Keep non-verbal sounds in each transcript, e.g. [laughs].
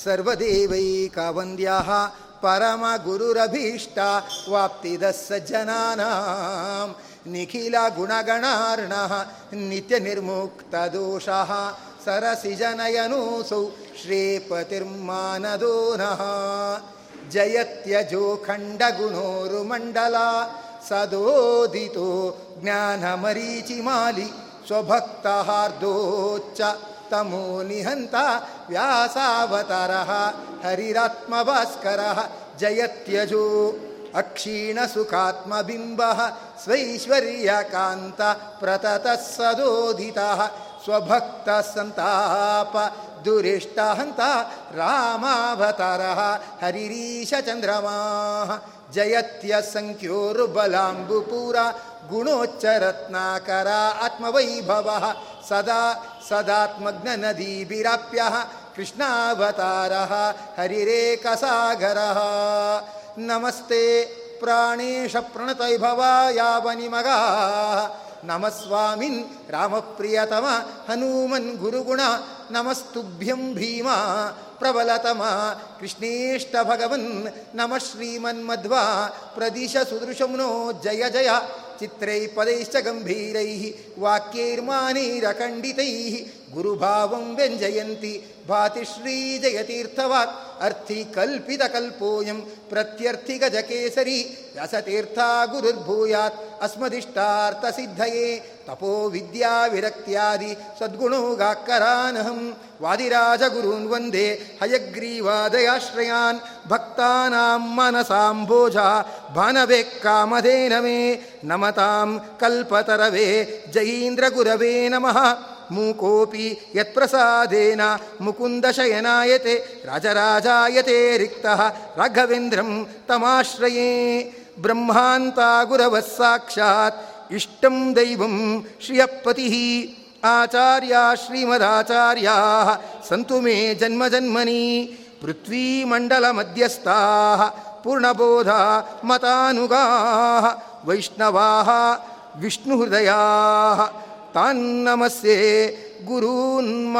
सर्वदेवैकवन्द्याः परमगुरुरभीष्टा वाप्तिदः सज्जनानां निखिलगुणगणार्णः नित्यनिर्मुक्तदोषः सरसिजनयनोऽसौ श्रीपतिर्मानदो नः जयत्यजोखण्डगुणोरुमण्डला सदोदितो ज्ञानमरीचिमालि स्वभक्तहार्दोच्च तमो निहन्त व्यासावतारः, हरिरात्मभास्करः, जयत्यजो, अक्षीणसुखात्मबिम्बः, स्वैश्वर्यकान्त प्रततः सदोदितः स्वभक्तसन्ताप, दुरिष्टहन्त, रामावतारः हरिरीशचन्द्रमाः जयत्यसङ्ख्योरुबलाम्बुपूरा, गुणोच्चरत्नाकरा, आत्मवैभवः, सदा सदात्मज्ञनदीभिराप्यः कृष्णावतारः हरिरेकसागरः। नमस्ते प्राणेशप्रणतैभवायावनिमगाः। नमः स्वामिन् रामप्रियतम हनूमन् गुरुगुण। नमस्तुभ्यं भीमा प्रबलतम कृष्णेष्टभगवन् नमः श्रीमन्मध्वा प्रदिश सुदृशं जय जय। ಚಿತ್ರೈ ಪದೈಶ್ಚ ಗಂಭೀರೈ ವಾಕ್ಯೈರ್ಮಾನೈರಖಂಡಿತೈ. ಗುರುಭಾವಂ ವ್ಯಂಜಯಂತಿ, ಭಾತಿ ಶ್ರೀ ಜಯತೀರ್ಥವಾಕ್ ಅರ್ಥಿ ಕಲ್ಪಿತ ಕಲ್ಪೋಯಂ, ಪ್ರತ್ಯರ್ಥಿ ಗಜಕೇಸರಿ ವ್ಯಸತೀರ್ಥ ಗುರುರ್ಭೂಯಾತ್, ಅಸ್ಮದಿಷ್ಟಾರ್ಥ ಸಿದ್ಧಯೇ, ತಪೋ ವಿದ್ಯಾ ವಿರಕ್ತಿಯಾದಿ ಸದ್ಗುಣೋಗಾಕರಾನಹಂ ವಾದಿರಾಜ ಗುರೂನ್ ವಂದೇ, ಹಯಗ್ರೀವಾದಯಾಶ್ರಯಾನ್, ಭಕ್ತಾನಾಂ ಮನಸಾಂಭೋಜ ಭಾನವೇ ಕಾಮಧೇನವೇ, ನಮತಾಂ ಕಲ್ಪತರವೇ, ಜಯೀಂದ್ರ ಗುರವೇ ನಮಃ. मूकोऽपि यत्प्रसादेन मुकुन्दशयनायते, राजराजायते रिक्तः राघवेन्द्रं तमाश्रये। गुरवः साक्षात् इष्टं दैवं श्रियपतिः। आचार्या श्रीमदाचार्याः सन्तु मे जन्मजन्मनि। पृथ्वीमण्डलमध्यस्थाः पूर्णबोधा मतानुगाः। वैष्णवाः विष्णुहृदयाः। ತಾನ್ನಮಸ್ಯೆ ಗುರೂನ್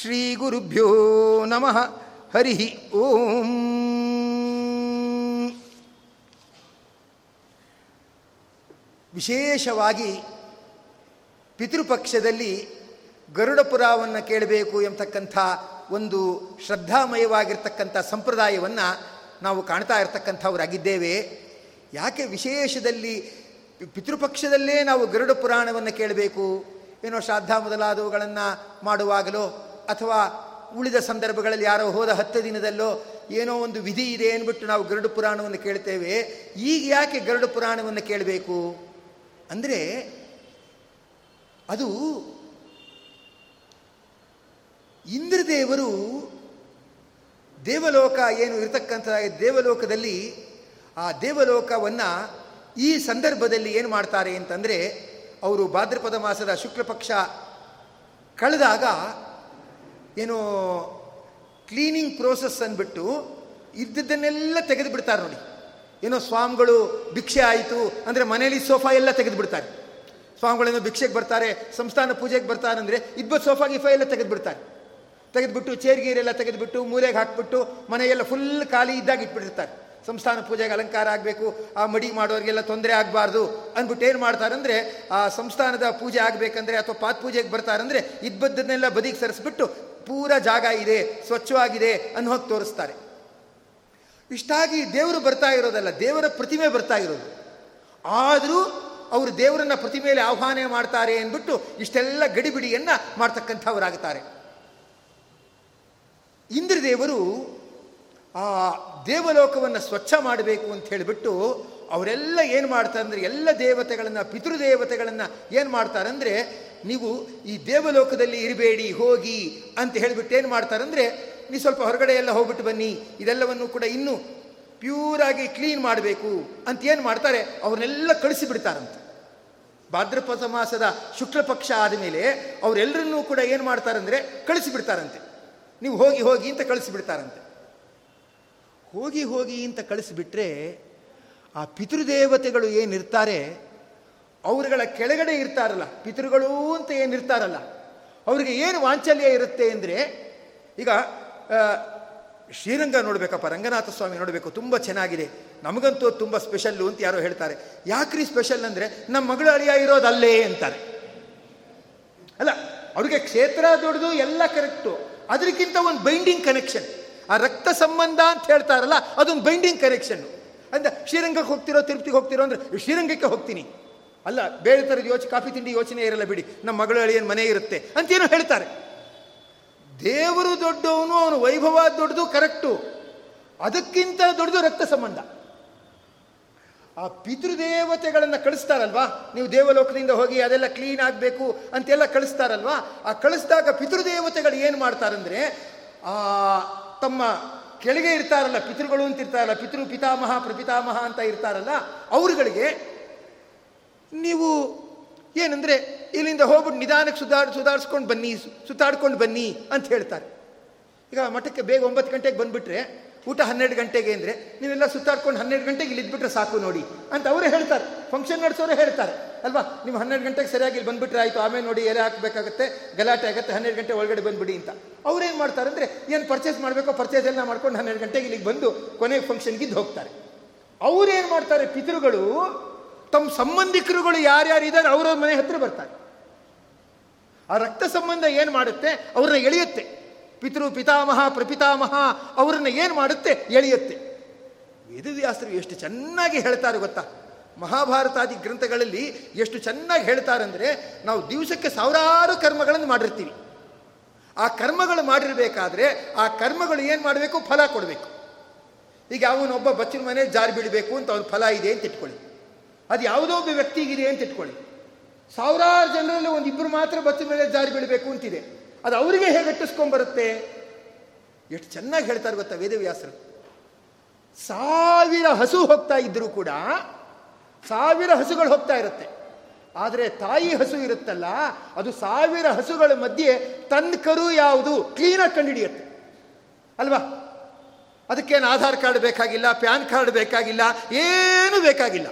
ಶ್ರೀ ಗುರುಭ್ಯೋ ನಮಃ ಹರಿ ಓಂ ವಿಶೇಷವಾಗಿ ಪಿತೃಪಕ್ಷದಲ್ಲಿ ಗರುಡ ಪುರಾವನ್ನು ಕೇಳಬೇಕು ಎಂಬತಕ್ಕಂಥ ಒಂದು ಶ್ರದ್ಧಾಮಯವಾಗಿರ್ತಕ್ಕಂಥ ಸಂಪ್ರದಾಯವನ್ನು ನಾವು ಕಾಣ್ತಾ ಇರತಕ್ಕಂಥವರಾಗಿದ್ದೇವೆ. ಯಾಕೆ ವಿಶೇಷದಲ್ಲಿ ಪಿತೃಪಕ್ಷದಲ್ಲೇ ನಾವು ಗರುಡ ಪುರಾಣವನ್ನು ಕೇಳಬೇಕು. ಏನೋ ಶ್ರಾದ್ದ ಮೊದಲಾದವುಗಳನ್ನು ಮಾಡುವಾಗಲೋ ಅಥವಾ ಉಳಿದ ಸಂದರ್ಭಗಳಲ್ಲಿ ಯಾರೋ ಹೋದ ಹತ್ತು ದಿನದಲ್ಲೋ ಏನೋ ಒಂದು ವಿಧಿ ಇದೆ ಅಂದ್ಬಿಟ್ಟು ನಾವು ಗರುಡ ಪುರಾಣವನ್ನು ಕೇಳ್ತೇವೆ. ಈಗ ಯಾಕೆ ಗರುಡ ಪುರಾಣವನ್ನು ಕೇಳಬೇಕು? ಅಂದರೆ ಅದು ಇಂದ್ರದೇವರು ದೇವಲೋಕ ಏನು ಇರತಕ್ಕಂಥ ದೇವಲೋಕದಲ್ಲಿ ಆ ದೇವಲೋಕವನ್ನು ಈ ಸಂದರ್ಭದಲ್ಲಿ ಏನು ಮಾಡ್ತಾರೆ ಅಂತಂದರೆ, ಅವರು ಭಾದ್ರಪದ ಮಾಸದ ಶುಕ್ಲ ಪಕ್ಷ ಕಳೆದಾಗ ಏನು ಕ್ಲೀನಿಂಗ್ ಪ್ರೋಸೆಸ್ ಅಂದ್ಬಿಟ್ಟು ಇದ್ದದ್ದನ್ನೆಲ್ಲ ತೆಗೆದು ಬಿಡ್ತಾರೆ ನೋಡಿ. ಏನೋ ಸ್ವಾಮಿಗಳು ಭಿಕ್ಷೆ ಆಯಿತು ಅಂದರೆ ಮನೇಲಿ ಸೋಫಾ ಎಲ್ಲ ತೆಗೆದು ಬಿಡ್ತಾರೆ ಸ್ವಾಮಿಗಳೇನೋ ಭಿಕ್ಷೆಗೆ ಬರ್ತಾರೆ, ಸಂಸ್ಥಾನ ಪೂಜೆಗೆ ಬರ್ತಾರೆ ಅಂದರೆ ಇಬ್ಬರು ಸೋಫಾ ಗಿಫಾ ಎಲ್ಲ ತೆಗೆದು ಬಿಡ್ತಾರೆ ತೆಗೆದುಬಿಟ್ಟು ಚೇರ್ ಗೀರೆಲ್ಲ ತೆಗೆದುಬಿಟ್ಟು ಮೂಲೆಗೆ ಹಾಕ್ಬಿಟ್ಟು ಮನೆಯೆಲ್ಲ ಫುಲ್ ಖಾಲಿ ಇದ್ದಾಗ ಇಟ್ಬಿಟ್ಟಿರ್ತಾರೆ. ಸಂಸ್ಥಾನ ಪೂಜೆಗೆ ಅಲಂಕಾರ ಆಗಬೇಕು, ಆ ಮಡಿ ಮಾಡೋರಿಗೆಲ್ಲ ತೊಂದರೆ ಆಗಬಾರ್ದು ಅಂದ್ಬಿಟ್ಟು ಏನು ಮಾಡ್ತಾರೆ ಅಂದರೆ ಆ ಸಂಸ್ಥಾನದ ಪೂಜೆ ಆಗಬೇಕಂದ್ರೆ ಅಥವಾ ಪಾತ್ ಪೂಜೆಗೆ ಬರ್ತಾರಂದರೆ ಇದ್ಬದ್ದನ್ನೆಲ್ಲ ಬದಿಗೆ ಸರಿಸ್ಬಿಟ್ಟು ಪೂರ ಜಾಗ ಇದೆ, ಸ್ವಚ್ಛವಾಗಿದೆ ಅನ್ನೋ ಹೋಗಿ ತೋರಿಸ್ತಾರೆ. ಇಷ್ಟಾಗಿ ದೇವರು ಬರ್ತಾ ಇರೋದಲ್ಲ, ದೇವರ ಪ್ರತಿಮೆ ಬರ್ತಾ ಇರೋದು. ಆದರೂ ಅವರು ದೇವರನ್ನ ಪ್ರತಿಮೆಯಲ್ಲಿ ಆಹ್ವಾನ ಮಾಡ್ತಾರೆ ಅಂದ್ಬಿಟ್ಟು ಇಷ್ಟೆಲ್ಲ ಗಡಿಬಿಡಿಯನ್ನು ಮಾಡ್ತಕ್ಕಂಥವರಾಗುತ್ತಾರೆ ಇಂದ್ರದೇವರು ಆ ದೇವಲೋಕವನ್ನು ಸ್ವಚ್ಛ ಮಾಡಬೇಕು ಅಂತ ಹೇಳಿಬಿಟ್ಟು ಅವರೆಲ್ಲ ಏನು ಮಾಡ್ತಾರೆ ಅಂದರೆ ಎಲ್ಲ ದೇವತೆಗಳನ್ನು, ಪಿತೃದೇವತೆಗಳನ್ನು ಏನು ಮಾಡ್ತಾರೆ ಅಂದರೆ ನೀವು ಈ ದೇವಲೋಕದಲ್ಲಿ ಇರಬೇಡಿ, ಹೋಗಿ ಅಂತ ಹೇಳಿಬಿಟ್ಟು ಏನು ಮಾಡ್ತಾರಂದರೆ ನೀವು ಸ್ವಲ್ಪ ಹೊರಗಡೆ ಎಲ್ಲ ಹೋಗ್ಬಿಟ್ಟು ಬನ್ನಿ, ಇದೆಲ್ಲವನ್ನು ಕೂಡ ಇನ್ನೂ ಪ್ಯೂರಾಗಿ ಕ್ಲೀನ್ ಮಾಡಬೇಕು ಅಂತ ಏನು ಮಾಡ್ತಾರೆ, ಅವ್ರನ್ನೆಲ್ಲ ಕಳಿಸಿಬಿಡ್ತಾರಂತೆ ಭಾದ್ರಪದ ಮಾಸದ ಶುಕ್ಲ ಪಕ್ಷ ಆದಮೇಲೆ ಅವರೆಲ್ಲರನ್ನೂ ಕೂಡ ಏನು ಮಾಡ್ತಾರಂದರೆ ಕಳಿಸಿಬಿಡ್ತಾರಂತೆ ನೀವು ಹೋಗಿ ಹೋಗಿ ಅಂತ ಕಳಿಸಿಬಿಡ್ತಾರಂತೆ ಹೋಗಿ ಹೋಗಿ ಅಂತ ಕಳಿಸಿಬಿಟ್ರೆ ಆ ಪಿತೃದೇವತೆಗಳು ಏನಿರ್ತಾರೆ, ಅವರುಗಳ ಕೆಳಗಡೆ ಇರ್ತಾರಲ್ಲ, ಪಿತೃಗಳು ಅಂತ ಏನಿರ್ತಾರಲ್ಲ, ಅವರಿಗೆ ಏನು ವಾಂಚಲ್ಯ ಇರುತ್ತೆ ಅಂದರೆ, ಈಗ ಶ್ರೀರಂಗ ನೋಡಬೇಕಪ್ಪ, ರಂಗನಾಥ ಸ್ವಾಮಿ ನೋಡಬೇಕು, ತುಂಬ ಚೆನ್ನಾಗಿದೆ, ನಮಗಂತೂ ತುಂಬ ಸ್ಪೆಷಲ್ಲು ಅಂತ ಯಾರೋ ಹೇಳ್ತಾರೆ. ಯಾಕ್ರಿ ಸ್ಪೆಷಲ್ ಅಂದರೆ, ನಮ್ಮ ಮಗಳು ಅಳಿಯ ಇರೋದು ಅಲ್ಲೇ ಅಂತಾರೆ. ಅಲ್ಲ, ಅವ್ರಿಗೆ ಕ್ಷೇತ್ರ ದೊಡ್ಡದು ಎಲ್ಲ ಕರೆಕ್ಟು ಅದಕ್ಕಿಂತ ಒಂದು ಬೈಂಡಿಂಗ್ ಕನೆಕ್ಷನ್ ಆ ರಕ್ತ ಸಂಬಂಧ ಅಂತ ಹೇಳ್ತಾರಲ್ಲ, ಅದೊಂದು ಬೈಂಡಿಂಗ್ ಕರೆಕ್ಷನ್ನು ಅಂದರೆ ಶ್ರೀರಂಗಕ್ಕೆ ಹೋಗ್ತಿರೋ, ತಿರುಪ್ತಿಗೆ ಹೋಗ್ತಿರೋ ಅಂದರೆ ಶ್ರೀರಂಗಕ್ಕೆ ಹೋಗ್ತೀನಿ. ಅಲ್ಲ, ಬೇರೆ ಥರದ ಯೋಚನೆ ಕಾಫಿ ತಿಂಡಿ ಯೋಚನೆ ಇರಲ್ಲ ಬಿಡಿ, ನಮ್ಮ ಮಗಳು ಅಳಿಯನ್ ಮನೆ ಇರುತ್ತೆ ಅಂತೇನೋ ಹೇಳ್ತಾರೆ. ದೇವರು ದೊಡ್ಡವನು, ಅವನು ವೈಭವ ದೊಡ್ಡದು, ಕರೆಕ್ಟು. ಅದಕ್ಕಿಂತ ದೊಡ್ಡದು ರಕ್ತ ಸಂಬಂಧ. ಆ ಪಿತೃದೇವತೆಗಳನ್ನು ಕಳಿಸ್ತಾರಲ್ವಾ? ನೀವು ದೇವಲೋಕದಿಂದ ಹೋಗಿ ಅದೆಲ್ಲ ಕ್ಲೀನ್ ಆಗಬೇಕು ಅಂತೆಲ್ಲ ಕಳಿಸ್ತಾರಲ್ವಾ? ಆ ಕಳಿಸಿದಾಗ ಪಿತೃದೇವತೆಗಳು ಏನು ಮಾಡ್ತಾರಂದರೆ, ಆ ತಮ್ಮ ಕೆಳಗೆ ಇರ್ತಾರಲ್ಲ, ಪಿತೃಗಳು ಅಂತ ಇರ್ತಾರಲ್ಲ, ಪಿತೃ ಪಿತಾಮಹ, ಪ್ರಪಿತಾಮಹ ಅಂತ ಇರ್ತಾರಲ್ಲ, ಅವರುಗಳಿಗೆ ನೀವು ಏನಂದ್ರೆ ಇಲ್ಲಿಂದ ಹೋಗ್ಬಿಟ್ಟು ನಿಧಾನಕ್ಕೆ ಸುಧಾರ್, ಸುಧಾರಿಸ್ಕೊಂಡು ಬನ್ನಿ ಸುತ್ತಾಡ್ಕೊಂಡು ಬನ್ನಿ ಅಂತ ಹೇಳ್ತಾರೆ. ಈಗ ಮಠಕ್ಕೆ ಬೇಗ ಒಂಬತ್ತು ಗಂಟೆಗೆ ಬಂದುಬಿಟ್ರೆ, ಊಟ ಹನ್ನೆರಡು ಗಂಟೆಗೆ ಅಂದರೆ ನೀವೆಲ್ಲ ಸುತ್ತಾಡ್ಕೊಂಡು ಹನ್ನೆರಡು ಗಂಟೆಗೆ ಇಲ್ಲಿ ಇದ್ಬಿಟ್ರೆ ಸಾಕು ನೋಡಿ ಅಂತ ಅವರೇ ಹೇಳ್ತಾರೆ. ಫಂಕ್ಷನ್ ನಡೆಸೋರೇ ಹೇಳ್ತಾರೆ. ಅಲ್ವಾ? ನೀವು ಹನ್ನೆರಡು ಗಂಟೆಗೆ ಸರಿಯಾಗಿ ಇಲ್ಲಿ ಬಂದುಬಿಟ್ರೆ ಆಯಿತು, ಆಮೇಲೆ ನೋಡಿ ಎಲೆ ಹಾಕಬೇಕಾಗುತ್ತೆ, ಗಲಾಟೆ ಆಗುತ್ತೆ, ಹನ್ನೆರಡು ಗಂಟೆ ಒಳಗಡೆ ಬಂದುಬಿಡಿ ಅಂತ. ಅವ್ರೇನು ಮಾಡ್ತಾರೆ ಅಂದರೆ ಏನು ಪರ್ಚೇಸ್ ಮಾಡಬೇಕೋ ಪರ್ಚೇಸ್ ಎಲ್ಲ ಮಾಡ್ಕೊಂಡು ಹನ್ನೆರಡು ಗಂಟೆಗೆ ಇಲ್ಲಿಗೆ ಬಂದು ಕೊನೆಗೆ ಫಂಕ್ಷನ್ಗಿದ್ದು ಹೋಗ್ತಾರೆ. ಅವ್ರೇನು ಮಾಡ್ತಾರೆ? ಪಿತೃಗಳು, ತಮ್ಮ ಸಂಬಂಧಿಕರುಗಳು ಯಾರ್ಯಾರು ಇದ್ದಾರೆ ಅವ್ರವ್ರ ಮನೆ ಹತ್ರ ಬರ್ತಾರೆ. ಆ ರಕ್ತ ಸಂಬಂಧ ಏನು ಮಾಡುತ್ತೆ? ಅವ್ರನ್ನ ಎಳೆಯುತ್ತೆ. ಪಿತೃ, ಪಿತಾಮಹ, ಪ್ರಪಿತಾಮಹ, ಅವ್ರನ್ನ ಏನು ಮಾಡುತ್ತೆ? ಎಳೆಯುತ್ತೆ. ವೇದವ್ಯಾಸರು ಎಷ್ಟು ಚೆನ್ನಾಗಿ ಹೇಳ್ತಾರೆ ಗೊತ್ತಾ? ಮಹಾಭಾರತಾದಿ ಗ್ರಂಥಗಳಲ್ಲಿ ಎಷ್ಟು ಚೆನ್ನಾಗಿ ಹೇಳ್ತಾರಂದರೆ ನಾವು ದಿವಸಕ್ಕೆ ಸಾವಿರಾರು ಕರ್ಮಗಳನ್ನು ಮಾಡಿರ್ತೀವಿ. ಆ ಕರ್ಮಗಳು ಮಾಡಿರಬೇಕಾದ್ರೆ ಆ ಕರ್ಮಗಳು ಏನು ಮಾಡಬೇಕು? ಫಲ ಕೊಡಬೇಕು. ಈಗ ಅವನೊಬ್ಬ ಬಚ್ಚಿನ ಮನೆ ಜಾರಿ ಬೀಳಬೇಕು ಅಂತ ಅವನ ಫಲ ಇದೆ ಅಂತ ಇಟ್ಕೊಳ್ಳಿ. ಅದು ಯಾವುದೋ ಒಬ್ಬ ವ್ಯಕ್ತಿಗಿದೆ ಅಂತ ಇಟ್ಕೊಳ್ಳಿ. ಸಾವಿರಾರು ಜನರಲ್ಲಿ ಒಂದು ಇಬ್ಬರು ಮಾತ್ರ ಬಚ್ಚಿನ ಮೇಲೆ ಜಾರಿ ಬೀಳಬೇಕು ಅಂತಿದೆ. ಅದು ಅವರಿಗೆ ಹೇಗೆ ಅಟ್ಟಿಸ್ಕೊಂಡ್ಬರುತ್ತೆ ಎಷ್ಟು ಚೆನ್ನಾಗಿ ಹೇಳ್ತಾರೆ ಗೊತ್ತಾ ವೇದವ್ಯಾಸರು. ಸಾವಿರ ಹಸು ಹೋಗ್ತಾ ಇದ್ದರೂ ಕೂಡ ಸಾವಿರ ಹಸುಗಳು ಹೋಗ್ತಾ ಇರುತ್ತೆ. ಆದರೆ ತಾಯಿ ಹಸು ಇರುತ್ತಲ್ಲ, ಅದು ಸಾವಿರ ಹಸುಗಳ ಮಧ್ಯೆ ತನ್ನ ಕರು ಯಾವುದು ಕ್ಲೀನಾಗಿ ಕಂಡುಹಿಡಿಯುತ್ತೆ. ಅಲ್ವಾ? ಅದಕ್ಕೇನು ಆಧಾರ್ ಕಾರ್ಡ್ ಬೇಕಾಗಿಲ್ಲ, ಪ್ಯಾನ್ ಕಾರ್ಡ್ ಬೇಕಾಗಿಲ್ಲ, ಏನು ಬೇಕಾಗಿಲ್ಲ.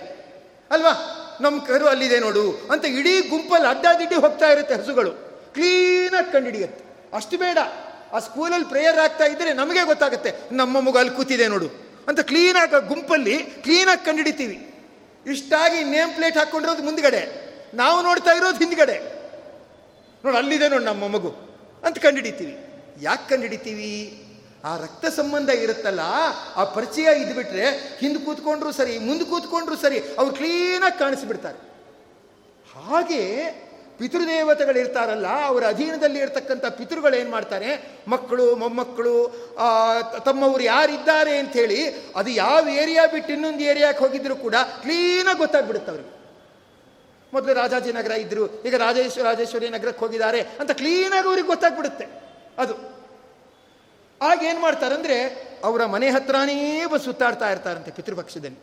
ಅಲ್ವಾ? ನಮ್ಮ ಕರು ಅಲ್ಲಿದೆ ನೋಡು ಅಂತ ಇಡೀ ಗುಂಪಲ್ಲಿ ಅಡ್ಡಾದಿಡ್ಡಿ ಹೋಗ್ತಾ ಇರುತ್ತೆ ಹಸುಗಳು. ಕ್ಲೀನಾಗಿ ಕಂಡುಹಿಡಿಯುತ್ತೆ. ಅಷ್ಟು ಬೇಡ. ಆ ಸ್ಕೂಲಲ್ಲಿ ಪ್ರೇಯರ್ ಆಗ್ತಾ ಇದ್ದರೆ ನಮಗೆ ಗೊತ್ತಾಗುತ್ತೆ, ನಮ್ಮ ಮಗು ಅಲ್ಲಿ ಕೂತಿದೆ ನೋಡು ಅಂತ ಕ್ಲೀನಾಗಿ ಗುಂಪಲ್ಲಿ ಕ್ಲೀನಾಗಿ ಕಂಡುಹಿಡಿತೀವಿ. ಇಷ್ಟಾಗಿ ನೇಮ್ ಪ್ಲೇಟ್ ಹಾಕ್ಕೊಂಡಿರೋದು ಮುಂದ್ಗಡೆ. ನಾವು ನೋಡ್ತಾ ಇರೋದು ಹಿಂದ್ಗಡೆ. ನೋಡಿ, ಅಲ್ಲಿದೆ ನೋಡಿ ನಮ್ಮ ಮಗು. ಅಂತ ಕಂಡುಹಿಡಿತೀವಿ. ಯಾಕೆ ಕಂಡುಹಿಡಿತೀವಿ? ಆ ರಕ್ತ ಸಂಬಂಧ ಇರುತ್ತಲ್ಲ, ಆ ಪರಿಚಯ ಇದ್ಬಿಟ್ರೆ ಹಿಂದೆ ಕೂತ್ಕೊಂಡ್ರು ಸರಿ, ಮುಂದೆ ಕೂತ್ಕೊಂಡ್ರು ಸರಿ, ಅವ್ರು ಕ್ಲೀನಾಗಿ ಕಾಣಿಸ್ಬಿಡ್ತಾರೆ. ಹಾಗೆ ಪಿತೃದೇವತೆಗಳು ಇರ್ತಾರಲ್ಲ ಅವರ ಅಧೀನದಲ್ಲಿ ಇರ್ತಕ್ಕಂಥ ಪಿತೃಗಳು ಏನು ಮಾಡ್ತಾರೆ? ಮಕ್ಕಳು, ಮೊಮ್ಮಕ್ಕಳು ತಮ್ಮವರು ಯಾರಿದ್ದಾರೆ ಅಂಥೇಳಿ ಅದು ಯಾವ ಏರಿಯಾ ಬಿಟ್ಟು ಇನ್ನೊಂದು ಏರಿಯಾಕ್ಕೆ ಹೋಗಿದ್ರು ಕೂಡ ಕ್ಲೀನಾಗಿ ಗೊತ್ತಾಗ್ಬಿಡುತ್ತೆ ಅವ್ರಿಗೆ. ಮೊದಲು ರಾಜಾಜಿನಗರ ಇದ್ದರು ಈಗ ರಾಜೇಶ್ವರ ರಾಜೇಶ್ವರಿ ನಗರಕ್ಕೆ ಹೋಗಿದ್ದಾರೆ ಅಂತ ಕ್ಲೀನಾಗಿ ಅವ್ರಿಗೆ ಗೊತ್ತಾಗ್ಬಿಡುತ್ತೆ ಅದು. ಆಗ ಏನು ಮಾಡ್ತಾರಂದ್ರೆ, ಅವರ ಮನೆ ಹತ್ರನೇ ಬಂದು ಸುತ್ತಾಡ್ತಾ ಇರ್ತಾರಂತೆ ಪಿತೃಪಕ್ಷದಲ್ಲಿ.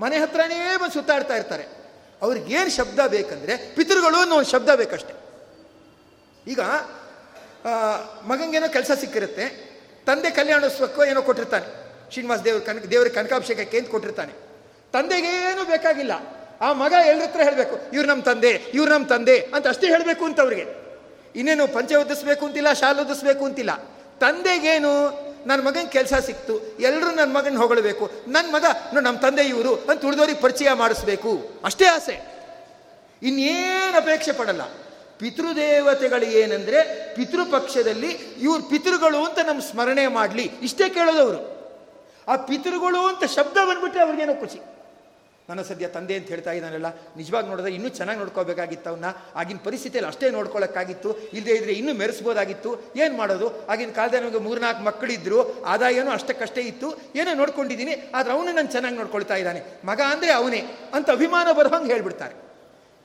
ಮನೆ ಹತ್ರನೇ ಬಂದು ಸುತ್ತಾಡ್ತಾ ಇರ್ತಾರೆ. ಅವ್ರಿಗೇನು ಶಬ್ದ ಬೇಕಂದರೆ ಪಿತೃಗಳು ಅನ್ನೋ ಒಂದು ಶಬ್ದ ಬೇಕಷ್ಟೆ. ಈಗ ಮಗಂಗೇನೋ ಕೆಲಸ ಸಿಕ್ಕಿರುತ್ತೆ, ತಂದೆ ಕಲ್ಯಾಣೋತ್ಸವಕ್ಕೋ ಏನೋ ಕೊಟ್ಟಿರ್ತಾನೆ. ಶ್ರೀನಿವಾಸ ದೇವ್ರ ಕನಕ ದೇವರ ಕನಕಾಭಿಷೇಕಕ್ಕೆ ಅಂತ ಕೊಟ್ಟಿರ್ತಾನೆ. ತಂದೆಗೇನು ಬೇಕಾಗಿಲ್ಲ. ಆ ಮಗ ಎಲ್ಲರತ್ರ ಹೇಳಬೇಕು, ಇವ್ರು ನಮ್ಮ ತಂದೆ, ಇವ್ರು ನಮ್ಮ ತಂದೆ ಅಂತ ಅಷ್ಟೇ ಹೇಳಬೇಕು ಅಂತ ಅವ್ರಿಗೆ. ಇನ್ನೇನು ಪಂಚೆ ಒದಿಸ್ಬೇಕು ಅಂತಿಲ್ಲ, ಶಾಲೆ ಒದಿಸ್ಬೇಕು ಅಂತಿಲ್ಲ. ತಂದೆಗೇನು ನನ್ನ ಮಗನ ಕೆಲಸ ಸಿಕ್ತು ಎಲ್ಲರೂ ನನ್ನ ಮಗನ ಹೊಗಳಬೇಕು ನನ್ನ ಮಗ ನಮ್ಮ ತಂದೆ ಇವರು ಅಂತ ಉಳಿದವ್ರಿಗೆ ಪರಿಚಯ ಮಾಡಿಸ್ಬೇಕು. ಅಷ್ಟೇ ಆಸೆ. ಇನ್ನೇನು ಅಪೇಕ್ಷೆ ಪಡಲ್ಲ. ಪಿತೃದೇವತೆಗಳು ಏನಂದರೆ ಪಿತೃಪಕ್ಷದಲ್ಲಿ ಇವ್ರು ಪಿತೃಗಳು ಅಂತ ನಮ್ಮ ಸ್ಮರಣೆ ಮಾಡಲಿ. ಇಷ್ಟೇ ಕೇಳೋದವರು ಆ ಪಿತೃಗಳು ಅಂತ ಶಬ್ದ ಬಂದ್ಬಿಟ್ರೆ ಅವ್ರಿಗೇನೋ ಖುಷಿ. ನನ್ನ ಸದ್ಯ ತಂದೆ ಅಂತ ಹೇಳ್ತಾ ಇದ್ದಾನಲ್ಲ, ನಿಜವಾಗಿ ನೋಡಿದ್ರೆ ಇನ್ನೂ ಚೆನ್ನಾಗಿ ನೋಡ್ಕೋಬೇಕಾಗಿತ್ತು ಅವನ್ನ ಆಗಿನ ಪರಿಸ್ಥಿತಿಯಲ್ಲಿ ಅಷ್ಟೇ ನೋಡ್ಕೊಳ್ಳೋಕ್ಕಾಗಿತ್ತು ಇಲ್ಲದೇ ಇದ್ರೆ ಇನ್ನೂ ಮೆರೆಸ್ಬೋದಾಗಿತ್ತು. ಏನು ಮಾಡೋದು? ಆಗಿನ ಕಾಲದಲ್ಲಿ ನಮಗೆ ಮೂರ್ನಾಲ್ಕು ಮಕ್ಕಳಿದ್ರು, ಆದಾಯನೂ ಅಷ್ಟಕ್ಕಷ್ಟೇ ಇತ್ತು. ಏನೋ ನೋಡ್ಕೊಂಡಿದ್ದೀನಿ, ಆದರೆ ಅವನು ನಾನು ಚೆನ್ನಾಗಿ ನೋಡ್ಕೊಳ್ತಾ ಇದ್ದಾನೆ. ಮಗ ಅಂದರೆ ಅವನೇ ಅಂತ ಅಭಿಮಾನ ಬರೋಂಗೆ ಹೇಳ್ಬಿಡ್ತಾರೆ.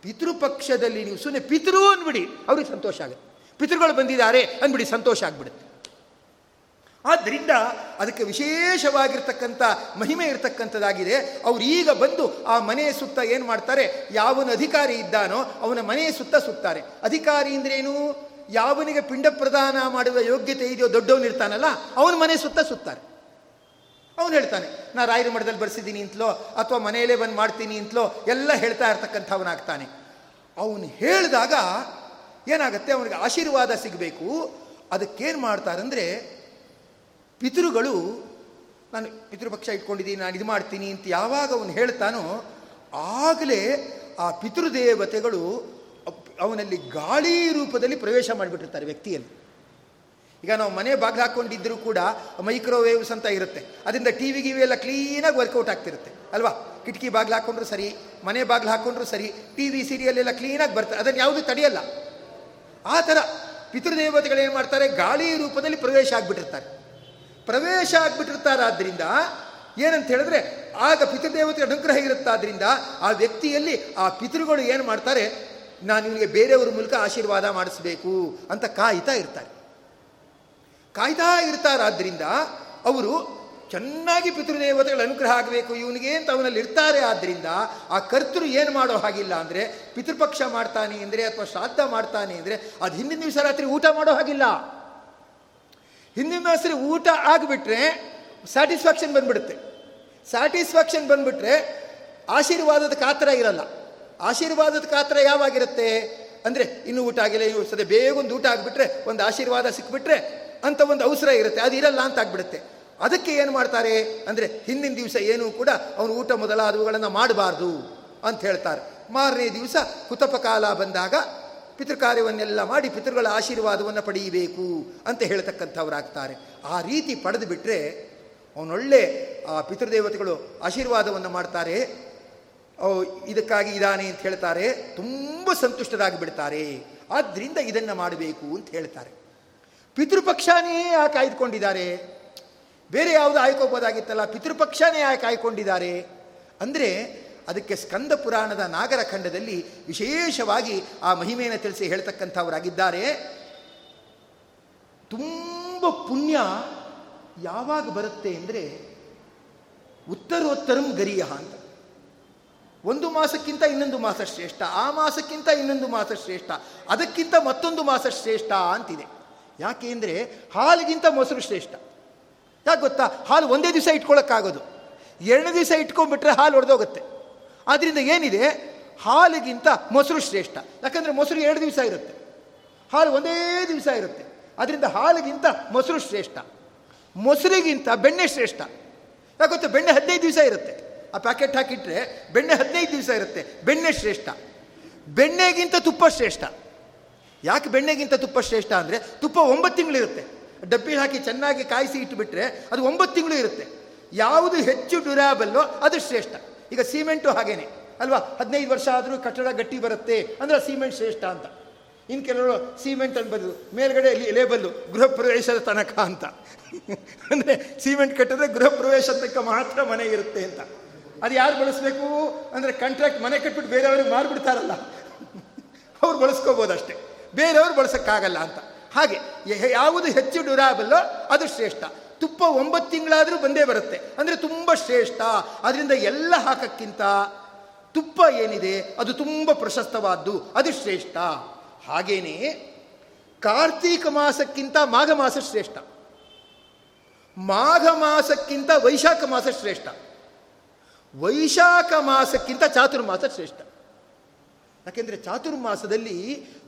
ಪಿತೃಪಕ್ಷದಲ್ಲಿ ನೀವು ಸುಮ್ಮನೆ ಪಿತೃ ಅಂದ್ಬಿಡಿ ಅವ್ರಿಗೆ ಸಂತೋಷ ಆಗುತ್ತೆ. ಪಿತೃಗಳು ಬಂದಿದ್ದಾರೆ ಅಂದ್ಬಿಡಿ ಸಂತೋಷ ಆಗ್ಬಿಡುತ್ತೆ. ಆದ್ದರಿಂದ ಅದಕ್ಕೆ ವಿಶೇಷವಾಗಿರ್ತಕ್ಕಂಥ ಮಹಿಮೆ ಇರತಕ್ಕಂಥದ್ದಾಗಿದೆ. ಅವ್ರು ಈಗ ಬಂದು ಆ ಮನೆಯ ಸುತ್ತ ಏನು ಮಾಡ್ತಾರೆ? ಯಾವನ ಅಧಿಕಾರಿ ಇದ್ದಾನೋ ಅವನ ಮನೆಯ ಸುತ್ತ ಸುತ್ತಾರೆ. ಅಧಿಕಾರಿ ಅಂದ್ರೇನು ಯಾವನಿಗೆ ಪಿಂಡ ಪ್ರದಾನ ಮಾಡುವ ಯೋಗ್ಯತೆ ಇದೆಯೋ ದೊಡ್ಡವನಿರ್ತಾನಲ್ಲ ಅವನ ಮನೆ ಸುತ್ತ ಸುತ್ತಾರೆ. ಅವನು ಹೇಳ್ತಾನೆ, ನಾ ರಾಯರ ಮಠದಲ್ಲಿ ಬರ್ಸಿದ್ದೀನಿ ಅಂತಲೋ, ಅಥವಾ ಮನೆಯಲ್ಲೇ ಬಂದು ಮಾಡ್ತೀನಿ ಅಂತಲೋ, ಎಲ್ಲ ಹೇಳ್ತಾ ಇರ್ತಕ್ಕಂಥವನಾಗ್ತಾನೆ. ಅವನು ಹೇಳಿದಾಗ ಏನಾಗುತ್ತೆ? ಅವನಿಗೆ ಆಶೀರ್ವಾದ ಸಿಗಬೇಕು. ಅದಕ್ಕೇನು ಮಾಡ್ತಾರಂದರೆ ಪಿತೃಗಳು, ನಾನು ಪಿತೃಪಕ್ಷ ಇಟ್ಕೊಂಡಿದ್ದೀನಿ ನಾನು ಇದು ಮಾಡ್ತೀನಿ ಅಂತ ಯಾವಾಗ ಅವನು ಹೇಳ್ತಾನೋ, ಆಗಲೇ ಆ ಪಿತೃದೇವತೆಗಳು ಅವನಲ್ಲಿ ಗಾಳಿ ರೂಪದಲ್ಲಿ ಪ್ರವೇಶ ಮಾಡಿಬಿಟ್ಟಿರ್ತಾರೆ ವ್ಯಕ್ತಿಯಲ್ಲಿ. ಈಗ ನಾವು ಮನೆ ಬಾಗಿಲು ಹಾಕ್ಕೊಂಡಿದ್ದರೂ ಕೂಡ ಮೈಕ್ರೋವೇವ್ಸ್ ಅಂತ ಇರುತ್ತೆ. ಅದರಿಂದ ಟಿ ವಿ ಗಿವಿ ಎಲ್ಲ ಕ್ಲೀನಾಗಿ ವರ್ಕೌಟ್ ಆಗ್ತಿರುತ್ತೆ. ಅಲ್ವಾ? ಕಿಟಕಿ ಬಾಗಿಲು ಹಾಕ್ಕೊಂಡ್ರು ಸರಿ, ಮನೆ ಬಾಗಿಲು ಹಾಕ್ಕೊಂಡ್ರೂ ಸರಿ ಟಿ ವಿ ಸೀರಿಯಲ್ ಎಲ್ಲ ಕ್ಲೀನಾಗಿ ಬರ್ತದೆ ಅದನ್ನು ಯಾವುದೂ ತಡೆಯಲ್ಲ. ಆ ಥರ ಏನು ಮಾಡ್ತಾರೆ? ಗಾಳಿ ರೂಪದಲ್ಲಿ ಪ್ರವೇಶ ಆಗಿಬಿಟ್ಟಿರ್ತಾರೆ. ಪ್ರವೇಶ ಆಗ್ಬಿಟ್ಟಿರ್ತಾರಾದ್ರಿಂದ ಏನಂತ ಹೇಳಿದ್ರೆ ಆಗ ಪಿತೃದೇವತೆ ಅನುಗ್ರಹ ಇರುತ್ತಾದ್ರಿಂದ ಆ ವ್ಯಕ್ತಿಯಲ್ಲಿ ಆ ಪಿತೃಗಳು ಏನು ಮಾಡ್ತಾರೆ? ನಾನು ಇವನಿಗೆ ಬೇರೆಯವ್ರ ಮೂಲಕ ಆಶೀರ್ವಾದ ಮಾಡಿಸ್ಬೇಕು ಅಂತ ಕಾಯ್ತಾ ಇರ್ತಾರೆ. ಕಾಯ್ತಾ ಇರ್ತಾರಾದ್ರಿಂದ ಅವರು ಚೆನ್ನಾಗಿ ಪಿತೃದೇವತೆಗಳ ಅನುಗ್ರಹ ಆಗಬೇಕು. ಇವನಿಗೆ ಅಂತ ಅವನಲ್ಲಿ ಇರ್ತಾರೆ. ಆದ್ದರಿಂದ ಆ ಕರ್ತೃ ಏನು ಮಾಡೋ ಹಾಗಿಲ್ಲ ಅಂದರೆ ಪಿತೃಪಕ್ಷ ಮಾಡ್ತಾನೆ ಅಂದರೆ ಅಥವಾ ಶ್ರಾದ್ದ ಮಾಡ್ತಾನೆ ಅಂದರೆ ಅದು ಹಿಂದಿನ ದಿವಸ ರಾತ್ರಿ ಊಟ ಮಾಡೋ ಹಾಗಿಲ್ಲ. ಹಿಂದಿನ ದಿವಸ ಊಟ ಆಗಿಬಿಟ್ರೆ ಸ್ಯಾಟಿಸ್ಫ್ಯಾಕ್ಷನ್ ಬಂದ್ಬಿಡುತ್ತೆ. ಸ್ಯಾಟಿಸ್ಫ್ಯಾಕ್ಷನ್ ಬಂದ್ಬಿಟ್ರೆ ಆಶೀರ್ವಾದದ ಕಾತರ ಇರಲ್ಲ. ಆಶೀರ್ವಾದದ ಕಾತರ ಯಾವಾಗಿರುತ್ತೆ? ಅಂದರೆ ಇನ್ನೂ ಊಟ ಆಗಿಲ್ಲ ಇವು ಸದ್ಯ ಬೇಗ ಒಂದು ಊಟ ಆಗಿಬಿಟ್ರೆ, ಒಂದು ಆಶೀರ್ವಾದ ಸಿಕ್ಬಿಟ್ರೆ ಅಂತ ಒಂದು ಅವಸರ ಇರುತ್ತೆ. ಅದು ಇರಲ್ಲ ಅಂತ ಆಗ್ಬಿಡುತ್ತೆ. ಅದಕ್ಕೆ ಏನು ಮಾಡ್ತಾರೆ? ಅಂದರೆ ಹಿಂದಿನ ದಿವಸ ಏನೂ ಕೂಡ ಅವನು ಊಟ ಮೊದಲಾದವುಗಳನ್ನು ಮಾಡಬಾರ್ದು ಅಂತ ಹೇಳ್ತಾರೆ. ಮಾರನೇ ದಿವಸ ಕುತಪಕಾಲ ಬಂದಾಗ ಪಿತೃಕಾರ್ಯವನ್ನೆಲ್ಲ ಮಾಡಿ ಪಿತೃಗಳ ಆಶೀರ್ವಾದವನ್ನು ಪಡೆಯಬೇಕು ಅಂತ ಹೇಳ್ತಕ್ಕಂಥವರಾಗ್ತಾರೆ. ಆ ರೀತಿ ಪಡೆದು ಬಿಟ್ಟರೆ ಅವನೊಳ್ಳೆ, ಆ ಪಿತೃದೇವತೆಗಳು ಆಶೀರ್ವಾದವನ್ನು ಮಾಡ್ತಾರೆ. ಇದಕ್ಕಾಗಿ ಇದಾನೆ ಅಂತ ಹೇಳ್ತಾರೆ. ತುಂಬ ಸಂತುಷ್ಟರಾಗಿ ಬಿಡ್ತಾರೆ ಆದ್ದರಿಂದ ಇದನ್ನು ಮಾಡಬೇಕು ಅಂತ ಹೇಳ್ತಾರೆ. ಪಿತೃಪಕ್ಷನೇ ಯಾಕೆ ಆಯ್ದುಕೊಂಡಿದ್ದಾರೆ ಬೇರೆ ಯಾವುದು ಆಯ್ಕೋಬೋದಾಗಿತ್ತಲ್ಲ? ಪಿತೃಪಕ್ಷನೇ ಯಾಕೆ ಆಯ್ಕೊಂಡಿದ್ದಾರೆ ಅಂದರೆ ಅದಕ್ಕೆ ಸ್ಕಂದ ಪುರಾಣದ ನಾಗರ ಖಂಡದಲ್ಲಿ ವಿಶೇಷವಾಗಿ ಆ ಮಹಿಮೆಯನ್ನು ತಿಳಿಸಿ ಹೇಳ್ತಕ್ಕಂಥವರಾಗಿದ್ದಾರೆ. ತುಂಬ ಪುಣ್ಯ ಯಾವಾಗ ಬರುತ್ತೆ ಅಂದರೆ ಉತ್ತರೋತ್ತರಂ ಗರಿಯ ಅಂತ. ಒಂದು ಮಾಸಕ್ಕಿಂತ ಇನ್ನೊಂದು ಮಾಸ ಶ್ರೇಷ್ಠ, ಆ ಮಾಸಕ್ಕಿಂತ ಇನ್ನೊಂದು ಮಾಸ ಶ್ರೇಷ್ಠ, ಅದಕ್ಕಿಂತ ಮತ್ತೊಂದು ಮಾಸ ಶ್ರೇಷ್ಠ ಅಂತಿದೆ. ಯಾಕೆ ಅಂದರೆ ಹಾಲಿಗಿಂತ ಮೊಸರು ಶ್ರೇಷ್ಠ. ಯಾಕೆ ಗೊತ್ತಾ? ಹಾಲು ಒಂದೇ ದಿವಸ ಇಟ್ಕೊಳ್ಳೋಕ್ಕಾಗೋದು ಎರಡು ದಿವಸ ಇಟ್ಕೊಂಡ್ಬಿಟ್ರೆ ಹಾಲು ಹೊಡೆದೋಗುತ್ತೆ ಆದ್ದರಿಂದ ಏನಿದೆ? ಹಾಲಿಗಿಂತ ಮೊಸರು ಶ್ರೇಷ್ಠ. ಯಾಕಂದರೆ ಮೊಸರು ಎರಡು ದಿವಸ ಇರುತ್ತೆ. ಹಾಲು ಒಂದೇ ದಿವಸ ಇರುತ್ತೆ. ಅದರಿಂದ ಹಾಲಿಗಿಂತ ಮೊಸರು ಶ್ರೇಷ್ಠ. ಮೊಸರಿಗಿಂತ ಬೆಣ್ಣೆ ಶ್ರೇಷ್ಠ. ಯಾಕೆ ಬೆಣ್ಣೆ ಹದಿನೈದು ದಿವಸ ಇರುತ್ತೆ. ಆ ಪ್ಯಾಕೆಟ್ ಹಾಕಿಟ್ರೆ ಬೆಣ್ಣೆ ಹದಿನೈದು ದಿವಸ ಇರುತ್ತೆ. ಬೆಣ್ಣೆ ಶ್ರೇಷ್ಠ. ಬೆಣ್ಣೆಗಿಂತ ತುಪ್ಪ ಶ್ರೇಷ್ಠ. ಯಾಕೆ ಬೆಣ್ಣೆಗಿಂತ ತುಪ್ಪ ಶ್ರೇಷ್ಠ ಅಂದರೆ ತುಪ್ಪ ಒಂಬತ್ತು ತಿಂಗಳಿರುತ್ತೆ ಡಬ್ಬಿ ಹಾಕಿ ಚೆನ್ನಾಗಿ ಕಾಯಿಸಿ ಇಟ್ಟುಬಿಟ್ರೆ ಅದು ಒಂಬತ್ತು ತಿಂಗಳು ಇರುತ್ತೆ. ಯಾವುದು ಹೆಚ್ಚು ಡ್ಯೂರಾಬಲ್ಲೋ ಅದು ಶ್ರೇಷ್ಠ. ಈಗ ಸಿಮೆಂಟು ಹಾಗೇನೆ. ಅಲ್ವಾ? ಹದಿನೈದು ವರ್ಷ ಆದರೂ ಕಟ್ಟಡ ಗಟ್ಟಿ ಬರುತ್ತೆ. ಅಂದರೆ ಸಿಮೆಂಟ್ ಶ್ರೇಷ್ಠ ಅಂತ. ಇನ್ನು ಕೆಲವರು ಸಿಮೆಂಟ್ ಅನ್ಬೋದು ಮೇಲ್ಗಡೆ ಲೇಬಲ್ಲು ಗೃಹ ಪ್ರವೇಶದ ತನಕ ಅಂತ. [laughs] ಅಂದರೆ ಸಿಮೆಂಟ್ ಕಟ್ಟಿದ್ರೆ ಗೃಹ ಪ್ರವೇಶ ತನಕ ಮಾತ್ರ ಮನೆ ಇರುತ್ತೆ ಅಂತ. ಅದು ಯಾರು ಬಳಸಬೇಕು? ಅಂದರೆ ಕಾಂಟ್ರಾಕ್ಟ್ ಮನೆ ಕಟ್ಬಿಟ್ಟು ಬೇರೆಯವ್ರಿಗೆ ಮಾರ್ಬಿಡ್ತಾರಲ್ಲ. [laughs] ಅವ್ರು ಬಳಸ್ಕೋಬೋದು ಅಷ್ಟೇ. ಬೇರೆಯವ್ರು ಬಳಸೋಕ್ಕಾಗಲ್ಲ ಅಂತ. ಹಾಗೆ ಯಾವುದು ಹೆಚ್ಚು ಡ್ಯೂರಾಬಲ್ಲೋ ಅದು ಶ್ರೇಷ್ಠ. ತುಪ್ಪ ಒಂಬತ್ತು ತಿಂಗಳಾದರೂ ಬಂದೇ ಬರುತ್ತೆ. ಅಂದರೆ ತುಂಬ ಶ್ರೇಷ್ಠ. ಅದರಿಂದ ಎಲ್ಲ ಹಾಕಕ್ಕಿಂತ ತುಪ್ಪ ಏನಿದೆ, ಅದು ತುಂಬ ಪ್ರಶಸ್ತವಾದ್ದು, ಅದು ಶ್ರೇಷ್ಠ. ಹಾಗೇನೆ ಕಾರ್ತೀಕ ಮಾಸಕ್ಕಿಂತ ಮಾಘ ಮಾಸ ಶ್ರೇಷ್ಠ. ಮಾಘ ಮಾಸಕ್ಕಿಂತ ವೈಶಾಖ ಮಾಸ ಶ್ರೇಷ್ಠ. ವೈಶಾಖ ಮಾಸಕ್ಕಿಂತ ಚಾತುರ್ಮಾಸ ಶ್ರೇಷ್ಠ. ಯಾಕೆಂದರೆ ಚಾತುರ್ಮಾಸದಲ್ಲಿ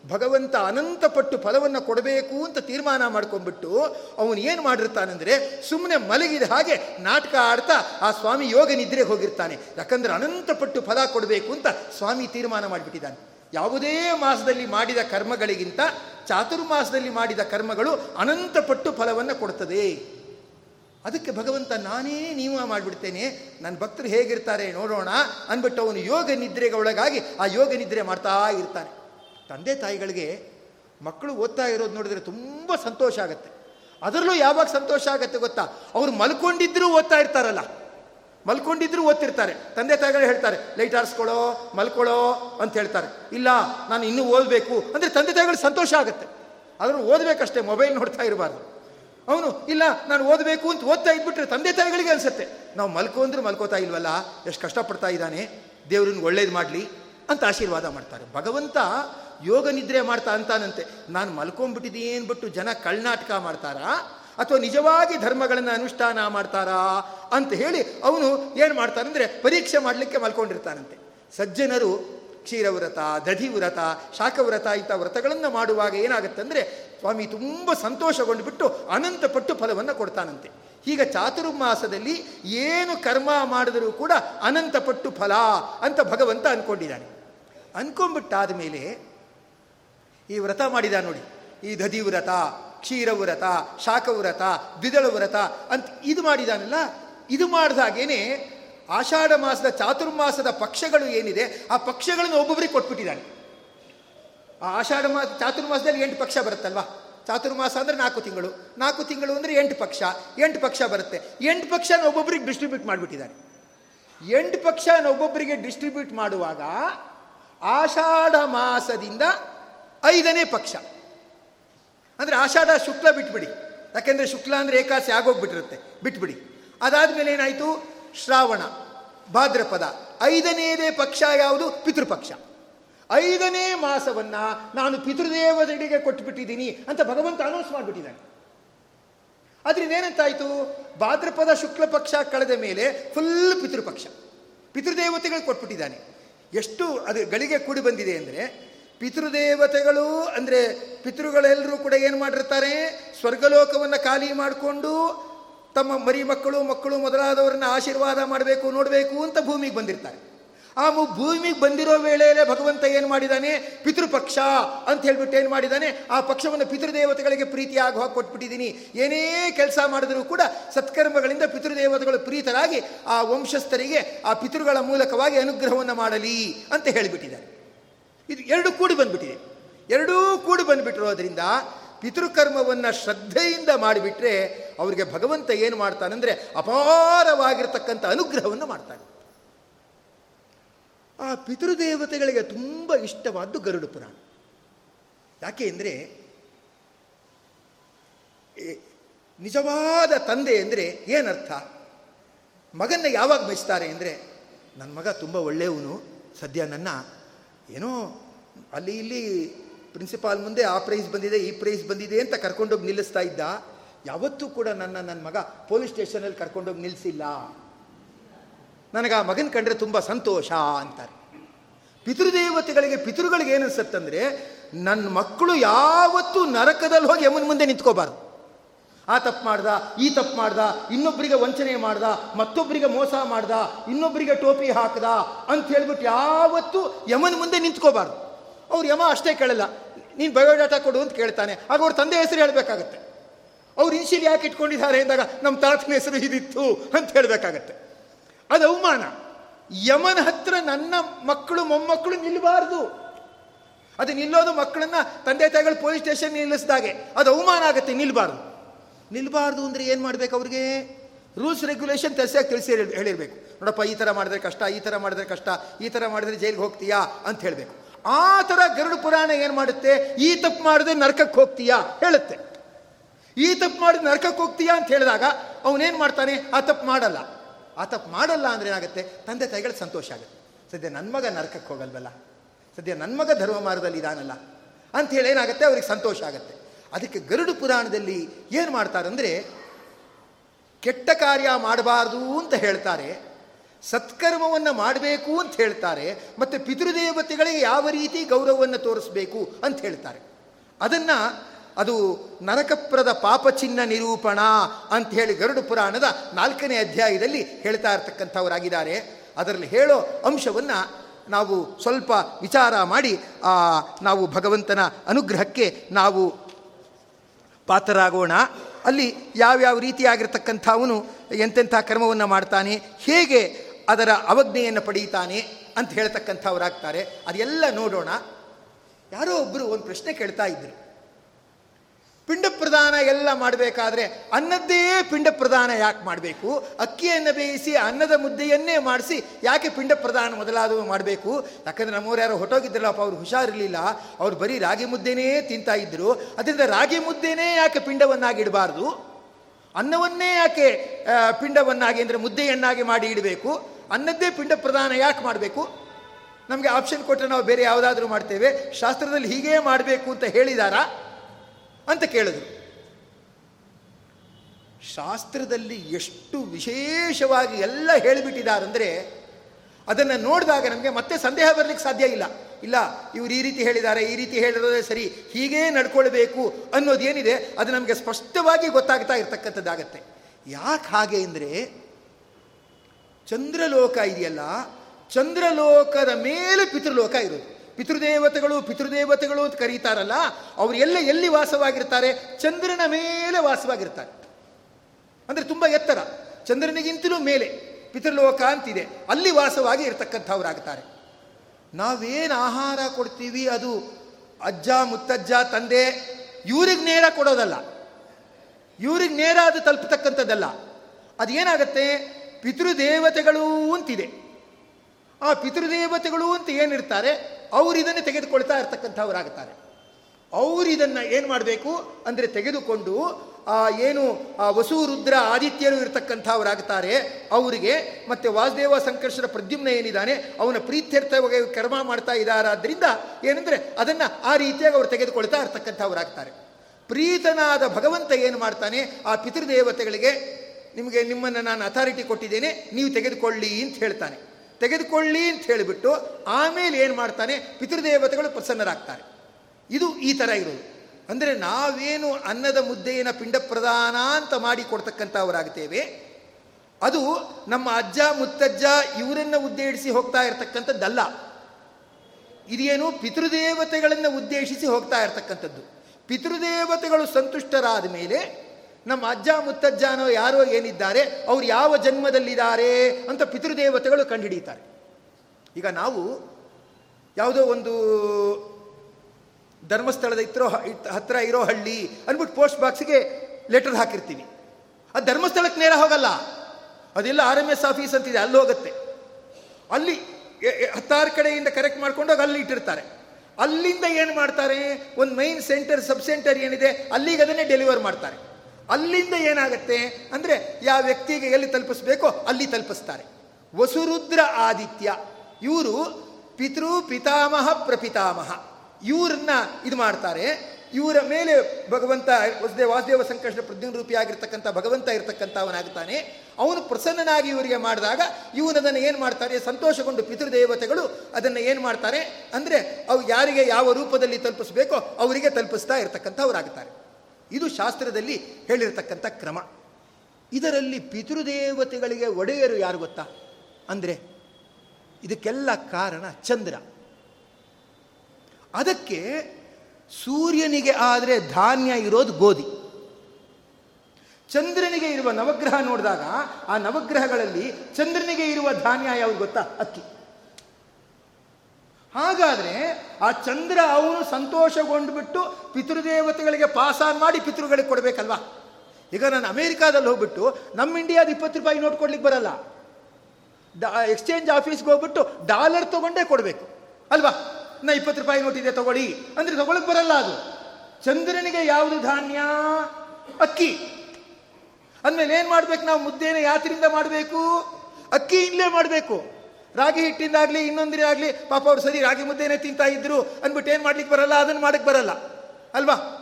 ಭಗವಂತ ಅನಂತಪಟ್ಟು ಫಲವನ್ನು ಕೊಡಬೇಕು ಅಂತ ತೀರ್ಮಾನ ಮಾಡ್ಕೊಂಡ್ಬಿಟ್ಟು ಅವನು ಏನು ಮಾಡಿರ್ತಾನೆಂದರೆ ಸುಮ್ಮನೆ ಮಲಗಿದ ಹಾಗೆ ನಾಟಕ ಆಡ್ತಾ ಆ ಸ್ವಾಮಿ ಯೋಗ ನಿದ್ರೆಗೆ ಹೋಗಿರ್ತಾನೆ. ಯಾಕಂದರೆ ಅನಂತಪಟ್ಟು ಫಲ ಕೊಡಬೇಕು ಅಂತ ಸ್ವಾಮಿ ತೀರ್ಮಾನ ಮಾಡಿಬಿಟ್ಟಿದ್ದಾನೆ. ಯಾವುದೇ ಮಾಸದಲ್ಲಿ ಮಾಡಿದ ಕರ್ಮಗಳಿಗಿಂತ ಚಾತುರ್ಮಾಸದಲ್ಲಿ ಮಾಡಿದ ಕರ್ಮಗಳು ಅನಂತಪಟ್ಟು ಫಲವನ್ನು ಕೊಡ್ತದೆ. ಅದಕ್ಕೆ ಭಗವಂತ, ನಾನೇ ನಿಯಮ ಮಾಡಿಬಿಡ್ತೇನೆ. ನನ್ನ ಭಕ್ತರು ಹೇಗಿರ್ತಾರೆ ನೋಡೋಣ ಅಂದ್ಬಿಟ್ಟು ಅವನು ಯೋಗ ನಿದ್ರೆಗೆ ಒಳಗಾಗಿ ಆ ಯೋಗ ನಿದ್ರೆ ಮಾಡ್ತಾ ಇರ್ತಾನೆ. ತಂದೆ ತಾಯಿಗಳಿಗೆ ಮಕ್ಕಳು ಓದ್ತಾ ಇರೋದು ನೋಡಿದ್ರೆ ತುಂಬ ಸಂತೋಷ ಆಗುತ್ತೆ. ಅದರಲ್ಲೂ ಯಾವಾಗ ಸಂತೋಷ ಆಗುತ್ತೆ ಗೊತ್ತಾ? ಅವ್ರು ಮಲ್ಕೊಂಡಿದ್ರೂ ಓದ್ತಾ ಇರ್ತಾರಲ್ಲ. ಮಲ್ಕೊಂಡಿದ್ರು ಓದ್ತಿರ್ತಾರೆ. ತಂದೆ ತಾಯಿಗಳು ಹೇಳ್ತಾರೆ, ಲೈಟ್ ಆರಿಸ್ಕೊಳ್ಳೋ, ಮಲ್ಕೊಳ್ಳೋ ಅಂತ ಹೇಳ್ತಾರೆ. ಇಲ್ಲ, ನಾನು ಇನ್ನೂ ಓದಬೇಕು. ಅಂದರೆ ತಂದೆ ತಾಯಿಗಳು ಸಂತೋಷ ಆಗುತ್ತೆ. ಅದನ್ನು ಓದಬೇಕಷ್ಟೇ, ಮೊಬೈಲ್ ನೋಡ್ತಾ ಇರಬಾರ್ದು. ಅವನು, ಇಲ್ಲ, ನಾನು ಓದಬೇಕು ಅಂತ ಓದ್ತಾ ಇದ್ಬಿಟ್ರೆ ತಂದೆ ತಾಯಿಗಳಿಗೆ ಅನಿಸುತ್ತೆ. ನಾವು ಮಲ್ಕೋ ಮಲ್ಕೋತಾ ಇಲ್ವಲ್ಲ, ಎಷ್ಟು ಕಷ್ಟಪಡ್ತಾ ಇದ್ದಾನೆ, ದೇವ್ರನ್ನ ಒಳ್ಳೇದು ಮಾಡಲಿ ಅಂತ ಆಶೀರ್ವಾದ ಮಾಡ್ತಾರೆ. ಭಗವಂತ ಯೋಗ ನಿದ್ರೆ ಮಾಡ್ತಾ ಅಂತಾನಂತೆ. ನಾನು ಮಲ್ಕೊಂಡ್ಬಿಟ್ಟಿದ್ದೀನಿ ಅಂದ್ಬಿಟ್ಟು ಜನ ಕಳ್ನಾಟಕ ಮಾಡ್ತಾರಾ? ಅಥವಾ ನಿಜವಾಗಿ ಧರ್ಮಗಳನ್ನು ಅನುಷ್ಠಾನ ಮಾಡ್ತಾರಾ? ಅಂತ ಹೇಳಿ ಅವನು ಏನು ಮಾಡ್ತಾನಂದರೆ ಪರೀಕ್ಷೆ ಮಾಡಲಿಕ್ಕೆ ಮಲ್ಕೊಂಡಿರ್ತಾನಂತೆ. ಸಜ್ಜನರು ಕ್ಷೀರವ್ರತ ದಧಿವ್ರತ, ಶಾಖವ್ರತ ಇಂಥ ವ್ರತಗಳನ್ನು ಮಾಡುವಾಗ ಏನಾಗುತ್ತಂದರೆ ಸ್ವಾಮಿ ತುಂಬ ಸಂತೋಷಗೊಂಡು ಬಿಟ್ಟು ಅನಂತಪಟ್ಟು ಫಲವನ್ನು ಕೊಡ್ತಾನಂತೆ. ಈಗ ಚಾತುರ್ಮಾಸದಲ್ಲಿ ಏನು ಕರ್ಮ ಮಾಡಿದರೂ ಕೂಡ ಅನಂತಪಟ್ಟು ಫಲ ಅಂತ ಭಗವಂತ ಅಂದ್ಕೊಂಡಿದ್ದಾನೆ ಅಂದ್ಕೊಂಡ್ಬಿಟ್ಟಾದ ಮೇಲೆ ಈ ವ್ರತ ಮಾಡಿದ ನೋಡಿ. ಈ ದಧಿ ವ್ರತ ಕ್ಷೀರ ವ್ರತ ದ್ವಿದಳ ವ್ರತ ಅಂತ ಇದು ಮಾಡಿದಾನಲ್ಲ. ಇದು ಮಾಡಿದಾಗೇನೆ ಆಷಾಢ ಮಾಸದ ಚಾತುರ್ಮಾಸದ ಪಕ್ಷಗಳು ಏನಿದೆ, ಆ ಪಕ್ಷಗಳನ್ನು ಒಬ್ಬೊಬ್ಬರಿಗೆ ಕೊಟ್ಬಿಟ್ಟಿದ್ದಾನೆ ಆ ಆಷಾಢ ಮಾಸ ಚಾತುರ್ಮಾಸದಲ್ಲಿ ಎಂಟು ಪಕ್ಷ ಬರುತ್ತಲ್ವಾ? ಚಾತುರ್ಮಾಸ ಅಂದರೆ ನಾಲ್ಕು ತಿಂಗಳು. ನಾಲ್ಕು ತಿಂಗಳು ಅಂದರೆ ಎಂಟು ಪಕ್ಷ. ಎಂಟು ಪಕ್ಷ ಬರುತ್ತೆ. ಎಂಟು ಪಕ್ಷನ ಒಬ್ಬೊಬ್ಬರಿಗೆ ಡಿಸ್ಟ್ರಿಬ್ಯೂಟ್ ಮಾಡಿಬಿಟ್ಟಿದ್ದಾನೆ ಎಂಟು ಪಕ್ಷನ ಒಬ್ಬೊಬ್ಬರಿಗೆ ಡಿಸ್ಟ್ರಿಬ್ಯೂಟ್ ಮಾಡುವಾಗ ಆಷಾಢ ಮಾಸದಿಂದ ಐದನೇ ಪಕ್ಷ. ಅಂದರೆ ಆಷಾಢ ಶುಕ್ಲ ಬಿಟ್ಬಿಡಿ. ಯಾಕೆಂದರೆ ಶುಕ್ಲ ಅಂದರೆ ಏಕಾಸಿ ಆಗೋಗ್ಬಿಟ್ಟಿರುತ್ತೆ. ಬಿಟ್ಬಿಡಿ. ಅದಾದಮೇಲೆ ಏನಾಯಿತು? ಶ್ರಾವಣ, ಭಾದ್ರಪದ, ಐದನೇದೇ ಪಕ್ಷ ಯಾವುದು? ಪಿತೃಪಕ್ಷ. ಐದನೇ ಮಾಸವನ್ನ ನಾನು ಪಿತೃದೇವತೆಗಳಿಗೆ ಕೊಟ್ಟುಬಿಟ್ಟಿದ್ದೀನಿ ಅಂತ ಭಗವಂತ ಅನೌನ್ಸ್ ಮಾಡಿಬಿಟ್ಟಿದ್ದಾನೆ. ಅದರಿಂದ ಏನಂತಾಯಿತು? ಭಾದ್ರಪದ ಶುಕ್ಲ ಪಕ್ಷ ಕಳೆದ ಮೇಲೆ ಫುಲ್ ಪಿತೃಪಕ್ಷ. ಪಿತೃದೇವತೆಗಳು ಕೊಟ್ಬಿಟ್ಟಿದ್ದಾನೆ. ಎಷ್ಟು ಅದು ಗಳಿಗೆ ಕೂಡಿ ಬಂದಿದೆ ಅಂದರೆ ಪಿತೃದೇವತೆಗಳು ಅಂದರೆ ಪಿತೃಗಳೆಲ್ಲರೂ ಕೂಡ ಏನು ಮಾಡಿರ್ತಾರೆ? ಸ್ವರ್ಗಲೋಕವನ್ನು ಖಾಲಿ ಮಾಡಿಕೊಂಡು ತಮ್ಮ ಮರಿ ಮಕ್ಕಳು ಮಕ್ಕಳು ಮೊದಲಾದವರನ್ನ ಆಶೀರ್ವಾದ ಮಾಡಬೇಕು, ನೋಡಬೇಕು ಅಂತ ಭೂಮಿಗೆ ಬಂದಿರ್ತಾರೆ. ಆ ಭೂಮಿಗೆ ಬಂದಿರೋ ವೇಳೆಯಲ್ಲೇ ಭಗವಂತ ಏನು ಮಾಡಿದ್ದಾನೆ ಪಿತೃಪಕ್ಷ ಅಂತ ಹೇಳ್ಬಿಟ್ಟು ಏನು ಮಾಡಿದ್ದಾನೆ ಆ ಪಕ್ಷವನ್ನು ಪಿತೃದೇವತೆಗಳಿಗೆ ಪ್ರೀತಿಯಾಗಿ ಹೋಗಿ ಕೊಟ್ಬಿಟ್ಟಿದ್ದೀನಿ ಏನೇ ಕೆಲಸ ಮಾಡಿದರೂ ಕೂಡ ಸತ್ಕರ್ಮಗಳಿಂದ ಪಿತೃದೇವತೆಗಳು ಪ್ರೀತರಾಗಿ ಆ ವಂಶಸ್ಥರಿಗೆ ಆ ಪಿತೃಗಳ ಮೂಲಕವಾಗಿ ಅನುಗ್ರಹವನ್ನು ಮಾಡಲಿ ಅಂತ ಹೇಳಿಬಿಟ್ಟಿದ್ದಾರೆ. ಇದು ಎರಡು ಕೂಡಿ ಬಂದ್ಬಿಟ್ಟಿದೆ. ಎರಡೂ ಕೂಡಿ ಬಂದುಬಿಟ್ಟಿರೋದ್ರಿಂದ ಪಿತೃಕರ್ಮವನ್ನು ಶ್ರದ್ಧೆಯಿಂದ ಮಾಡಿಬಿಟ್ರೆ ಅವರಿಗೆ ಭಗವಂತ ಏನು ಮಾಡ್ತಾನಂದರೆ ಅಪಾರವಾಗಿರ್ತಕ್ಕಂಥ ಅನುಗ್ರಹವನ್ನು ಮಾಡ್ತಾನೆ. ಆ ಪಿತೃದೇವತೆಗಳಿಗೆ ತುಂಬ ಇಷ್ಟವಾದ್ದು ಗರುಡ ಪುರಾಣ. ಯಾಕೆ ಅಂದರೆ ನಿಜವಾದ ತಂದೆ ಅಂದರೆ ಏನರ್ಥ? ಮಗನ್ನ ಯಾವಾಗ ಬಯಸ್ತಾರೆ ಅಂದರೆ ನನ್ನ ಮಗ ತುಂಬ ಒಳ್ಳೆಯವನು, ಸದ್ಯ ನನ್ನ, ಏನೋ, ಅಲ್ಲಿ ಇಲ್ಲಿ ಪ್ರಿನ್ಸಿಪಾಲ್ ಮುಂದೆ ಆ ಪ್ರೈಸ್ ಬಂದಿದೆ, ಈ ಪ್ರೈಸ್ ಬಂದಿದೆ ಅಂತ ಕರ್ಕೊಂಡೋಗಿ ನಿಲ್ಲಿಸ್ತಾ ಇದ್ದ ಯಾವತ್ತೂ ಕೂಡ ನನ್ನ ನನ್ನ ಮಗ ಪೊಲೀಸ್ ಸ್ಟೇಷನಲ್ಲಿ ಕರ್ಕೊಂಡೋಗಿ ನಿಲ್ಲಿಸಿಲ್ಲ ನನಗೆ ಆ ಮಗನ ಕಂಡ್ರೆ ತುಂಬ ಸಂತೋಷ ಅಂತಾರೆ. ಪಿತೃದೇವತೆಗಳಿಗೆ ಪಿತೃಗಳಿಗೆ ಏನು ಅನ್ಸುತ್ತಂದ್ರೆ ನನ್ನ ಮಕ್ಕಳು ಯಾವತ್ತೂ ನರಕದಲ್ಲಿ ಹೋಗಿ ಯಮನ ಮುಂದೆ ನಿಂತ್ಕೋಬಾರ್ದು. ಆ ತಪ್ಪು ಮಾಡ್ದ, ಈ ತಪ್ಪು ಮಾಡ್ದ ಇನ್ನೊಬ್ಬರಿಗೆ ವಂಚನೆ ಮಾಡ್ದ ಮತ್ತೊಬ್ಬರಿಗೆ ಮೋಸ ಮಾಡ್ದ ಇನ್ನೊಬ್ಬರಿಗೆ ಟೋಪಿ ಹಾಕ್ದ ಅಂತ ಹೇಳ್ಬಿಟ್ಟು ಯಾವತ್ತೂ ಯಮನ ಮುಂದೆ ನಿಂತ್ಕೋಬಾರ್ದು. ಅವ್ರು ಯಮ ಅಷ್ಟೇ ಕೇಳಲ್ಲ. ನೀನು ಬಯೋಡಾಟಾ ಕೊಡು ಅಂತ ಕೇಳ್ತಾನೆ. ಆಗ ಅವ್ರ ತಂದೆ ಹೆಸರು ಹೇಳಬೇಕಾಗತ್ತೆ. ಅವ್ರು ಇನ್ಶಿಲ್ ಯಾಕೆ ಇಟ್ಕೊಂಡಿದ್ದಾರೆ ಅಂದಾಗ ನಮ್ಮ ತಾತನ ಹೆಸರು ಇದಿತ್ತು ಅಂತ ಹೇಳಬೇಕಾಗತ್ತೆ. ಅದು ಅವಮಾನ. ಯಮನ ಹತ್ರ ನನ್ನ ಮಕ್ಕಳು, ಮೊಮ್ಮಕ್ಕಳು ನಿಲ್ಲಬಾರ್ದು ಅದು ನಿಲ್ಲೋದು ಮಕ್ಕಳನ್ನ ತಂದೆ ತಾಯಿಗಳು ಪೊಲೀಸ್ ಸ್ಟೇಷನ್ ನಿಲ್ಲಿಸಿದಾಗೆ. ಅದು ಅವಮಾನ ಆಗುತ್ತೆ, ನಿಲ್ಬಾರ್ದು. ನಿಲ್ಲಬಾರ್ದು ಅಂದರೆ ಏನು ಮಾಡಬೇಕು ಅವ್ರಿಗೆ? ರೂಲ್ಸ್ ರೆಗ್ಯುಲೇಷನ್ ತರಿಸಿಯಾಗಿ ತಿಳಿಸಿ ಹೇಳಿರಬೇಕು. ನೋಡಪ್ಪ, ಈ ಥರ ಮಾಡಿದ್ರೆ ಕಷ್ಟ, ಈ ಥರ ಮಾಡಿದ್ರೆ ಕಷ್ಟ, ಈ ಥರ ಮಾಡಿದ್ರೆ ಜೈಲಿಗೆ ಹೋಗ್ತೀಯಾ ಅಂತ ಹೇಳಬೇಕು. ಆ ಥರ ಗರುಡು ಪುರಾಣ ಏನು ಮಾಡುತ್ತೆ? ಈ ತಪ್ಪು ಮಾಡಿದ್ರೆ ನರಕಕ್ಕೆ ಹೋಗ್ತೀಯಾ? ಹೇಳುತ್ತೆ. ಈ ತಪ್ಪು ಮಾಡಿ ನರಕಕ್ಕೆ ಹೋಗ್ತೀಯಾ ಅಂತ ಹೇಳಿದಾಗ ಅವನೇನು ಮಾಡ್ತಾನೆ? ಆ ತಪ್ಪು ಮಾಡಲ್ಲ. ಆ ತಪ್ಪು ಮಾಡಲ್ಲ ಅಂದರೆ ಏನಾಗುತ್ತೆ? ತಂದೆ ತಾಯಿಗಳು ಸಂತೋಷ ಆಗುತ್ತೆ. ಸದ್ಯ ನನ್ನ ಮಗ ನರಕಕ್ಕೆ ಹೋಗಲ್ವಲ್ಲ? ಸದ್ಯ ನನ್ನ ಮಗ ಧರ್ಮ ಮಾರ್ಗದಲ್ಲಿ ಇದಾನಲ್ಲ? ಅಂಥೇಳಿ ಏನಾಗುತ್ತೆ? ಅವ್ರಿಗೆ ಸಂತೋಷ ಆಗುತ್ತೆ. ಅದಕ್ಕೆ ಗರುಡು ಪುರಾಣದಲ್ಲಿ ಏನು ಮಾಡ್ತಾರಂದರೆ, ಕೆಟ್ಟ ಕಾರ್ಯ ಮಾಡಬಾರ್ದು ಅಂತ ಹೇಳ್ತಾರೆ, ಸತ್ಕರ್ಮವನ್ನು ಮಾಡಬೇಕು ಅಂತ ಹೇಳ್ತಾರೆ, ಮತ್ತು ಪಿತೃದೇವತೆಗಳಿಗೆ ಯಾವ ರೀತಿ ಗೌರವವನ್ನು ತೋರಿಸಬೇಕು ಅಂತ ಹೇಳ್ತಾರೆ. ಅದನ್ನು ಅದು ನರಕಪ್ರದ ಪಾಪಚಿನ್ನ ನಿರೂಪಣ ಅಂತ ಹೇಳಿ ಗರುಡು ಪುರಾಣದ ನಾಲ್ಕನೇ ಅಧ್ಯಾಯದಲ್ಲಿ ಹೇಳ್ತಾ ಇರ್ತಕ್ಕಂಥವರಾಗಿದ್ದಾರೆ. ಅದರಲ್ಲಿ ಹೇಳೋ ಅಂಶವನ್ನು ನಾವು ಸ್ವಲ್ಪ ವಿಚಾರ ಮಾಡಿ, ಆ, ನಾವು ಭಗವಂತನ ಅನುಗ್ರಹಕ್ಕೆ ನಾವು ಪಾತ್ರರಾಗೋಣ. ಅಲ್ಲಿ ಯಾವ್ಯಾವ ರೀತಿಯಾಗಿರ್ತಕ್ಕಂಥವನು ಎಂತೆಂಥ ಕರ್ಮವನ್ನು ಮಾಡ್ತಾನೆ, ಹೇಗೆ ಅದರ ಅವಜ್ಞೆಯನ್ನು ಪಡೀತಾನೆ ಅಂತ ಹೇಳ್ತಕ್ಕಂಥವರಾಗ್ತಾರೆ. ಅದೆಲ್ಲ ನೋಡೋಣ. ಯಾರೋ ಒಬ್ಬರು ಒಂದು ಪ್ರಶ್ನೆ ಕೇಳ್ತಾ ಇದ್ರು. ಪಿಂಡ ಪ್ರದಾನ ಎಲ್ಲ ಮಾಡಬೇಕಾದ್ರೆ ಅನ್ನದ್ದೇ ಪಿಂಡ ಪ್ರದಾನ ಯಾಕೆ ಮಾಡಬೇಕು? ಅಕ್ಕಿಯನ್ನು ಬೇಯಿಸಿ, ಅನ್ನದ ಮುದ್ದೆಯನ್ನೇ ಮಾಡಿಸಿ ಯಾಕೆ ಪಿಂಡ ಪ್ರದಾನ ಮೊದಲಾದವು ಮಾಡಬೇಕು? ಯಾಕಂದರೆ ನಮ್ಮವ್ರು ಯಾರೋ ಹೊಟ್ಟೋಗಿದ್ರಲ್ಲಪ್ಪ, ಅವ್ರು ಹುಷಾರಿರಲಿಲ್ಲ. ಅವ್ರು ಬರೀ ರಾಗಿ ಮುದ್ದೆನೇ ತಿಂತಾ ಇದ್ದರು ಅದರಿಂದ ರಾಗಿ ಮುದ್ದೆನೇ ಯಾಕೆ ಪಿಂಡವನ್ನಾಗಿ ಇಡಬಾರ್ದು? ಅನ್ನವನ್ನೇ ಯಾಕೆ ಪಿಂಡವನ್ನಾಗಿ ಅಂದರೆ ಮುದ್ದೆಯನ್ನಾಗಿ ಮಾಡಿ ಇಡಬೇಕು? ಅನ್ನದ್ದೇ ಪಿಂಡ ಪ್ರದಾನ ಯಾಕೆ ಮಾಡಬೇಕು? ನಮಗೆ ಆಪ್ಷನ್ ಕೊಟ್ಟರೆ ನಾವು ಬೇರೆ ಯಾವುದಾದ್ರೂ ಮಾಡ್ತೇವೆ. ಶಾಸ್ತ್ರದಲ್ಲಿ ಹೀಗೇ ಮಾಡಬೇಕು ಅಂತ ಹೇಳಿದಾರಾ? ಅಂತ ಕೇಳಿದ್ರು. ಶಾಸ್ತ್ರದಲ್ಲಿ ಎಷ್ಟು ವಿಶೇಷವಾಗಿ ಎಲ್ಲ ಹೇಳಿಬಿಟ್ಟಿದ್ದಾರಂದರೆ ಅದನ್ನು ನೋಡಿದಾಗ ನಮಗೆ ಮತ್ತೆ ಸಂದೇಹ ಬರಲಿಕ್ಕೆ ಸಾಧ್ಯ ಇಲ್ಲ. ಇಲ್ಲ, ಇವರು ಈ ರೀತಿ ಹೇಳಿದ್ದಾರೆ, ಈ ರೀತಿ ಹೇಳಿರೋದೇ ಸರಿ, ಹೀಗೇ ನಡ್ಕೊಳ್ಬೇಕು ಅನ್ನೋದೇನಿದೆ ಅದು ನಮಗೆ ಸ್ಪಷ್ಟವಾಗಿ ಗೊತ್ತಾಗ್ತಾ ಇರ್ತಕ್ಕಂಥದ್ದಾಗತ್ತೆ. ಯಾಕೆ ಹಾಗೆ ಅಂದರೆ, ಚಂದ್ರಲೋಕ ಇದೆಯಲ್ಲ, ಚಂದ್ರಲೋಕದ ಮೇಲೆ ಪಿತೃಲೋಕ ಇರೋದು. ಪಿತೃದೇವತೆಗಳು ಪಿತೃದೇವತೆಗಳು ಅಂತ ಕರೀತಾರಲ್ಲ, ಅವರು ಎಲ್ಲ, ಎಲ್ಲಿ ವಾಸವಾಗಿರ್ತಾರೆ? ಚಂದ್ರನ ಮೇಲೆ ವಾಸವಾಗಿರ್ತಾರೆ. ಅಂದರೆ ತುಂಬ ಎತ್ತರ. ಚಂದ್ರನಿಗಿಂತಲೂ ಮೇಲೆ ಪಿತೃಲೋಕ ಅಂತಿದೆ. ಅಲ್ಲಿ ವಾಸವಾಗಿ ಇರ್ತಕ್ಕಂಥವ್ರಾಗ್ತಾರೆ. ನಾವೇನು ಆಹಾರ ಕೊಡ್ತೀವಿ? ಅದು ಅಜ್ಜ, ಮುತ್ತಜ್ಜ, ತಂದೆ, ಇವ್ರಿಗೆ ನೇರ ಕೊಡೋದಲ್ಲ. ಇವ್ರಿಗೆ ನೇರ ಅದು ತಲುಪತಕ್ಕಂಥದ್ದಲ್ಲ. ಅದೇನಾಗತ್ತೆ? ಪಿತೃದೇವತೆಗಳು ಅಂತಿದೆ. ಆ ಪಿತೃದೇವತೆಗಳು ಅಂತ ಏನಿರ್ತಾರೆ, ಅವರು ಇದನ್ನು ತೆಗೆದುಕೊಳ್ತಾ ಇರ್ತಕ್ಕಂಥವರಾಗುತ್ತಾರೆ ಅವರು ಇದನ್ನು ಏನು ಮಾಡಬೇಕು ಅಂದರೆ ತೆಗೆದುಕೊಂಡು, ಆ, ಏನು, ಆ ವಸು ರುದ್ರ ಆದಿತ್ಯರು ಇರತಕ್ಕಂಥವರಾಗ್ತಾರೆ. ಅವರಿಗೆ ಮತ್ತೆ ವಾಸುದೇವ ಸಂಕರ್ಷರ ಪ್ರದ್ಯುಮ್ನ ಏನಿದ್ದಾನೆ, ಅವನ ಪ್ರೀತ್ಯರ್ಥವಾಗಿ ಕರ್ಮ ಮಾಡ್ತಾ ಇದ್ದಾರಾದ್ರಿಂದ ಏನಂದರೆ ಅದನ್ನು ಆ ರೀತಿಯಾಗಿ ಅವರು ತೆಗೆದುಕೊಳ್ತಾ ಇರ್ತಕ್ಕಂಥವರಾಗ್ತಾರೆ. ಪ್ರೀತನಾದ ಭಗವಂತ ಏನು ಮಾಡ್ತಾನೆ, ಆ ಪಿತೃದೇವತೆಗಳಿಗೆ, ನಿಮಗೆ ನಿಮ್ಮನ್ನು ನಾನು ಅಥಾರಿಟಿ ಕೊಟ್ಟಿದ್ದೇನೆ, ನೀವು ತೆಗೆದುಕೊಳ್ಳಿ ಅಂತ ಹೇಳ್ತಾನೆ. ತೆಗೆದುಕೊಳ್ಳಿ ಅಂತ ಹೇಳಿಬಿಟ್ಟು ಆಮೇಲೆ ಏನು ಮಾಡ್ತಾನೆ? ಪಿತೃದೇವತೆಗಳು ಪ್ರಸನ್ನರಾಗ್ತಾರೆ. ಇದು ಈ ಥರ ಇರೋದು. ಅಂದರೆ ನಾವೇನು ಅನ್ನದ ಮುದ್ದೆಯನ್ನು ಪಿಂಡ ಪ್ರದಾನ ಅಂತ ಮಾಡಿ ಕೊಡ್ತಕ್ಕಂಥವರಾಗ್ತೇವೆ, ಅದು ನಮ್ಮ ಅಜ್ಜ, ಮುತ್ತಜ್ಜ ಇವರನ್ನು ಉದ್ದೇಶಿಸಿ ಹೋಗ್ತಾ ಇರತಕ್ಕಂಥದ್ದಲ್ಲ. ಇದೇನು ಪಿತೃದೇವತೆಗಳನ್ನು ಉದ್ದೇಶಿಸಿ ಹೋಗ್ತಾ ಇರತಕ್ಕಂಥದ್ದು. ಪಿತೃದೇವತೆಗಳು ಸಂತುಷ್ಟರಾದ ಮೇಲೆ ನಮ್ಮ ಅಜ್ಜ ಮುತ್ತಜ್ಜನೋ ಯಾರೋ ಏನಿದ್ದಾರೆ, ಅವ್ರು ಯಾವ ಜನ್ಮದಲ್ಲಿದ್ದಾರೆ ಅಂತ ಪಿತೃದೇವತೆಗಳು ಕಂಡುಹಿಡಿತಾರೆ ಈಗ ನಾವು ಯಾವುದೋ ಒಂದು ಧರ್ಮಸ್ಥಳದ ಇತ್ತರೋ ಹತ್ತಿರ ಇರೋ ಹಳ್ಳಿ ಅಂದ್ಬಿಟ್ಟು ಪೋಸ್ಟ್ ಬಾಕ್ಸ್ಗೆ ಲೆಟರ್ ಹಾಕಿರ್ತೀವಿ. ಅದು ಧರ್ಮಸ್ಥಳಕ್ಕೆ ನೇರ ಹೋಗಲ್ಲ. ಅದೆಲ್ಲ ಆರ್ ಎಂ ಎಸ್ ಆಫೀಸ್ ಅಂತಿದೆ, ಅಲ್ಲಿ ಹೋಗುತ್ತೆ. ಅಲ್ಲಿ ಹತ್ತಾರು ಕಡೆಯಿಂದ ಕರೆಕ್ಟ್ ಮಾಡ್ಕೊಂಡೋಗಿ ಅಲ್ಲಿ ಇಟ್ಟಿರ್ತಾರೆ. ಅಲ್ಲಿಂದ ಏನು ಮಾಡ್ತಾರೆ, ಒಂದು ಮೈನ್ ಸೆಂಟರ್ ಸಬ್ ಸೆಂಟರ್ ಏನಿದೆ ಅಲ್ಲಿಗೆ ಅದನ್ನೇ ಡೆಲಿವರ್ ಮಾಡ್ತಾರೆ. ಅಲ್ಲಿಂದ ಏನಾಗುತ್ತೆ ಅಂದರೆ ಯಾವ ವ್ಯಕ್ತಿಗೆ ಎಲ್ಲಿ ತಲುಪಿಸ್ಬೇಕೋ ಅಲ್ಲಿ ತಲುಪಿಸ್ತಾರೆ. ವಸುರುದ್ರ ಆದಿತ್ಯ, ಇವರು ಪಿತೃ ಪಿತಾಮಹ ಪ್ರಪಿತಾಮಹ. ಇವ್ರನ್ನ ಇದು ಮಾಡ್ತಾರೆ. ಇವರ ಮೇಲೆ ಭಗವಂತ ವಸುದೇವ, ವಾಸುದೇವ ಸಂಕಷ್ಟ ಪ್ರಜ್ಞ ರೂಪಿಯಾಗಿರ್ತಕ್ಕಂಥ ಭಗವಂತ ಇರ್ತಕ್ಕಂಥವನಾಗ್ತಾನೆ. ಅವನು ಪ್ರಸನ್ನನಾಗಿ ಇವರಿಗೆ ಮಾಡಿದಾಗ ಇವನದನ್ನು ಏನು ಮಾಡ್ತಾರೆ? ಸಂತೋಷಗೊಂಡು ಪಿತೃದೇವತೆಗಳು ಅದನ್ನು ಏನು ಮಾಡ್ತಾರೆ? ಅಂದರೆ ಅವು ಯಾರಿಗೆ ಯಾವ ರೂಪದಲ್ಲಿ ತಲುಪಿಸ್ಬೇಕೋ ಅವರಿಗೆ ತಲುಪಿಸ್ತಾ ಇರ್ತಕ್ಕಂಥವರಾಗ್ತಾರೆ. ಇದು ಶಾಸ್ತ್ರದಲ್ಲಿ ಹೇಳಿರತಕ್ಕಂಥ ಕ್ರಮ. ಇದರಲ್ಲಿ ಪಿತೃದೇವತೆಗಳಿಗೆ ಒಡೆಯರು ಯಾರು ಗೊತ್ತಾ? ಅಂದರೆ ಇದಕ್ಕೆಲ್ಲ ಕಾರಣ ಚಂದ್ರ. ಅದಕ್ಕೆ ಸೂರ್ಯನಿಗೆ ಆದರೆ ಧಾನ್ಯ ಇರೋದು ಗೋಧಿ. ಚಂದ್ರನಿಗೆ ಇರುವ ನವಗ್ರಹ ನೋಡಿದಾಗ ಆ ನವಗ್ರಹಗಳಲ್ಲಿ ಚಂದ್ರನಿಗೆ ಇರುವ ಧಾನ್ಯ ಯಾವುದು ಗೊತ್ತಾ? ಅಕ್ಕಿ. ಹಾಗಾದರೆ ಆ ಚಂದ್ರ ಅವನು ಸಂತೋಷಗೊಂಡ್ಬಿಟ್ಟು ಪಿತೃದೇವತೆಗಳಿಗೆ ಪಾಸಾನ್ ಮಾಡಿ ಪಿತೃಗಳಿಗೆ ಕೊಡಬೇಕಲ್ವಾ? ಈಗ ನಾನು ಅಮೇರಿಕಾದಲ್ಲಿ ಹೋಗ್ಬಿಟ್ಟು ನಮ್ಮ ಇಂಡಿಯಾದ ಇಪ್ಪತ್ತು ರೂಪಾಯಿ ನೋಟ್ ಕೊಡ್ಲಿಕ್ಕೆ ಬರಲ್ಲ. ಎಕ್ಸ್ಚೇಂಜ್ ಆಫೀಸ್ಗೆ ಹೋಗ್ಬಿಟ್ಟು ಡಾಲರ್ ತೊಗೊಂಡೇ ಕೊಡಬೇಕು. ಅಲ್ವಾ? ನಾ ಇಪ್ಪತ್ತು ರೂಪಾಯಿ ನೋಟ್ ಇದೆ ತಗೊಳ್ಳಿ. ಅಂದರೆ ತಗೊಳಕ್ ಬರಲ್ಲ ಅದು. ಚಂದ್ರನಿಗೆ ಯಾವುದು ಧಾನ್ಯ? ಅಕ್ಕಿ. ಅಂದಮೇಲೆ ಏನು ಮಾಡಬೇಕು ನಾವು? ಮುದ್ದೇನೆ ಯಾತ್ರಿಂದ ಮಾಡಬೇಕು? ಅಕ್ಕಿ ಇಲ್ಲೇ ಮಾಡಬೇಕು. ರಾಗಿ ಹಿಟ್ಟಿಂದಾಗಲಿ, ಇನ್ನೊಂದ್ರೆ ಆಗಲಿ, ಪಾಪ ಅವ್ರು ಸರಿ ರಾಗಿ ಮುದ್ದೇನೆ ತಿಂತಾ ಇದ್ರು ಅಂದ್ಬಿಟ್ಟು ಏನು ಮಾಡ್ಲಿಕ್ಕೆ ಬರಲ್ಲ? ಅದನ್ನು ಮಾಡಕ್ಕೆ ಬರಲ್ಲ. ಅಲ್ವಾ?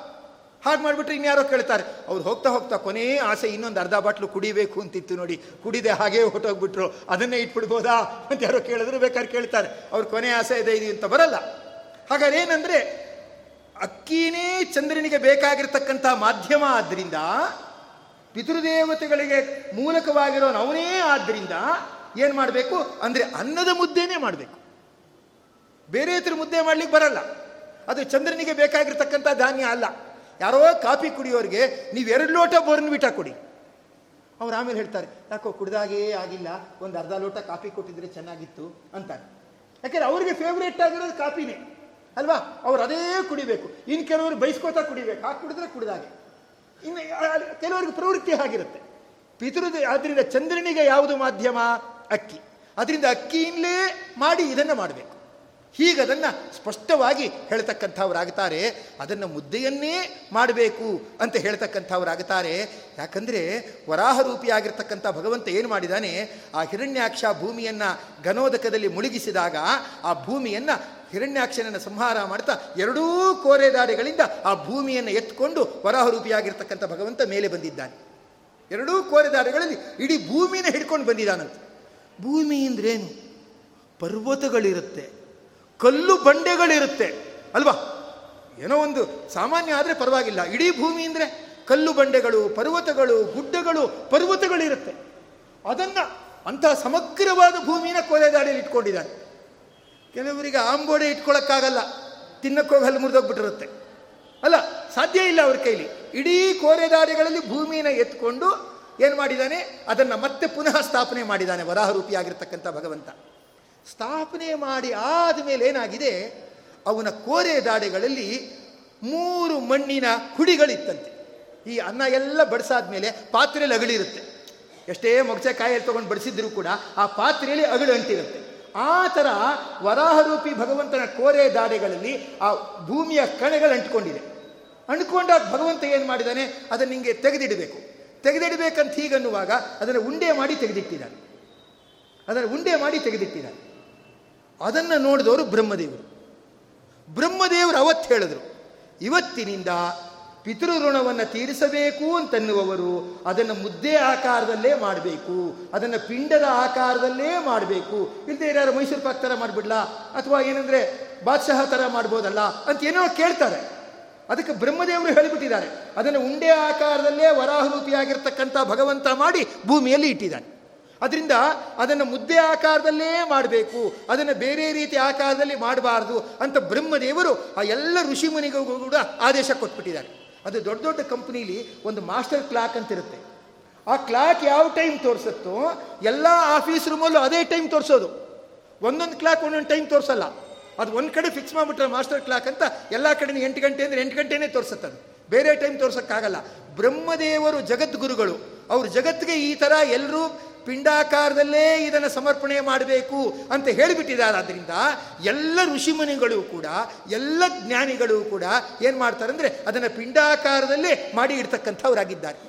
ಹಾಗೆ ಮಾಡಿಬಿಟ್ರೆ ಇನ್ಯಾರೋ ಕೇಳ್ತಾರೆ. ಅವ್ರು ಹೋಗ್ತಾ ಹೋಗ್ತಾ ಕೊನೇ ಆಸೆ ಇನ್ನೊಂದು ಅರ್ಧ ಬಾಟ್ಲು ಕುಡಿಬೇಕು ಅಂತಿತ್ತು ನೋಡಿ. ಕುಡಿದೆ ಹಾಗೆ ಹೊಟ್ಟೋಗ್ಬಿಟ್ರು ಅದನ್ನೇ ಇಟ್ಬಿಡ್ಬೋದಾ ಅಂತ ಯಾರೋ ಕೇಳಿದ್ರು, ಬೇಕಾದ್ರೆ ಕೇಳ್ತಾರೆ. ಅವ್ರ ಕೊನೆ ಆಸೆ ಇದೆ, ಇದು ಅಂತ ಬರಲ್ಲ. ಹಾಗಾದ್ರೆ ಏನಂದ್ರೆ ಅಕ್ಕಿನೇ ಚಂದ್ರನಿಗೆ ಬೇಕಾಗಿರ್ತಕ್ಕಂಥ ಮಾಧ್ಯಮ ಆದ್ರಿಂದ, ಪಿತೃದೇವತೆಗಳಿಗೆ ಮೂಲಕವಾಗಿರೋನು ಅವನೇ ಆದ್ರಿಂದ ಏನು ಮಾಡಬೇಕು? ಅಂದರೆ ಅನ್ನದ ಮುದ್ದೆನೇ ಮಾಡಬೇಕು. ಬೇರೆ ಇತರ ಮುದ್ದೆ ಮಾಡ್ಲಿಕ್ಕೆ ಬರಲ್ಲ. ಅದು ಚಂದ್ರನಿಗೆ ಬೇಕಾಗಿರ್ತಕ್ಕಂಥ ಧಾನ್ಯ ಅಲ್ಲ. ಯಾರೋ ಕಾಫಿ ಕುಡಿಯೋರಿಗೆ ನೀವು ಎರಡು ಲೋಟ ಬೋರ್ನ್ ಬೋರ್ನ್ವಿಟ ಕೊಡಿ. ಅವ್ರು ಆಮೇಲೆ ಹೇಳ್ತಾರೆ, ಯಾಕೋ ಕುಡಿದಾಗೇ ಆಗಿಲ್ಲ, ಒಂದು ಅರ್ಧ ಲೋಟ ಕಾಫಿ ಕೊಟ್ಟಿದ್ರೆ ಚೆನ್ನಾಗಿತ್ತು ಅಂತಾರೆ. ಯಾಕಂದ್ರೆ ಅವ್ರಿಗೆ ಫೇವ್ರೇಟ್ ಆಗಿರೋದು ಕಾಫಿನೇ. ಅಲ್ವಾ? ಅವ್ರು ಅದೇ ಕುಡಿಬೇಕು. ಇನ್ನು ಕೆಲವರು ಬೈಸ್ಕೋತಾ ಕುಡಿಬೇಕು. ಹಾಕಿ ಕುಡಿದ್ರೆ ಕುಡಿದಾಗೆ. ಇನ್ನು ಕೆಲವರಿಗೆ ಪ್ರವೃತ್ತಿ ಆಗಿರುತ್ತೆ ಪಿತೃದ ಆದ್ರಿಂದ ಚಂದ್ರನಿಗೆ ಯಾವುದು ಮಾಧ್ಯಮ? ಅಕ್ಕಿ. ಅದರಿಂದ ಅಕ್ಕಿಯಿಂದಲೇ ಮಾಡಿ ಇದನ್ನು ಮಾಡಬೇಕು. ಹೀಗದನ್ನು ಸ್ಪಷ್ಟವಾಗಿ ಹೇಳ್ತಕ್ಕಂಥವರಾಗುತ್ತಾರೆ ಅದನ್ನು ಮುದ್ದೆಯನ್ನೇ ಮಾಡಬೇಕು ಅಂತ ಹೇಳ್ತಕ್ಕಂಥವರಾಗುತ್ತಾರೆ ಯಾಕಂದರೆ ವರಾಹರೂಪಿಯಾಗಿರ್ತಕ್ಕಂಥ ಭಗವಂತ ಏನು ಮಾಡಿದಾನೆ? ಆ ಹಿರಣ್ಯಾಕ್ಷ ಭೂಮಿಯನ್ನು ಗನೋದಕದಲ್ಲಿ ಮುಳುಗಿಸಿದಾಗ ಆ ಭೂಮಿಯನ್ನು ಹಿರಣ್ಯಾಕ್ಷನನ್ನು ಸಂಹಾರ ಮಾಡ್ತಾ ಎರಡೂ ಕೋರೆದಾಡೆಗಳಿಂದ ಆ ಭೂಮಿಯನ್ನು ಎತ್ಕೊಂಡು ವರಾಹರೂಪಿಯಾಗಿರ್ತಕ್ಕಂಥ ಭಗವಂತ ಮೇಲೆ ಬಂದಿದ್ದಾನೆ. ಎರಡೂ ಕೋರೆದಾಡೆಗಳಲ್ಲಿ ಇಡೀ ಭೂಮಿನ ಹಿಡ್ಕೊಂಡು ಬಂದಿದ್ದಾನಂತೆ. ಭೂಮಿ ಅಂದ್ರೇನು ಪರ್ವತಗಳಿರುತ್ತೆ, ಕಲ್ಲು ಬಂಡೆಗಳಿರುತ್ತೆ, ಅಲ್ವಾ? ಏನೋ ಒಂದು ಸಾಮಾನ್ಯ ಆದರೆ ಪರವಾಗಿಲ್ಲ. ಇಡೀ ಭೂಮಿ ಅಂದರೆ ಕಲ್ಲು ಬಂಡೆಗಳು, ಪರ್ವತಗಳು, ಗುಡ್ಡಗಳು, ಪರ್ವತಗಳಿರುತ್ತೆ. ಅದನ್ನು ಅಂತಹ ಸಮಗ್ರವಾದ ಭೂಮಿನ ಕೊಲೆದಾಡಿಯಲ್ಲಿ ಇಟ್ಕೊಂಡಿದ್ದಾರೆ. ಕೆಲವರಿಗೆ ಆಂಬೋಡೆ ಇಟ್ಕೊಳ್ಳೋಕ್ಕಾಗಲ್ಲ ತಿನ್ನಕ್ಕೋಗಿ ಹಲ್ಲು ಮುರಿದೋಗ್ಬಿಟ್ಟಿರುತ್ತೆ. ಅಲ್ಲ, ಸಾಧ್ಯ ಇಲ್ಲ ಅವ್ರ ಕೈಲಿ. ಇಡೀ ಕೋರೆದಾರಿಗಳಲ್ಲಿ ಭೂಮಿನ ಎತ್ಕೊಂಡು ಏನು ಮಾಡಿದ್ದಾನೆ? ಅದನ್ನು ಮತ್ತೆ ಪುನಃ ಸ್ಥಾಪನೆ ಮಾಡಿದ್ದಾನೆ, ವರಾಹರೂಪಿಯಾಗಿರ್ತಕ್ಕಂಥ ಭಗವಂತ. ಸ್ಥಾಪನೆ ಮಾಡಿ ಆದಮೇಲೆ ಏನಾಗಿದೆ? ಅವನ ಕೋರೆ ದಾಡೆಗಳಲ್ಲಿ ಮೂರು ಮಣ್ಣಿನ ಹುಡಿಗಳಿತ್ತಂತೆ ಈ ಅನ್ನ ಎಲ್ಲ ಬಡಿಸಾದ್ಮೇಲೆ ಪಾತ್ರೆಯಲ್ಲಿ ಅಗಳಿರುತ್ತೆ ಎಷ್ಟೇ ಮೊಗಚೆ ಕಾಯಲ್ಲಿ ತೊಗೊಂಡು ಬಡಿಸಿದ್ರು ಕೂಡ ಆ ಪಾತ್ರೆಯಲ್ಲಿ ಅಗಳು ಅಂಟಿರುತ್ತೆ. ಆ ಥರ ವರಾಹರೂಪಿ ಭಗವಂತನ ಕೋರೆ ದಾಡೆಗಳಲ್ಲಿ ಆ ಭೂಮಿಯ ಕಣೆಗಳು ಅಂಟ್ಕೊಂಡಿದೆ. ಅಂಟ್ಕೊಂಡಾಗ ಭಗವಂತ ಏನು ಮಾಡಿದ್ದಾನೆ ಅದನ್ನು ನಿಮಗೆ ತೆಗೆದಿಡಬೇಕು. ತೆಗೆದಿಡಬೇಕಂತ ಹೀಗನ್ನುವಾಗ ಅದನ್ನು ಉಂಡೆ ಮಾಡಿ ತೆಗೆದಿಟ್ಟಿದ್ದಾನೆ ಅದನ್ನು ಉಂಡೆ ಮಾಡಿ ತೆಗೆದಿಟ್ಟಿದ್ದಾನೆ ಅದನ್ನು ನೋಡಿದವರು ಬ್ರಹ್ಮದೇವರು. ಬ್ರಹ್ಮದೇವರು ಅವತ್ತು ಹೇಳಿದ್ರು, ಇವತ್ತಿನಿಂದ ಪಿತೃಋಣವನ್ನು ತೀರಿಸಬೇಕು ಅಂತನ್ನುವರು ಅದನ್ನು ಮುದ್ದೆ ಆಕಾರದಲ್ಲೇ ಮಾಡಬೇಕು, ಅದನ್ನು ಪಿಂಡದ ಆಕಾರದಲ್ಲೇ ಮಾಡಬೇಕು. ಇಲ್ಲದೆ ಯಾರು ಮೈಸೂರು ಪಾಕ್ ಥರ ಮಾಡಿಬಿಡ್ಲಾ? ಅಥವಾ ಏನಂದರೆ ಬಾದಶಾಹ ಥರ ಮಾಡ್ಬೋದಲ್ಲ? ಅಂತ ಏನೋ ಕೇಳ್ತಾರೆ. ಅದಕ್ಕೆ ಬ್ರಹ್ಮದೇವರು ಹೇಳಿಬಿಟ್ಟಿದ್ದಾರೆ ಅದನ್ನು ಉಂಡೆ ಆಕಾರದಲ್ಲೇ ವರಾಹರೂಪಿಯಾಗಿರ್ತಕ್ಕಂಥ ಭಗವಂತ ಮಾಡಿ ಭೂಮಿಯಲ್ಲಿ ಇಟ್ಟಿದ್ದಾನೆ. ಅದರಿಂದ ಅದನ್ನು ಮುದ್ದೆ ಆಕಾರದಲ್ಲೇ ಮಾಡಬೇಕು, ಅದನ್ನು ಬೇರೆ ರೀತಿ ಆಕಾರದಲ್ಲಿ ಮಾಡಬಾರ್ದು ಅಂತ ಬ್ರಹ್ಮದೇವರು ಆ ಎಲ್ಲ ಋಷಿಮುನಿಗಳಿಗೂ ಕೂಡ ಆದೇಶ ಕೊಟ್ಬಿಟ್ಟಿದ್ದಾರೆ. ಅದು ದೊಡ್ಡ ದೊಡ್ಡ ಕಂಪ್ನೀಲಿ ಒಂದು ಮಾಸ್ಟರ್ ಕ್ಲಾಕ್ ಅಂತ ಇರುತ್ತೆ ಆ ಕ್ಲಾಕ್ ಯಾವ ಟೈಮ್ ತೋರಿಸುತ್ತೋ ಎಲ್ಲ ಆಫೀಸ್ ರೂಮಲ್ಲೂ ಅದೇ ಟೈಮ್ ತೋರಿಸೋದು. ಒಂದೊಂದು ಕ್ಲಾಕ್ ಒಂದೊಂದು ಟೈಮ್ ತೋರಿಸಲ್ಲ. ಅದು ಒಂದು ಕಡೆ ಫಿಕ್ಸ್ ಮಾಡಿಬಿಟ್ರೆ ಮಾಸ್ಟರ್ ಕ್ಲಾಕ್ ಅಂತ ಎಲ್ಲ ಕಡೆ ಎಂಟು ಗಂಟೆ ಅಂದರೆ ಎಂಟು ಗಂಟೆನೇ ತೋರಿಸುತ್ತದು ಬೇರೆ ಟೈಮ್ ತೋರ್ಸೋಕ್ಕಾಗಲ್ಲ. ಬ್ರಹ್ಮದೇವರು ಜಗದ್ಗುರುಗಳು. ಅವರು ಜಗತ್ತಿಗೆ ಈ ಥರ ಎಲ್ಲರೂ ಪಿಂಡಾಕಾರದಲ್ಲೇ ಇದನ್ನು ಸಮರ್ಪಣೆ ಮಾಡಬೇಕು ಅಂತ ಹೇಳಿಬಿಟ್ಟಿದ್ದಾರೆ ಆದ್ದರಿಂದ ಎಲ್ಲ ಋಷಿಮುನಿಗಳು ಕೂಡ, ಎಲ್ಲ ಜ್ಞಾನಿಗಳು ಕೂಡ ಏನು ಮಾಡ್ತಾರೆ ಅಂದರೆ ಅದನ್ನು ಪಿಂಡಾಕಾರದಲ್ಲೇ ಮಾಡಿ ಇಡ್ತಕ್ಕಂಥವರಾಗಿದ್ದಾರೆ.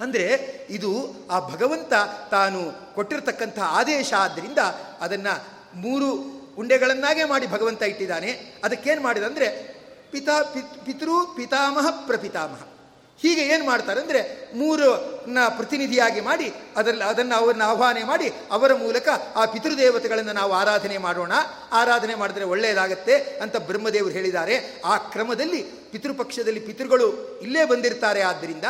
ಅಂದರೆ ಇದು ಆ ಭಗವಂತ ತಾನು ಕೊಟ್ಟಿರ್ತಕ್ಕಂಥ ಆದೇಶ ಆದ್ದರಿಂದ ಅದನ್ನು ಮೂರು ಉಂಡೆಗಳನ್ನಾಗೇ ಮಾಡಿ ಭಗವಂತ ಇಟ್ಟಿದ್ದಾನೆ. ಅದಕ್ಕೇನು ಮಾಡಿದಂದರೆ ಪಿತಾ ಪಿತೃ ಪಿತಾಮಹ ಪ್ರಪಿತಾಮಹ. ಹೀಗೆ ಏನು ಮಾಡ್ತಾರೆ ಅಂದರೆ ಮೂರನ್ನ ಪ್ರತಿನಿಧಿಯಾಗಿ ಮಾಡಿ ಅದರಲ್ಲಿ ಅದನ್ನು ಅವರನ್ನು ಆಹ್ವಾನ ಮಾಡಿ ಅವರ ಮೂಲಕ ಆ ಪಿತೃದೇವತೆಗಳನ್ನು ನಾವು ಆರಾಧನೆ ಮಾಡೋಣ. ಆರಾಧನೆ ಮಾಡಿದ್ರೆ ಒಳ್ಳೆಯದಾಗತ್ತೆ ಅಂತ ಬ್ರಹ್ಮದೇವರು ಹೇಳಿದ್ದಾರೆ. ಆ ಕ್ರಮದಲ್ಲಿ ಪಿತೃಪಕ್ಷದಲ್ಲಿ ಪಿತೃಗಳು ಇಲ್ಲೇ ಬಂದಿರ್ತಾರೆ. ಆದ್ದರಿಂದ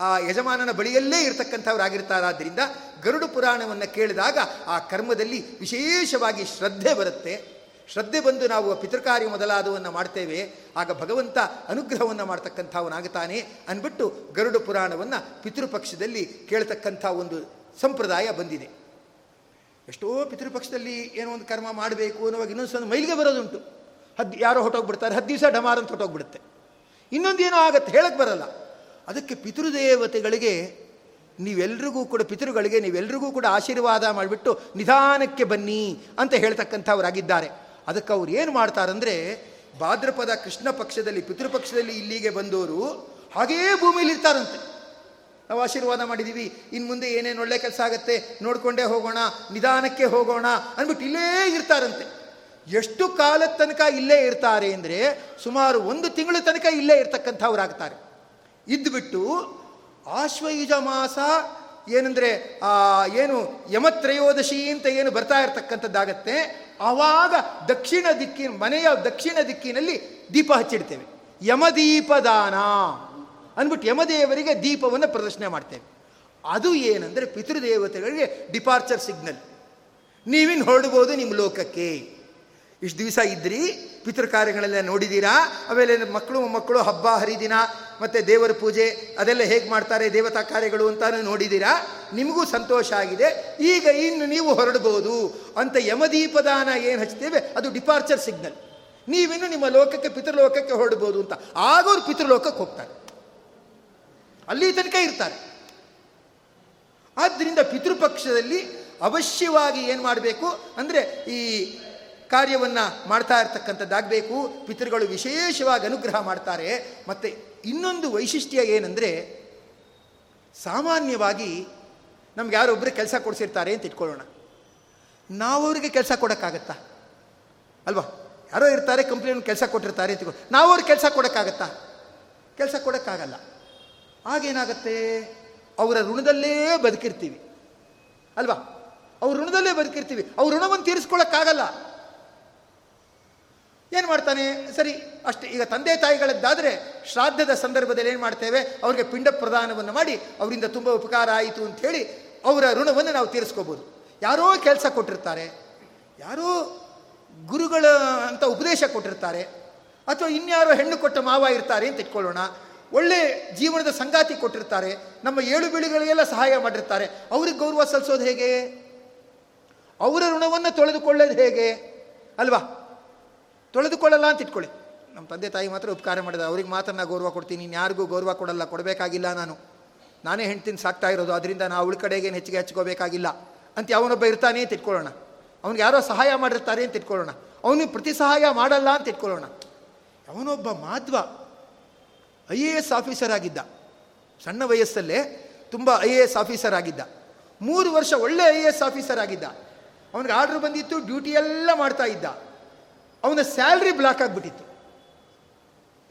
ಆ ಯಜಮಾನನ ಬಳಿಯಲ್ಲೇ ಇರತಕ್ಕಂಥವರಾಗಿರ್ತಾರಾದ್ದರಿಂದ ಗರುಡು ಪುರಾಣವನ್ನು ಕೇಳಿದಾಗ ಆ ಕರ್ಮದಲ್ಲಿ ವಿಶೇಷವಾಗಿ ಶ್ರದ್ಧೆ ಬರುತ್ತೆ. ಶ್ರದ್ಧೆ ಬಂದು ನಾವು ಪಿತೃಕಾರ್ಯ ಮೊದಲಾದವನ್ನು ಮಾಡ್ತೇವೆ. ಆಗ ಭಗವಂತ ಅನುಗ್ರಹವನ್ನು ಮಾಡ್ತಕ್ಕಂಥವನಾಗುತ್ತಾನೆ ಅಂದ್ಬಿಟ್ಟು ಗರುಡ ಪುರಾಣವನ್ನು ಪಿತೃಪಕ್ಷದಲ್ಲಿ ಕೇಳ್ತಕ್ಕಂಥ ಒಂದು ಸಂಪ್ರದಾಯ ಬಂದಿದೆ. ಎಷ್ಟೋ ಪಿತೃಪಕ್ಷದಲ್ಲಿ ಏನೋ ಒಂದು ಕರ್ಮ ಮಾಡಬೇಕು ಅನ್ನೋವಾಗ ಇನ್ನೊಂದು ಮೈಲಿಗೆ ಬರೋದುಂಟು. ಹದ್ದು ಯಾರೋ ಹೊಟ್ಟೋಗ್ಬಿಡ್ತಾರೆ ಹತ್ತು ದಿವಸ ಡಮಾರ್ ಅಂತ ಹೊಟ್ಟೋಗ್ಬಿಡುತ್ತೆ ಇನ್ನೊಂದು ಏನೋ ಆಗತ್ತೆ ಹೇಳಕ್ಕೆ ಬರಲ್ಲ. ಅದಕ್ಕೆ ಪಿತೃದೇವತೆಗಳಿಗೆ ನೀವೆಲ್ರಿಗೂ ಕೂಡ, ಪಿತೃಗಳಿಗೆ ನೀವೆಲ್ರಿಗೂ ಕೂಡ ಆಶೀರ್ವಾದ ಮಾಡಿಬಿಟ್ಟು ನಿಧಾನಕ್ಕೆ ಬನ್ನಿ ಅಂತ ಹೇಳ್ತಕ್ಕಂಥವರಾಗಿದ್ದಾರೆ. ಅದಕ್ಕೆ ಅವ್ರು ಏನು ಮಾಡ್ತಾರಂದರೆ, ಭಾದ್ರಪದ ಕೃಷ್ಣ ಪಕ್ಷದಲ್ಲಿ ಪಿತೃಪಕ್ಷದಲ್ಲಿ ಇಲ್ಲಿಗೆ ಬಂದವರು ಹಾಗೇ ಭೂಮಿಯಲ್ಲಿ ಇರ್ತಾರಂತೆ. ನಾವು ಆಶೀರ್ವಾದ ಮಾಡಿದ್ದೀವಿ ಇನ್ನು ಮುಂದೆ ಏನೇನು ಒಳ್ಳೆ ಕೆಲಸ ಆಗುತ್ತೆ, ನೋಡಿಕೊಂಡೇ ಹೋಗೋಣ, ನಿಧಾನಕ್ಕೆ ಹೋಗೋಣ ಅಂದ್ಬಿಟ್ಟು ಇಲ್ಲೇ ಇರ್ತಾರಂತೆ. ಎಷ್ಟು ಕಾಲದ ತನಕ ಇಲ್ಲೇ ಇರ್ತಾರೆ ಅಂದರೆ ಸುಮಾರು ಒಂದು ತಿಂಗಳ ತನಕ ಇಲ್ಲೇ ಇರ್ತಕ್ಕಂಥವ್ರಾಗ್ತಾರೆ. ಇದ್ದುಬಿಟ್ಟು ಆಶ್ವಯುಜ ಮಾಸ ಏನಂದರೆ, ಆ, ಏನು ಯಮತ್ರಯೋದಶಿ ಅಂತ ಏನು ಬರ್ತಾ ಇರತಕ್ಕಂಥದ್ದಾಗತ್ತೆ, ಆವಾಗ ದಕ್ಷಿಣ ದಿಕ್ಕಿನ, ಮನೆಯ ದಕ್ಷಿಣ ದಿಕ್ಕಿನಲ್ಲಿ ದೀಪ ಹಚ್ಚಿಡ್ತೇವೆ. ಯಮದೀಪದಾನ ಅಂದ್ಬಿಟ್ಟು ಯಮದೇವರಿಗೆ ದೀಪವನ್ನು ಪ್ರದರ್ಶನ ಮಾಡ್ತೇವೆ. ಅದು ಏನಂದರೆ ಪಿತೃದೇವತೆಗಳಿಗೆ ಡಿಪಾರ್ಚರ್ ಸಿಗ್ನಲ್ ನೀವಿನ್ ಹೊರಡ್ಬೋದು ನಿಮ್ಮ ಲೋಕಕ್ಕೆ. ಇಷ್ಟು ದಿವಸ ಇದ್ರಿ ಪಿತೃ ಕಾರ್ಯಗಳೆಲ್ಲ ನೋಡಿದ್ದೀರಾ ಆಮೇಲೆ ಮಕ್ಕಳು ಮಕ್ಕಳು ಹಬ್ಬ, ಹರಿದಿನ, ಮತ್ತು ದೇವರ ಪೂಜೆ, ಅದೆಲ್ಲ ಹೇಗೆ ಮಾಡ್ತಾರೆ, ದೇವತಾ ಕಾರ್ಯಗಳು ಅಂತ ನೋಡಿದ್ದೀರಾ ನಿಮಗೂ ಸಂತೋಷ ಆಗಿದೆ. ಈಗ ಇನ್ನು ನೀವು ಹೊರಡಬಹುದು ಅಂತ ಯಮದೀಪದಾನ ಏನು ಹಚ್ತೇವೆ? ಅದು ಡಿಪಾರ್ಚರ್ ಸಿಗ್ನಲ್ ನೀವಿನ್ನು ನಿಮ್ಮ ಲೋಕಕ್ಕೆ, ಪಿತೃಲೋಕಕ್ಕೆ ಹೊರಡ್ಬೋದು ಅಂತ. ಆಗೋರು ಪಿತೃಲೋಕಕ್ಕೆ ಹೋಗ್ತಾರೆ. ಅಲ್ಲಿ ತನಕ ಇರ್ತಾರೆ. ಆದ್ದರಿಂದ ಪಿತೃಪಕ್ಷದಲ್ಲಿ ಅವಶ್ಯವಾಗಿ ಏನು ಮಾಡಬೇಕು? ಅಂದರೆ ಈ ಕಾರ್ಯವನ್ನು ಮಾಡ್ತಾ ಇರ್ತಕ್ಕಂಥದ್ದಾಗಬೇಕು. ಪಿತೃಗಳು ವಿಶೇಷವಾಗಿ ಅನುಗ್ರಹ ಮಾಡ್ತಾರೆ. ಮತ್ತು ಇನ್ನೊಂದು ವೈಶಿಷ್ಟ್ಯ ಏನಂದರೆ, ಸಾಮಾನ್ಯವಾಗಿ ನಮ್ಗೆ ಯಾರೊಬ್ಬರು ಕೆಲಸ ಕೊಡಿಸಿರ್ತಾರೆ ಅಂತ ಇಟ್ಕೊಳ್ಳೋಣ. ನಾವು ಅವರಿಗೆ ಕೆಲಸ ಕೊಡೋಕ್ಕಾಗತ್ತಾ? ಅಲ್ವಾ? ಯಾರೋ ಇರ್ತಾರೆ ಕಂಪ್ನಿಯನ್ನು ಕೆಲಸ ಕೊಟ್ಟಿರ್ತಾರೆ ಅಂತ ನಾವು ಅವ್ರಿಗೆ ಕೆಲಸ ಕೊಡೋಕ್ಕಾಗತ್ತಾ? ಕೆಲಸ ಕೊಡೋಕ್ಕಾಗಲ್ಲ. ಆಗೇನಾಗತ್ತೆ ಅವರ ಋಣದಲ್ಲೇ ಬದುಕಿರ್ತೀವಿ. ಅಲ್ವಾ? ಅವ್ರ ಋಣದಲ್ಲೇ ಬದುಕಿರ್ತೀವಿ. ಅವ್ರ ಋಣವನ್ನು ತೀರಿಸ್ಕೊಳ್ಳೋಕ್ಕಾಗಲ್ಲ ಏನು ಮಾಡ್ತಾನೆ? ಸರಿ, ಅಷ್ಟೇ, ಈಗ ತಂದೆ ತಾಯಿಗಳದ್ದಾದರೆ ಶ್ರಾದ್ದದ ಸಂದರ್ಭದಲ್ಲಿ ಏನು ಮಾಡ್ತೇವೆ? ಅವರಿಗೆ ಪಿಂಡ ಪ್ರದಾನವನ್ನು ಮಾಡಿ, ಅವರಿಂದ ತುಂಬ ಉಪಕಾರ ಆಯಿತು ಅಂತ ಹೇಳಿ ಅವರ ಋಣವನ್ನು ನಾವು ತೀರಿಸ್ಕೋಬೋದು. ಯಾರೋ ಕೆಲಸ ಕೊಟ್ಟಿರ್ತಾರೆ, ಯಾರೋ ಗುರುಗಳ ಅಂತ ಉಪದೇಶ ಕೊಟ್ಟಿರ್ತಾರೆ, ಅಥವಾ ಇನ್ಯಾರೋ ಹೆಣ್ಣು ಕೊಟ್ಟ ಮಾವ ಇರ್ತಾರೆ ಅಂತ ಇಟ್ಕೊಳ್ಳೋಣ, ಒಳ್ಳೆ ಜೀವನದ ಸಂಗಾತಿ ಕೊಟ್ಟಿರ್ತಾರೆ, ನಮ್ಮ ಏಳು ಬೀಳುಗಳಿಗೆಲ್ಲ ಸಹಾಯ ಮಾಡಿರ್ತಾರೆ, ಅವ್ರಿಗೆ ಗೌರವ ಸಲ್ಲಿಸೋದು ಹೇಗೆ? ಅವರ ಋಣವನ್ನು ತೊಳೆದುಕೊಳ್ಳೋದು ಹೇಗೆ? ಅಲ್ವಾ? ತೊಳೆದುಕೊಳ್ಳಲ್ಲ ಅಂತ ಇಟ್ಕೊಳ್ಳಿ. ನಮ್ಮ ತಂದೆ ತಾಯಿ ಮಾತ್ರ ಉಪಕಾರ ಮಾಡಿದ. ಅವ್ರಿಗೆ ಮಾತ್ರ ನಾನು ಗೌರವ ಕೊಡ್ತೀನಿ. ಯಾರಿಗೂ ಗೌರವ ಕೊಡಲ್ಲ. ಕೊಡಬೇಕಾಗಿಲ್ಲ ನಾನು. ನಾನೇ ಹೆಂಡ್ತೀನಿ ಸಾಕ್ತಾ ಇರೋದು. ಅದರಿಂದ ನಾವು ಕಡೆಗೆ ಹೆಚ್ಚಿಗೆ ಹಚ್ಕೋಬೇಕಾಗಿಲ್ಲ. ಅಂತ ಯಾವನೊಬ್ಬ ಇರ್ತಾನೆ ಅಂತ ಇಟ್ಕೊಳ್ಳೋಣ. ಅವ್ನಿಗೆ ಯಾರೋ ಸಹಾಯ ಮಾಡಿರ್ತಾರೆ ಅಂತ ಇಟ್ಕೊಳ್ಳೋಣ. ಅವನಿಗೆ ಪ್ರತಿ ಸಹಾಯ ಮಾಡಲ್ಲ ಅಂತ ಇಟ್ಕೊಳ್ಳೋಣ. ಅವನೊಬ್ಬ Madhva I A S officer ಆಗಿದ್ದ. ಸಣ್ಣ ವಯಸ್ಸಲ್ಲೇ ತುಂಬ ಐ ಎ ಎಸ್ ಆಫೀಸರ್ ಆಗಿದ್ದ. ಮೂರು ವರ್ಷ ಒಳ್ಳೆ ಐ ಎ ಎಸ್ ಆಫೀಸರ್ ಆಗಿದ್ದ. ಅವನಿಗೆ ಆರ್ಡ್ರ್ ಬಂದಿತ್ತು. ಡ್ಯೂಟಿ ಎಲ್ಲ ಮಾಡ್ತಾ ಇದ್ದ. ಅವನ ಸ್ಯಾಲ್ರಿ ಬ್ಲಾಕ್ ಆಗಿಬಿಟ್ಟಿತ್ತು.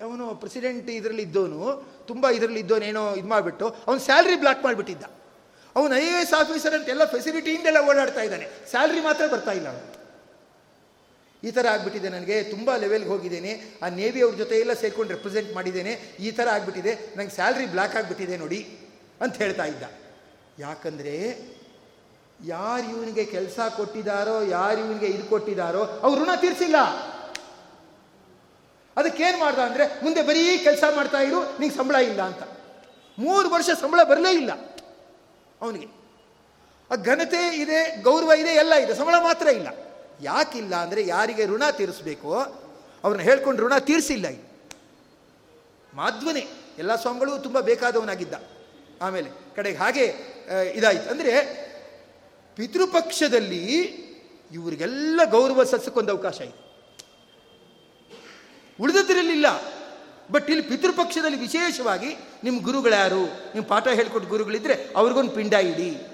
ಅವನು ಪ್ರೆಸಿಡೆಂಟ್ ಇದರಲ್ಲಿ ಇದ್ದವನು, ತುಂಬ ಇದರಲ್ಲಿ ಇದ್ದವನೇನೋ ಇದು ಮಾಡಿಬಿಟ್ಟು ಅವನು ಸ್ಯಾಲ್ರಿ ಬ್ಲಾಕ್ ಮಾಡಿಬಿಟ್ಟಿದ್ದ. ಅವನು ಐ ಎ ಎಸ್ ಆಫೀಸರ್ ಅಂತ ಎಲ್ಲ ಫೆಸಿಲಿಟಿಯಿಂದೆಲ್ಲ ಓಡಾಡ್ತಾ ಇದ್ದಾನೆ. ಸ್ಯಾಲ್ರಿ ಮಾತ್ರ ಬರ್ತಾ ಇಲ್ಲ ಅವನು. ಈ ಥರ ಆಗಿಬಿಟ್ಟಿದೆ ನನಗೆ, ತುಂಬ ಲೆವೆಲ್ಗೆ ಹೋಗಿದ್ದೇನೆ. ಆ ನೇವಿ ಅವ್ರ ಜೊತೆ ಎಲ್ಲ ಸೇರ್ಕೊಂಡು ರೆಪ್ರೆಸೆಂಟ್ ಮಾಡಿದ್ದೇನೆ. ಈ ಥರ ಆಗಿಬಿಟ್ಟಿದೆ. ನಂಗೆ ಸ್ಯಾಲ್ರಿ ಬ್ಲಾಕ್ ಆಗಿಬಿಟ್ಟಿದೆ ನೋಡಿ ಅಂತ ಹೇಳ್ತಾ ಇದ್ದ. ಯಾಕಂದರೆ ಯಾರು ಇವನಿಗೆ ಕೆಲಸ ಕೊಟ್ಟಿದ್ದಾರೋ ಯಾರು ಇವನಿಗೆ ಇದು ಕೊಟ್ಟಿದ್ದಾರೋ ಅವ್ರು ಋಣ ತೀರಿಸಿಲ್ಲ. ಅದಕ್ಕೇನು ಮಾಡ್ದ ಅಂದರೆ, ಮುಂದೆ ಬರೀ ಕೆಲಸ ಮಾಡ್ತಾ ಇರು, ನಿಂಗೆ ಸಂಬಳ ಇಲ್ಲ ಅಂತ. ಮೂರು ವರ್ಷ ಸಂಬಳ ಬರಲೇ ಇಲ್ಲ ಅವನಿಗೆ. ಆ ಘನತೆ ಇದೆ, ಗೌರವ ಇದೆ, ಎಲ್ಲ ಇದೆ, ಸಂಬಳ ಮಾತ್ರ ಇಲ್ಲ. ಯಾಕಿಲ್ಲ ಅಂದರೆ ಯಾರಿಗೆ ಋಣ ತೀರಿಸ್ಬೇಕೋ, ಅವ್ರನ್ನ ಹೇಳ್ಕೊಂಡು ಋಣ ತೀರಿಸಿಲ್ಲ ಇಲ್ಲಿ ಮಾಧ್ವನೇ, ಎಲ್ಲ ಸ್ವಾಮಿಗಳು ತುಂಬ ಬೇಕಾದವನಾಗಿದ್ದ. ಆಮೇಲೆ ಕಡೆಗೆ ಹಾಗೆ ಇದಾಯಿತು. ಅಂದರೆ ಪಿತೃಪಕ್ಷದಲ್ಲಿ ಇವರಿಗೆಲ್ಲ ಗೌರವ ಸಲ್ಲಿಸಕ್ಕೊಂದು ಅವಕಾಶ ಇದೆ. ಉಳಿದದ್ರಲ್ಲಿಲ್ಲ ಬಟ್ ಇಲ್ಲಿ ಪಿತೃಪಕ್ಷದಲ್ಲಿ ವಿಶೇಷವಾಗಿ ನಿಮ್ಮ ಗುರುಗಳ್ಯಾರು ನಿಮ್ಮ ಪಾಠ ಹೇಳ್ಕೊಟ್ಟು ಗುರುಗಳಿದ್ರೆ ಅವ್ರಿಗೊಂದು ಪಿಂಡ ಇಡಿ.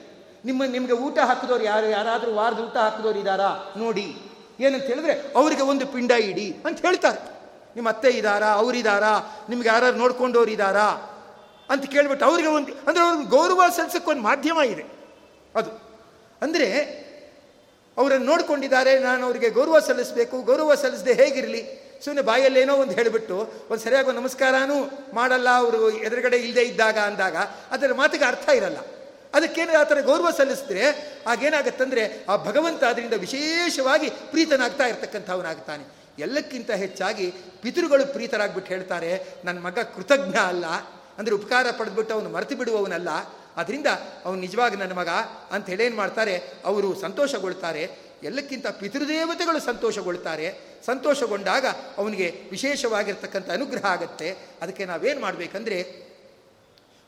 ನಿಮ್ಮ, ನಿಮಗೆ ಊಟ ಹಾಕಿದವ್ರು ಯಾರು, ಯಾರಾದರೂ ವಾರದ ಊಟ ಹಾಕಿದವ್ರು ಇದ್ದಾರಾ ನೋಡಿ. ಏನಂತ ಹೇಳಿದ್ರೆ ಅವರಿಗೆ ಒಂದು ಪಿಂಡ ಇಡಿ ಅಂತ ಹೇಳ್ತಾರೆ. ನಿಮ್ಮ ಅತ್ತೆ ಇದ್ದಾರಾ ಅವರಿದ್ದಾರಾ ನಿಮ್ಗೆ ಯಾರು ನೋಡ್ಕೊಂಡವ್ರು ಇದ್ದಾರಾ ಅಂತ ಕೇಳ್ಬಿಟ್ಟು ಅವರಿಗೆ ಒಂದು, ಅಂದರೆ ಅವ್ರಿಗೆ ಗೌರವ ಸಲ್ಸಕ್ಕೆ ಒಂದು ಮಾಧ್ಯಮ ಇದೆ. ಅದು. ಅಂದರೆ ಅವರನ್ನು ನೋಡ್ಕೊಂಡಿದ್ದಾರೆ, ನಾನು ಅವರಿಗೆ ಗೌರವ ಸಲ್ಲಿಸಬೇಕು, ಗೌರವ ಸಲ್ಲಿಸದೆ ಹೇಗಿರಲಿ? ಸುಮ್ಮನೆ ಬಾಯಲ್ಲೇನೋ ಒಂದು ಹೇಳಿಬಿಟ್ಟು ಒಂದು ಸರಿಯಾಗಿ ನಮಸ್ಕಾರನೂ ಮಾಡಲ್ಲ, ಅವರು ಎದುರುಗಡೆ ಇಲ್ಲದೆ ಇದ್ದಾಗ ಅಂದಾಗ ಅದರ ಮಾತಿಗೆ ಅರ್ಥ ಇರಲ್ಲ. ಅದಕ್ಕೇನು ಆ ಥರ ಗೌರವ ಸಲ್ಲಿಸಿದ್ರೆ ಆಗೇನಾಗತ್ತಂದರೆ ಆ ಭಗವಂತ ಅದರಿಂದ ವಿಶೇಷವಾಗಿ ಪ್ರೀತನಾಗ್ತಾ ಇರ್ತಕ್ಕಂಥವನಾಗ್ತಾನೆ. ಎಲ್ಲಕ್ಕಿಂತ ಹೆಚ್ಚಾಗಿ ಪಿತೃಗಳು ಪ್ರೀತರಾಗ್ಬಿಟ್ಟು ಹೇಳ್ತಾರೆ ನನ್ನ ಮಗ ಕೃತಜ್ಞ ಅಲ್ಲ. ಅಂದರೆ ಉಪಕಾರ ಪಡೆದ್ಬಿಟ್ಟು ಅವನು ಮರೆತು ಬಿಡುವವನಲ್ಲ. ಅದರಿಂದ ಅವನು ನಿಜವಾಗಿ ನನ್ನ ಮಗ ಅಂತ ಏನು ಮಾಡ್ತಾರೆ? ಅವರು ಸಂತೋಷಗೊಳ್ತಾರೆ. ಎಲ್ಲಕ್ಕಿಂತ ಪಿತೃದೇವತೆಗಳು ಸಂತೋಷಗೊಳ್ತಾರೆ. ಸಂತೋಷಗೊಂಡಾಗ ಅವನಿಗೆ ವಿಶೇಷವಾಗಿರ್ತಕ್ಕಂಥ ಅನುಗ್ರಹ ಆಗುತ್ತೆ. ಅದಕ್ಕೆ ನಾವೇನು ಮಾಡಬೇಕಂದ್ರೆ,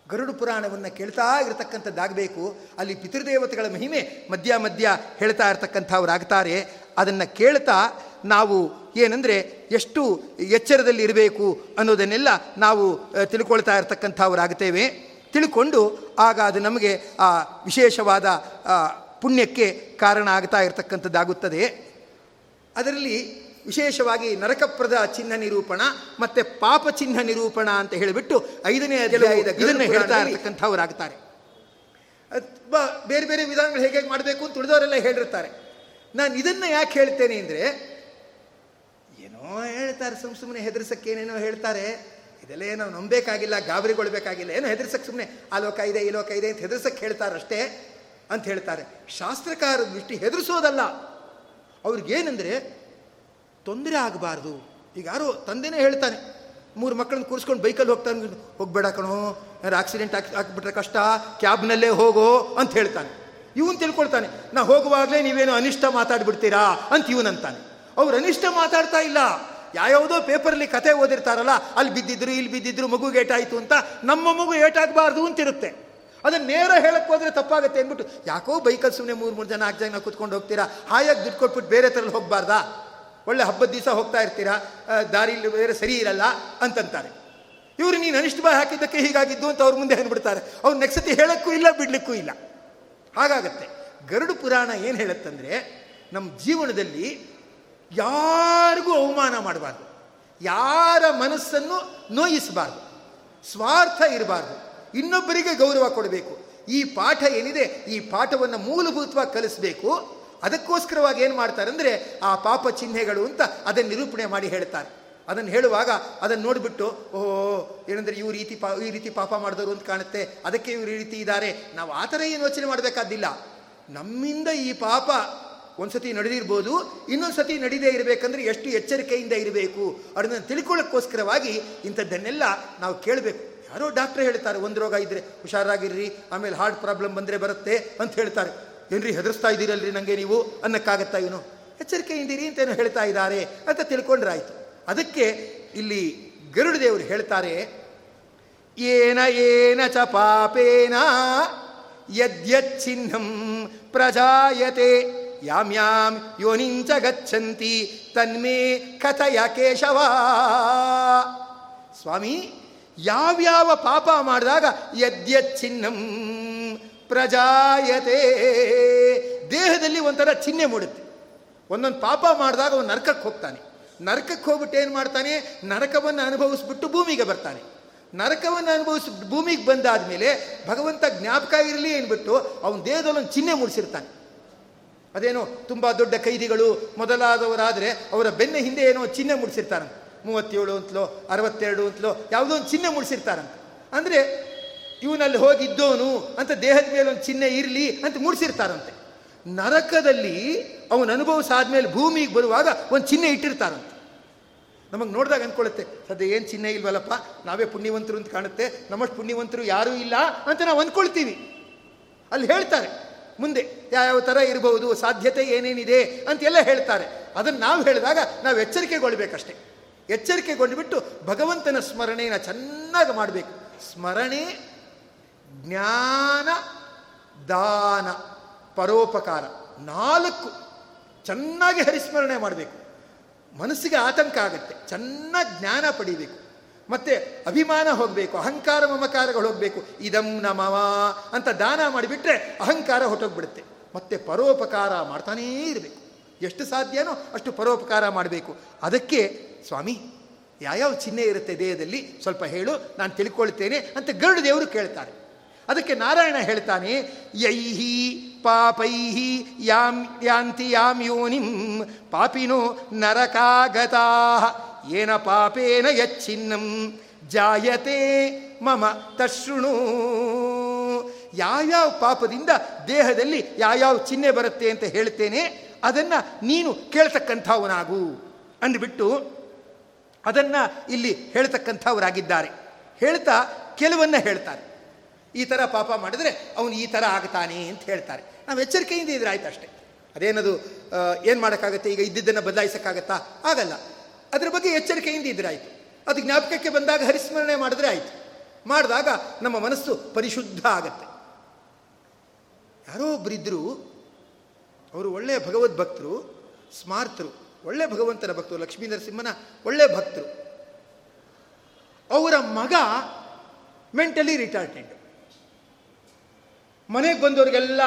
ಗರುಡು ಪುರಾಣವನ್ನು ಕೇಳ್ತಾ ಇರತಕ್ಕಂಥದ್ದಾಗಬೇಕು ಅಲ್ಲಿ ಪಿತೃದೇವತೆಗಳ ಮಹಿಮೆ ಮಧ್ಯ ಮಧ್ಯ ಹೇಳ್ತಾ ಇರ್ತಕ್ಕಂಥವ್ರಾಗ್ತಾರೆ. ಅದನ್ನು ಕೇಳ್ತಾ ನಾವು ಏನಂದರೆ, ಎಷ್ಟು ಎಚ್ಚರದಲ್ಲಿ ಇರಬೇಕು ಅನ್ನೋದನ್ನೆಲ್ಲ ನಾವು ತಿಳ್ಕೊಳ್ತಾ ಇರ್ತಕ್ಕಂಥವ್ರಾಗ್ತೇವೆ. ತಿಳ್ಕೊಂಡು ಆಗ ಅದು ನಮಗೆ ಆ ವಿಶೇಷವಾದ ಪುಣ್ಯಕ್ಕೆ ಕಾರಣ ಆಗ್ತಾ ಇರತಕ್ಕಂಥದ್ದಾಗುತ್ತದೆ. ಅದರಲ್ಲಿ ವಿಶೇಷವಾಗಿ ನರಕಪ್ರದ ಚಿಹ್ನ ನಿರೂಪಣ ಮತ್ತೆ ಪಾಪ ಚಿಹ್ನ ನಿರೂಪಣ ಅಂತ ಹೇಳಿಬಿಟ್ಟು ಐದನೇ ಅಧ್ಯಾಯದ ಇದನ್ನು ಹೇಳ್ತಾ ಇರತಕ್ಕಂಥವರಾಗ್ತಾರೆ. ಬೇರೆ ಬೇರೆ ವಿಧಾನಗಳು ಹೇಗೆ ಮಾಡಬೇಕು ಅಂತ ಉಳಿದವರೆಲ್ಲ ಹೇಳಿರ್ತಾರೆ. ನಾನು ಇದನ್ನು ಯಾಕೆ ಹೇಳ್ತೇನೆ ಅಂದರೆ ಏನೋ ಹೇಳ್ತಾರೆ ಸುಮ್ ಸುಮ್ಮನೆ ಹೆದರ್ಸಕ್ಕೆ ಏನೇನೋ ಹೇಳ್ತಾರೆ. ಇದೆಲ್ಲ ಏನೋ ನಂಬೇಕಾಗಿಲ್ಲ ಗಾಬರಿಗೊಳ್ಬೇಕಾಗಿಲ್ಲ, ಏನೋ ಹೆದರ್ಸಕ್ಕೆ ಸುಮ್ಮನೆ ಆ ಲೋಕ ಇದೆ, ಈ ಲೋಕ ಇದೆ ಅಂತ ಹೆದರ್ಸಕ್ಕೆ ಹೇಳ್ತಾರಷ್ಟೇ ಅಂತ ಹೇಳ್ತಾರೆ. ಶಾಸ್ತ್ರಕಾರ ದೃಷ್ಟಿ ಹೆದರಿಸೋದಲ್ಲ. ಅವ್ರಿಗೇನೆಂದರೆ ತೊಂದರೆ ಆಗಬಾರ್ದು. ಈಗ ಯಾರೋ ತಂದೆನೇ ಹೇಳ್ತಾನೆ, ಮೂರು ಮಕ್ಕಳನ್ನ ಕೂರಿಸ್ಕೊಂಡು ಬೈಕಲ್ಲಿ ಹೋಗ್ತಾನೆ, ಹೋಗ್ಬೇಡ ಕಣೋ, ಯಾರು ಆಕ್ಸಿಡೆಂಟ್ ಆಗಿ ಹಾಕ್ಬಿಟ್ರೆ ಕಷ್ಟ, ಕ್ಯಾಬ್ನಲ್ಲೇ ಹೋಗೋ ಅಂತ ಹೇಳ್ತಾನೆ. ಇವನು ತಿಳ್ಕೊಳ್ತಾನೆ, ನಾ ಹೋಗುವಾಗಲೇ ನೀವೇನು ಅನಿಷ್ಟ ಮಾತಾಡ್ಬಿಡ್ತೀರಾ ಅಂತ ಇವನಂತಾನೆ. ಅವ್ರು ಅನಿಷ್ಟ ಮಾತಾಡ್ತಾ ಇಲ್ಲ. ಯಾವ್ಯಾವುದೋ ಪೇಪರಲ್ಲಿ ಕತೆ ಓದಿರ್ತಾರಲ್ಲ, ಅಲ್ಲಿ ಬಿದ್ದಿದ್ರು, ಇಲ್ಲಿ ಬಿದ್ದಿದ್ರು ಮಗುಗೆ ಏಟಾಯಿತು ಅಂತ ನಮ್ಮ ಮಗು ಏಟಾಗಬಾರ್ದು ಅಂತಿರುತ್ತೆ. ಅದನ್ನು ನೇರ ಹೇಳಕ್ಕೆ ಹೋದ್ರೆ ತಪ್ಪಾಗುತ್ತೆ ಅಂದ್ಬಿಟ್ಟು, ಯಾಕೋ ಬೈಕಲ್ಲಿ ಸುಮ್ಮನೆ ಮೂರು ಮೂರು ಜನ ನಾಲ್ಕು ಜನ ಕೂತ್ಕೊಂಡು ಹೋಗ್ತೀರಾ? ಹಾಯಾಗಿ ದುಡ್ಡು ಕೊಟ್ಬಿಟ್ಟು ಬೇರೆ ಥರಲ್ಲಿ ಹೋಗಬಾರ್ದಾ? ಒಳ್ಳೆ ಹಬ್ಬದ ದಿವಸ ಹೋಗ್ತಾ ಇರ್ತೀರಾ? ದಾರಿಲಿ ಬೇರೆ ಸರಿ ಇರಲ್ಲ ಅಂತಂತಾರೆ. ಇವರು ನೀನು ಅನಿಷ್ಟ ಬಾಯಿ ಹಾಕಿದ್ದಕ್ಕೆ ಹೀಗಾಗಿದ್ದು ಅಂತ ಅವ್ರ ಮುಂದೆ ಅಂದ್ಬಿಡ್ತಾರೆ ಅವ್ರು ನೆಕ್ಸತಿ ಹೇಳೋಕ್ಕೂ ಇಲ್ಲ, ಬಿಡ್ಲಿಕ್ಕೂ ಇಲ್ಲ. ಹಾಗಾಗತ್ತೆ. ಗರುಡು ಪುರಾಣ ಏನು ಹೇಳುತ್ತಂದರೆ ನಮ್ಮ ಜೀವನದಲ್ಲಿ ಯಾರಿಗೂ ಅವಮಾನ ಮಾಡಬಾರ್ದು. ಯಾರ ಮನಸ್ಸನ್ನು ನೋಯಿಸಬಾರ್ದು. ಸ್ವಾರ್ಥ ಇರಬಾರ್ದು. ಇನ್ನೊಬ್ಬರಿಗೆ ಗೌರವ ಕೊಡಬೇಕು. ಈ ಪಾಠ ಏನಿದೆ? ಈ ಪಾಠವನ್ನು ಮೂಲಭೂತವಾಗಿ ಕಲಿಸಬೇಕು. ಅದಕ್ಕೋಸ್ಕರವಾಗಿ ಏನು ಮಾಡ್ತಾರೆ ಅಂದರೆ ಆ ಪಾಪ ಚಿಹ್ನೆಗಳು ಅಂತ ಅದನ್ನು ನಿರೂಪಣೆ ಮಾಡಿ ಹೇಳ್ತಾರೆ. ಅದನ್ನು ಹೇಳುವಾಗ ಅದನ್ನು ನೋಡಿಬಿಟ್ಟು, ಓಹೋ, ಏನಂದರೆ ಇವ್ರ ರೀತಿ ಪಾ, ಈ ರೀತಿ ಪಾಪ ಮಾಡಿದವರು ಅಂತ ಕಾಣುತ್ತೆ. ಅದಕ್ಕೆ ಇವರು ಈ ರೀತಿ ಇದ್ದಾರೆ. ನಾವು ಆ ಥರ ಏನು ಯೋಚನೆ ಮಾಡಬೇಕಾದಿಲ್ಲ ನಮ್ಮಿಂದ ಈ ಪಾಪ ಒಂದು ಸತಿ ನಡೆದಿರ್ಬೋದು ಇನ್ನೊಂದು ಸತಿ ನಡೀದೇ ಇರಬೇಕಂದ್ರೆ ಎಷ್ಟು ಎಚ್ಚರಿಕೆಯಿಂದ ಇರಬೇಕು ಅದನ್ನು ತಿಳ್ಕೊಳ್ಳೋಕ್ಕೋಸ್ಕರವಾಗಿ ಇಂಥದ್ದನ್ನೆಲ್ಲ ನಾವು ಕೇಳಬೇಕು. ಯಾರೋ ಡಾಕ್ಟ್ರ್ ಹೇಳ್ತಾರೆ, ಒಂದು ರೋಗ ಇದ್ದರೆ ಹುಷಾರಾಗಿರ್ರಿ, ಆಮೇಲೆ ಹಾರ್ಟ್ ಪ್ರಾಬ್ಲಮ್ ಬಂದರೆ ಬರುತ್ತೆ ಅಂತ ಹೇಳ್ತಾರೆ. ಏನ್ರಿ, ಹೆದರ್ಸ್ತಾ ಇದ್ದೀರಲ್ರಿ ನನಗೆ ನೀವು? ಅನ್ನಕ್ಕಾಗತ್ತಾ ಏನು? ಎಚ್ಚರಿಕೆಯಿಂದಿರಿ ಅಂತ ಏನು ಹೇಳ್ತಾ ಇದ್ದಾರೆ ಅಂತ ತಿಳ್ಕೊಂಡ್ರೆ ಆಯಿತು. ಅದಕ್ಕೆ ಇಲ್ಲಿ ಗರುಡ ದೇವರು ಹೇಳ್ತಾರೆ, ಏನ ಏನ ಚ ಪಾಪೇನ ಯದ್ಯಚ್ಛಿನ್ನಂ ಪ್ರಜಾಯತೆ. ಯಾಮ್ ಯಾಮ್ ಯೋನಿಂಚ ಗಚ್ಚಂತಿ ತನ್ಮೇ ಕಥಯ ಕೇಶವ. ಸ್ವಾಮಿ ಯಾವ್ಯಾವ ಪಾಪ ಮಾಡಿದಾಗ ಯದ್ಯಚ್ಛಿನ್ನಂ ಪ್ರಜಾಯತೆ. ದೇಹದಲ್ಲಿ ಒಂಥರ ಚಿಹ್ನೆ ಮೂಡುತ್ತೆ. ಒಂದೊಂದು ಪಾಪ ಮಾಡಿದಾಗ ಅವನು ನರಕಕ್ಕೆ ಹೋಗ್ತಾನೆ. ನರಕಕ್ಕೆ ಹೋಗ್ಬಿಟ್ಟು ಏನು ಮಾಡ್ತಾನೆ? ನರಕವನ್ನು ಅನುಭವಿಸ್ಬಿಟ್ಟು ಭೂಮಿಗೆ ಬರ್ತಾನೆ. ನರಕವನ್ನು ಅನುಭವಿಸಿ ಭೂಮಿಗೆ ಬಂದಾದ ಮೇಲೆ ಭಗವಂತ ಜ್ಞಾಪಕ ಇರಲಿ ಅಂದ್ಬಿಟ್ಟು ಅವನ ದೇಹದಲ್ಲಿ ಒಂದು ಚಿಹ್ನೆ ಮೂಡಿಸಿರ್ತಾನೆ. ಅದೇನೋ ತುಂಬ ದೊಡ್ಡ ಕೈದಿಗಳು ಮೊದಲಾದವರಾದರೆ ಅವರ ಬೆನ್ನ ಹಿಂದೆ ಏನೋ ಚಿಹ್ನೆ ಮೂಡಿಸಿರ್ತಾರಂತೆ. ಮೂವತ್ತೇಳು ಅಂತಲೋ, ಅರವತ್ತೆರಡು ಅಂತಲೋ, ಯಾವುದೋ ಒಂದು ಚಿಹ್ನೆ ಮೂಡಿಸಿರ್ತಾರಂತೆ. ಅಂದರೆ ಇವನಲ್ಲಿ ಹೋಗಿದ್ದೋನು ಅಂತ ದೇಹದ ಮೇಲೆ ಒಂದು ಚಿಹ್ನೆ ಇರಲಿ ಅಂತ ಮೂಡಿಸಿರ್ತಾರಂತೆ. ನರಕದಲ್ಲಿ ಅವನು ಅನುಭವಿಸಾದ್ಮೇಲೆ ಭೂಮಿಗೆ ಬರುವಾಗ ಒಂದು ಚಿಹ್ನೆ ಇಟ್ಟಿರ್ತಾರಂತೆ. ನಮಗೆ ನೋಡಿದಾಗ ಅಂದ್ಕೊಳ್ಳುತ್ತೆ ಸದ್ಯ ಏನು ಚಿಹ್ನೆ ಇಲ್ವಲ್ಲಪ್ಪ, ನಾವೇ ಪುಣ್ಯವಂತರು ಅಂತ ಕಾಣುತ್ತೆ, ನಮ್ಮಷ್ಟು ಪುಣ್ಯವಂತರು ಯಾರೂ ಇಲ್ಲ ಅಂತ ನಾವು ಅಂದ್ಕೊಳ್ತೀವಿ ಅಲ್ಲಿ ಹೇಳ್ತಾರೆ ಮುಂದೆ ಯಾವ್ಯಾವ ಥರ ಇರಬಹುದು, ಸಾಧ್ಯತೆ ಏನೇನಿದೆ ಅಂತೆಲ್ಲ ಹೇಳ್ತಾರೆ. ಅದನ್ನು ನಾವು ಹೇಳಿದಾಗ ನಾವು ಎಚ್ಚರಿಕೆಗೊಳ್ಬೇಕಷ್ಟೆ. ಎಚ್ಚರಿಕೆಗೊಂಡುಬಿಟ್ಟು ಭಗವಂತನ ಸ್ಮರಣೆಯನ್ನು ಚೆನ್ನಾಗಿ ಮಾಡಬೇಕು. ಸ್ಮರಣೆ, ಜ್ಞಾನ, ದಾನ, ಪರೋಪಕಾರ ನಾಲ್ಕು ಚೆನ್ನಾಗಿ ಹರಿಸ್ಮರಣೆ ಮಾಡಬೇಕು. ಮನಸ್ಸಿಗೆ ಆತಂಕ ಆಗುತ್ತೆ. ಚೆನ್ನಾಗಿ ಜ್ಞಾನ ಪಡಿಬೇಕು. ಮತ್ತೆ ಅಭಿಮಾನ ಹೋಗಬೇಕು, ಅಹಂಕಾರ ಮಮಕಾರಗಳು ಹೋಗಬೇಕು. ಇದಂ ನಮವ ಅಂತ ದಾನ ಮಾಡಿಬಿಟ್ರೆ ಅಹಂಕಾರ ಹೊಟ್ಟೋಗ್ಬಿಡುತ್ತೆ. ಮತ್ತೆ ಪರೋಪಕಾರ ಮಾಡ್ತಾನೇ ಇರಬೇಕು. ಎಷ್ಟು ಸಾಧ್ಯನೋ ಅಷ್ಟು ಪರೋಪಕಾರ ಮಾಡಬೇಕು. ಅದಕ್ಕೆ, ಸ್ವಾಮಿ, ಯಾವ್ಯಾವ ಚಿಹ್ನೆ ಇರುತ್ತೆ ದೇಹದಲ್ಲಿ? ಸ್ವಲ್ಪ ಹೇಳು, ನಾನು ತಿಳ್ಕೊಳ್ತೇನೆ ಅಂತ ಗರುಡು ದೇವರು ಕೇಳ್ತಾರೆ. ಅದಕ್ಕೆ ನಾರಾಯಣ ಹೇಳ್ತಾನೆ, ಯೈಹಿ ಪಾಪೈಹಿ ಯಾಂ ಯಾಂತಿ ಯೋನಿಂ ಪಾಪಿನೋ ನರಕಾಗತಾ. ಏನ ಪಾಪೇನ ಯಚ್ಛಿನ್ನಂ ಜಾಯತೆ ಮಮ ತಶೃಣು ಯಾವ್ಯಾವ ಪಾಪದಿಂದ ದೇಹದಲ್ಲಿ ಯಾವ್ಯಾವ ಚಿಹ್ನೆ ಬರುತ್ತೆ ಅಂತ ಹೇಳ್ತೇನೆ ಅದನ್ನು ನೀನು ಕೇಳ್ತಕ್ಕಂಥವನಾಗು ಅಂದ್ಬಿಟ್ಟು ಅದನ್ನು ಇಲ್ಲಿ ಹೇಳ್ತಕ್ಕಂಥವರಾಗಿದ್ದಾರೆ. ಹೇಳ್ತಾ ಕೆಲವನ್ನ ಹೇಳ್ತಾರೆ. ಈ ಥರ ಪಾಪ ಮಾಡಿದ್ರೆ ಅವನು ಈ ಥರ ಆಗ್ತಾನೆ ಅಂತ ಹೇಳ್ತಾರೆ. ನಾವು ಎಚ್ಚರಿಕೆಯಿಂದ ಇದ್ರೆ ಆಯ್ತು ಅಷ್ಟೇ. ಅದೇನದು ಏನು ಮಾಡೋಕ್ಕಾಗತ್ತೆ? ಈಗ ಇದ್ದಿದ್ದನ್ನು ಬದಲಾಯಿಸೋಕ್ಕಾಗತ್ತಾ? ಆಗಲ್ಲ. ಅದ್ರ ಬಗ್ಗೆ ಎಚ್ಚರಿಕೆಯಿಂದ ಇದ್ರೆ ಆಯಿತು. ಅದು ಜ್ಞಾಪಕಕ್ಕೆ ಬಂದಾಗ ಹರಿಸ್ಮರಣೆ ಮಾಡಿದ್ರೆ ಆಯಿತು. ಮಾಡಿದಾಗ ನಮ್ಮ ಮನಸ್ಸು ಪರಿಶುದ್ಧ ಆಗತ್ತೆ. ಯಾರೋ ಒಬ್ಬರಿದ್ದರು ಅವರು ಒಳ್ಳೆಯ ಭಗವದ್ಭಕ್ತರು ಸ್ಮಾರ್ತರು. ಒಳ್ಳೆ ಭಗವಂತನ ಭಕ್ತರು, ಲಕ್ಷ್ಮೀ ನರಸಿಂಹನ ಒಳ್ಳೆ ಭಕ್ತರು. ಅವರ ಮಗ ಮೆಂಟಲಿ ರಿಟಾರ್ಟೆಡ್ ಮನೆಗೆ ಬಂದವರಿಗೆಲ್ಲ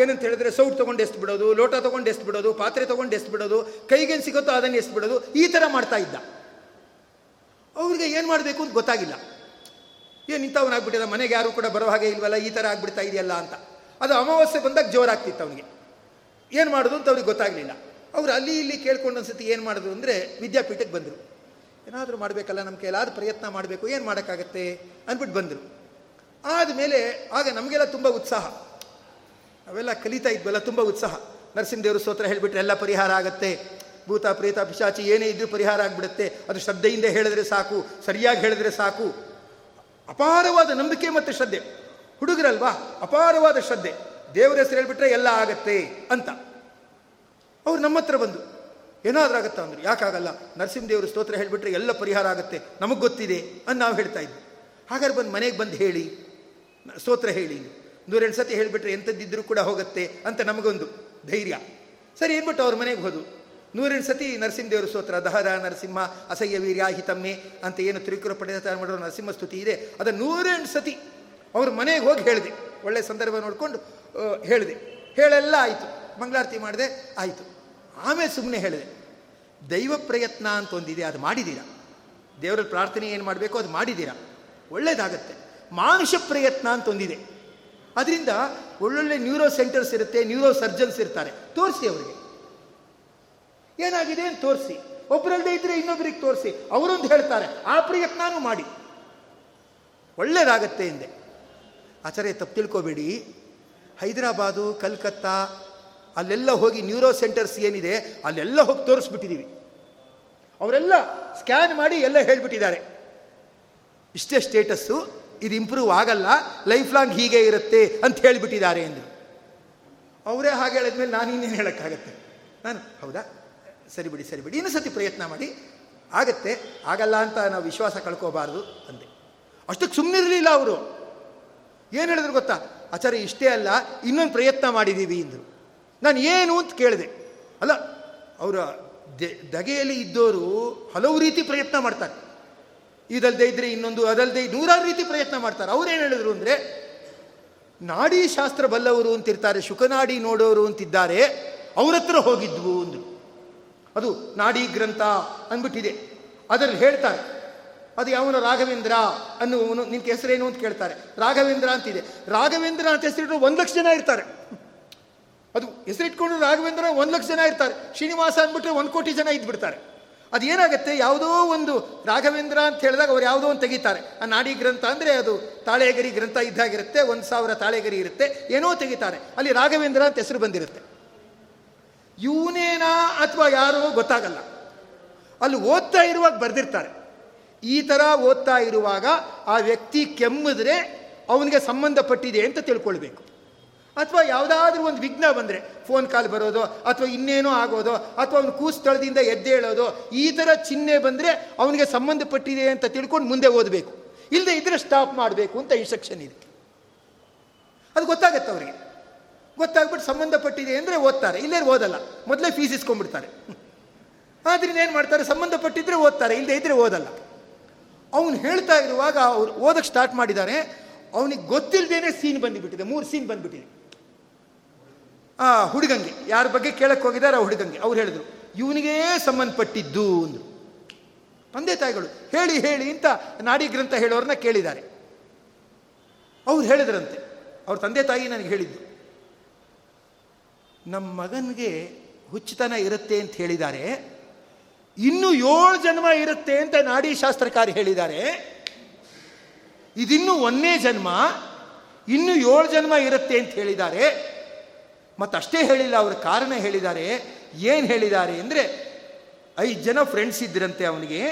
ಏನಂತ ಹೇಳಿದ್ರೆ ಸೌಟ್ ತೊಗೊಂಡು ಎಷ್ಟು ಬಿಡೋದು, ಲೋಟ ತೊಗೊಂಡು ಎಷ್ಟು ಬಿಡೋದು, ಪಾತ್ರೆ ತೊಗೊಂಡು ಎಷ್ಟು ಬಿಡೋದು, ಕೈಗೇನು ಸಿಗುತ್ತೋ ಅದನ್ನು ಎಷ್ಟು ಬಿಡೋದು, ಈ ಥರ ಮಾಡ್ತಾ ಇದ್ದ. ಅವ್ರಿಗೆ ಏನು ಮಾಡಬೇಕು ಅಂತ ಗೊತ್ತಾಗಿಲ್ಲ. ಏನು ಇಂಥವನಾಗ್ಬಿಟ್ಟಿದ ಮನೆಗೆ ಯಾರು ಕೂಡ ಬರೋ ಹಾಗೆ ಇಲ್ವಲ್ಲ, ಈ ಥರ ಆಗ್ಬಿಡ್ತಾ ಇದೆಯಲ್ಲ ಅಂತ. ಅದು ಅಮಾವಾಸ್ಯೆ ಬಂದಾಗ ಜೋರಾಗ್ತಿತ್ತು ಅವನಿಗೆ. ಏನು ಮಾಡೋದು ಅಂತ ಅವ್ರಿಗೆ ಗೊತ್ತಾಗಲಿಲ್ಲ. ಅವರು ಅಲ್ಲಿ ಇಲ್ಲಿ ಕೇಳ್ಕೊಂಡು ಅನ್ಸುತ್ತೆ ಏನು ಮಾಡೋದು ಅಂದರೆ ವಿದ್ಯಾಪೀಠಕ್ಕೆ ಬಂದರು. ಏನಾದರೂ ಮಾಡಬೇಕಲ್ಲ ನಮ್ಮ ಕೈಲಾದ ಪ್ರಯತ್ನ ಮಾಡಬೇಕು, ಏನು ಮಾಡೋಕ್ಕಾಗತ್ತೆ ಅಂದ್ಬಿಟ್ಟು ಬಂದರು. ಆದಮೇಲೆ ಆಗ ನಮಗೆಲ್ಲ ತುಂಬ ಉತ್ಸಾಹ. ನಾವೆಲ್ಲ ಕಲಿತಾ ಇದ್ವಲ್ಲ, ತುಂಬ ಉತ್ಸಾಹ. ನರಸಿಂಹದೇವರು ಸ್ತೋತ್ರ ಹೇಳಿಬಿಟ್ರೆ ಎಲ್ಲ ಪರಿಹಾರ ಆಗುತ್ತೆ. ಭೂತ, ಪ್ರೇತ, ಪಿಶಾಚಿ ಏನೇ ಇದ್ರೂ ಪರಿಹಾರ ಆಗಿಬಿಡುತ್ತೆ. ಅದು ಶ್ರದ್ಧೆಯಿಂದ ಹೇಳಿದ್ರೆ ಸಾಕು, ಸರಿಯಾಗಿ ಹೇಳಿದ್ರೆ ಸಾಕು. ಅಪಾರವಾದ ನಂಬಿಕೆ ಮತ್ತು ಶ್ರದ್ಧೆ. ಹುಡುಗರಲ್ವಾ? ಅಪಾರವಾದ ಶ್ರದ್ಧೆ. ದೇವರ ಹೆಸರು ಹೇಳಿಬಿಟ್ರೆ ಎಲ್ಲ ಆಗತ್ತೆ ಅಂತ. ಅವ್ರು ನಮ್ಮ ಹತ್ರ ಬಂದು, ಏನಾದರೂ ಆಗುತ್ತಾ ಅಂದರು, ಯಾಕಾಗಲ್ಲ? ನರಸಿಂಹದೇವರು ಸ್ತೋತ್ರ ಹೇಳಿಬಿಟ್ರೆ ಎಲ್ಲ ಪರಿಹಾರ ಆಗುತ್ತೆ. ನಮಗೆ ಗೊತ್ತಿದೆ ಅಂತ ನಾವು ಹೇಳ್ತಾ ಇದ್ವಿ. ಬಂದು ಮನೆಗೆ ಬಂದು ಹೇಳಿ ಸ್ತೋತ್ರ ಹೇಳಿ. ನೂರೆರಡು ಸತಿ ಹೇಳಿಬಿಟ್ರೆ ಎಂಥದ್ದಿದ್ರೂ ಕೂಡ ಹೋಗುತ್ತೆ ಅಂತ ನಮಗೊಂದು ಧೈರ್ಯ. ಸರಿ ಏನ್ಬಿಟ್ಟು ಅವ್ರ ಮನೆಗೆ ಹೋದು. ನೂರೆರಡು ಸತಿ ನರಸಿಂಹದೇವರ ಸ್ತೋತ್ರ, ದಹರ ನರಸಿಂಹ ಅಸಹ್ಯ ವೀರ್ಯ ಹಿತಮ್ಮೆ ಅಂತ ಏನು ತ್ರಿಕುರ ಪಡೆದ ಮಾಡೋ ನರಸಿಂಹ ಸ್ತುತಿ ಇದೆ. ಅದು ನೂರೆಂಟು ಸತಿ ಅವ್ರ ಮನೆಗೆ ಹೋಗಿ ಹೇಳಿದೆ. ಒಳ್ಳೆ ಸಂದರ್ಭ ನೋಡಿಕೊಂಡು ಹೇಳಿದೆ. ಹೇಳೆಲ್ಲ ಆಯಿತು. ಮಂಗಳಾರತಿ ಮಾಡಿದೆ, ಆಯಿತು. ಆಮೇಲೆ ಸುಮ್ಮನೆ ಹೇಳಿದೆ. ದೈವ ಪ್ರಯತ್ನ ಅಂತ ಒಂದಿದೆ, ಅದು ಮಾಡಿದ್ದೀರಾ? ದೇವರ ಪ್ರಾರ್ಥನೆ ಏನು ಮಾಡಬೇಕು, ಅದು ಮಾಡಿದ್ದೀರಾ? ಒಳ್ಳೇದಾಗತ್ತೆ. ಮಾನುಷ ಪ್ರಯತ್ನ ಅಂತ ಒಂದಿದೆ. ಅದರಿಂದ ಒಳ್ಳೊಳ್ಳೆ ನ್ಯೂರೋ ಸೆಂಟರ್ಸ್ ಇರುತ್ತೆ ನ್ಯೂರೋ ಸರ್ಜನ್ಸ್ ಇರ್ತಾರೆ. ತೋರಿಸಿ ಅವರಿಗೆ. ಏನಾಗಿದೆ ಅಂತ ತೋರಿಸಿ. ಒಬ್ಬರಲ್ಲದೆ ಇದ್ರೆ ಇನ್ನೊಬ್ಬರಿಗೆ ತೋರಿಸಿ. ಅವರೊಂದು ಹೇಳ್ತಾರೆ, ಆ ಪ್ರಯತ್ನನೂ ಮಾಡಿ. ಒಳ್ಳೇದಾಗತ್ತೆ ಎಂದೆ. ಆಚಾರ್ಯ, ತಪ್ಪು ತಿಳ್ಕೋಬೇಡಿ. ಹೈದರಾಬಾದು, ಕಲ್ಕತ್ತಾ, ಅಲ್ಲೆಲ್ಲ ಹೋಗಿ ನ್ಯೂರೋ ಸೆಂಟರ್ಸ್ ಏನಿದೆ, ಅಲ್ಲೆಲ್ಲ ಹೋಗಿ ತೋರಿಸ್ಬಿಟ್ಟಿದ್ದೀವಿ ಅವರೆಲ್ಲ ಸ್ಕ್ಯಾನ್ ಮಾಡಿ ಎಲ್ಲ ಹೇಳಿಬಿಟ್ಟಿದ್ದಾರೆ. ಇಷ್ಟೇ ಸ್ಟೇಟಸ್ಸು ಇದು ಇಂಪ್ರೂವ್ ಆಗಲ್ಲ ಲೈಫ್ ಲಾಂಗ್ ಹೀಗೆ ಇರುತ್ತೆ ಅಂತ ಹೇಳಿಬಿಟ್ಟಿದ್ದಾರೆ ಎಂದು ಅವರೇ ಹಾಗೆ ಹೇಳಿದ್ಮೇಲೆ ನಾನು ಇನ್ನೇನು ಹೇಳೋಕ್ಕಾಗತ್ತೆ? ನಾನು, ಹೌದಾ? ಸರಿ ಬಿಡಿ ಸರಿ ಬಿಡಿ ಇನ್ನೂ ಸತಿ ಪ್ರಯತ್ನ ಮಾಡಿ. ಆಗತ್ತೆ, ಆಗಲ್ಲ ಅಂತ ನಾವು ವಿಶ್ವಾಸ ಕಳ್ಕೋಬಾರ್ದು ಅಂದೆ. ಅಷ್ಟಕ್ಕೆ ಸುಮ್ಮನಿರಲಿಲ್ಲ ಅವರು. ಏನು ಹೇಳಿದ್ರು ಗೊತ್ತಾ? ಆಚಾರ್ಯ, ಇಷ್ಟೇ ಅಲ್ಲ, ಇನ್ನೊಂದು ಪ್ರಯತ್ನ ಮಾಡಿದ್ದೀವಿ ಎಂದರು ನಾನು ಏನು ಅಂತ ಕೇಳಿದೆ. ಅಲ್ಲ, ಅವರ ದಗೆಯಲ್ಲಿ ಇದ್ದವರು ಹಲವು ರೀತಿ ಪ್ರಯತ್ನ ಮಾಡ್ತಾರೆ. ಇದಲ್ಲದೆ ಇದ್ರೆ ಇನ್ನೊಂದು ಅದಲ್ಲದೆ ನೂರಾರು ರೀತಿ ಪ್ರಯತ್ನ ಮಾಡ್ತಾರೆ. ಅವ್ರೇನು ಹೇಳಿದ್ರು ಅಂದರೆ, ನಾಡಿ ಶಾಸ್ತ್ರ ಬಲ್ಲವರು ಅಂತಿರ್ತಾರೆ, ಶುಕನಾಡಿ ನೋಡೋರು ಅಂತಿದ್ದಾರೆ, ಅವ್ರ ಹತ್ರ ಹೋಗಿದ್ವು ಅಂದರು. ಅದು ನಾಡಿ ಗ್ರಂಥ ಅಂದ್ಬಿಟ್ಟಿದೆ. ಅದರಲ್ಲಿ ಹೇಳ್ತಾರೆ, ಅದು ಯಾವನು ರಾಘವೇಂದ್ರ ಅನ್ನುವನು ನಿನ್ನ ಹೆಸರೇನು ಅಂತ ಕೇಳ್ತಾರೆ. ರಾಘವೇಂದ್ರ ಅಂತಿದೆ. ರಾಘವೇಂದ್ರ ಅಂತ ಹೆಸರಿಟ್ಟು ಒಂದು ಲಕ್ಷ ಜನ ಇರ್ತಾರೆ. ಅದು ಹೆಸರಿಟ್ಕೊಂಡು ರಾಘವೇಂದ್ರ ಒಂದು ಲಕ್ಷ ಜನ ಇರ್ತಾರೆ. ಶ್ರೀನಿವಾಸ ಅಂದ್ಬಿಟ್ರೆ ಒಂದು ಕೋಟಿ ಜನ ಇದ್ಬಿಡ್ತಾರೆ. ಅದು ಏನಾಗುತ್ತೆ ಯಾವುದೋ ಒಂದು ರಾಘವೇಂದ್ರ ಅಂತ ಹೇಳಿದಾಗ ಅವ್ರು ಯಾವುದೋ ಒಂದು ತೆಗಿತಾರೆ. ಆ ನಾಡಿ ಗ್ರಂಥ ಅಂದರೆ ಅದು ತಾಳೆಗರಿ ಗ್ರಂಥ ಇದ್ದಾಗಿರುತ್ತೆ, ಒಂದು ಸಾವಿರ ತಾಳೆಗರಿ ಇರುತ್ತೆ, ಏನೋ ತೆಗಿತಾರೆ. ಅಲ್ಲಿ ರಾಘವೇಂದ್ರ ಅಂತ ಹೆಸರು ಬಂದಿರುತ್ತೆ. ಇವನೇನಾ ಅಥವಾ ಯಾರೋ ಗೊತ್ತಾಗಲ್ಲ. ಅಲ್ಲಿ ಓದ್ತಾ ಇರುವಾಗ ಬರೆದಿರ್ತಾರೆ. ಈ ಥರ ಓದ್ತಾ ಇರುವಾಗ ಆ ವ್ಯಕ್ತಿ ಕೆಮ್ಮಿದ್ರೆ ಅವನಿಗೆ ಸಂಬಂಧಪಟ್ಟಿದೆ ಅಂತ ತಿಳ್ಕೊಳ್ಬೇಕು. ಅಥವಾ ಯಾವುದಾದ್ರೂ ಒಂದು ವಿಘ್ನ ಬಂದರೆ, ಫೋನ್ ಕಾಲ್ ಬರೋದು, ಅಥವಾ ಇನ್ನೇನೋ ಆಗೋದು, ಅಥವಾ ಅವನು ಕೂಸ್ತಳದಿಂದ ಎದ್ದೇಳೋದು ಈ ಥರ ಚಿಹ್ನೆ ಬಂದರೆ ಅವನಿಗೆ ಸಂಬಂಧಪಟ್ಟಿದೆ ಅಂತ ತಿಳ್ಕೊಂಡು ಮುಂದೆ ಓದಬೇಕು. ಇಲ್ಲದೆ ಇದ್ರೆ ಸ್ಟಾಪ್ ಮಾಡಬೇಕು ಅಂತ ಇನ್ಸ್ಟ್ರಕ್ಷನ್ ಇದೆ. ಅದು ಗೊತ್ತಾಗತ್ತೆ ಅವರಿಗೆ. ಗೊತ್ತಾಗ್ಬಿಟ್ಟು ಸಂಬಂಧಪಟ್ಟಿದೆ ಅಂದರೆ ಓದ್ತಾರೆ. ಇಲ್ಲೇ ಓದಲ್ಲ. ಮೊದಲೇ ಫೀಸ್ ಇಸ್ಕೊಂಡ್ಬಿಡ್ತಾರೆ. ಆದ್ರಿಂದ ಏನು ಮಾಡ್ತಾರೆ? ಸಂಬಂಧಪಟ್ಟಿದ್ರೆ ಓದ್ತಾರೆ. ಇಲ್ಲದೆ ಇದ್ರೆ ಓದಲ್ಲ. ಅವನು ಹೇಳ್ತಾ ಇರುವಾಗ ಅವ್ರು ಓದಕ್ಕೆ ಸ್ಟಾರ್ಟ್ ಮಾಡಿದ್ದಾರೆ. ಅವನಿಗೆ ಗೊತ್ತಿಲ್ಲದೇನೆ ಸೀನ್ ಬಂದುಬಿಟ್ಟಿದೆ. ಮೂರು ಸೀನ್ ಬಂದುಬಿಟ್ಟಿದೆ. ಆ, ಹುಡುಗಂಗೆ. ಯಾರ ಬಗ್ಗೆ ಕೇಳಕ್ಕೆ ಹೋಗಿದ್ದಾರೆ ಆ ಹುಡುಗಂಗೆ. ಅವ್ರು ಹೇಳಿದ್ರು, ಇವನಿಗೇ ಸಂಬಂಧಪಟ್ಟಿದ್ದು ಅಂದರು. ತಂದೆ ತಾಯಿಗಳು, ಹೇಳಿ ಹೇಳಿ ಅಂತ ನಾಡಿ ಗ್ರಂಥ ಹೇಳೋರನ್ನ ಕೇಳಿದ್ದಾರೆ. ಅವ್ರು ಹೇಳಿದ್ರಂತೆ. ಅವ್ರ ತಂದೆ ತಾಯಿ ನನಗೆ ಹೇಳಿದ್ದು ನಮ್ಮ ಮಗನಿಗೆ ಹುಚ್ಚುತನ ಇರುತ್ತೆ ಅಂತ ಹೇಳಿದ್ದಾರೆ. ಇನ್ನು ಏಳು ಜನ್ಮ ಇರುತ್ತೆ ಅಂತ ನಾಡಿ ಶಾಸ್ತ್ರಕಾರಿ ಹೇಳಿದ್ದಾರೆ. ಇದಿನ್ನು ಒಂದೇ ಜನ್ಮ, ಇನ್ನು ಏಳು ಜನ್ಮ ಇರುತ್ತೆ ಅಂತ ಹೇಳಿದ್ದಾರೆ. ಮತ್ತಷ್ಟೇ ಹೇಳಿಲ್ಲ, ಅವರ ಕಾರಣ ಹೇಳಿದ್ದಾರೆ ಏನು ಹೇಳಿದ್ದಾರೆ ಅಂದರೆ, ಐದು ಜನ ಫ್ರೆಂಡ್ಸ್ ಇದ್ರಂತೆ ಅವನಿಗೆ.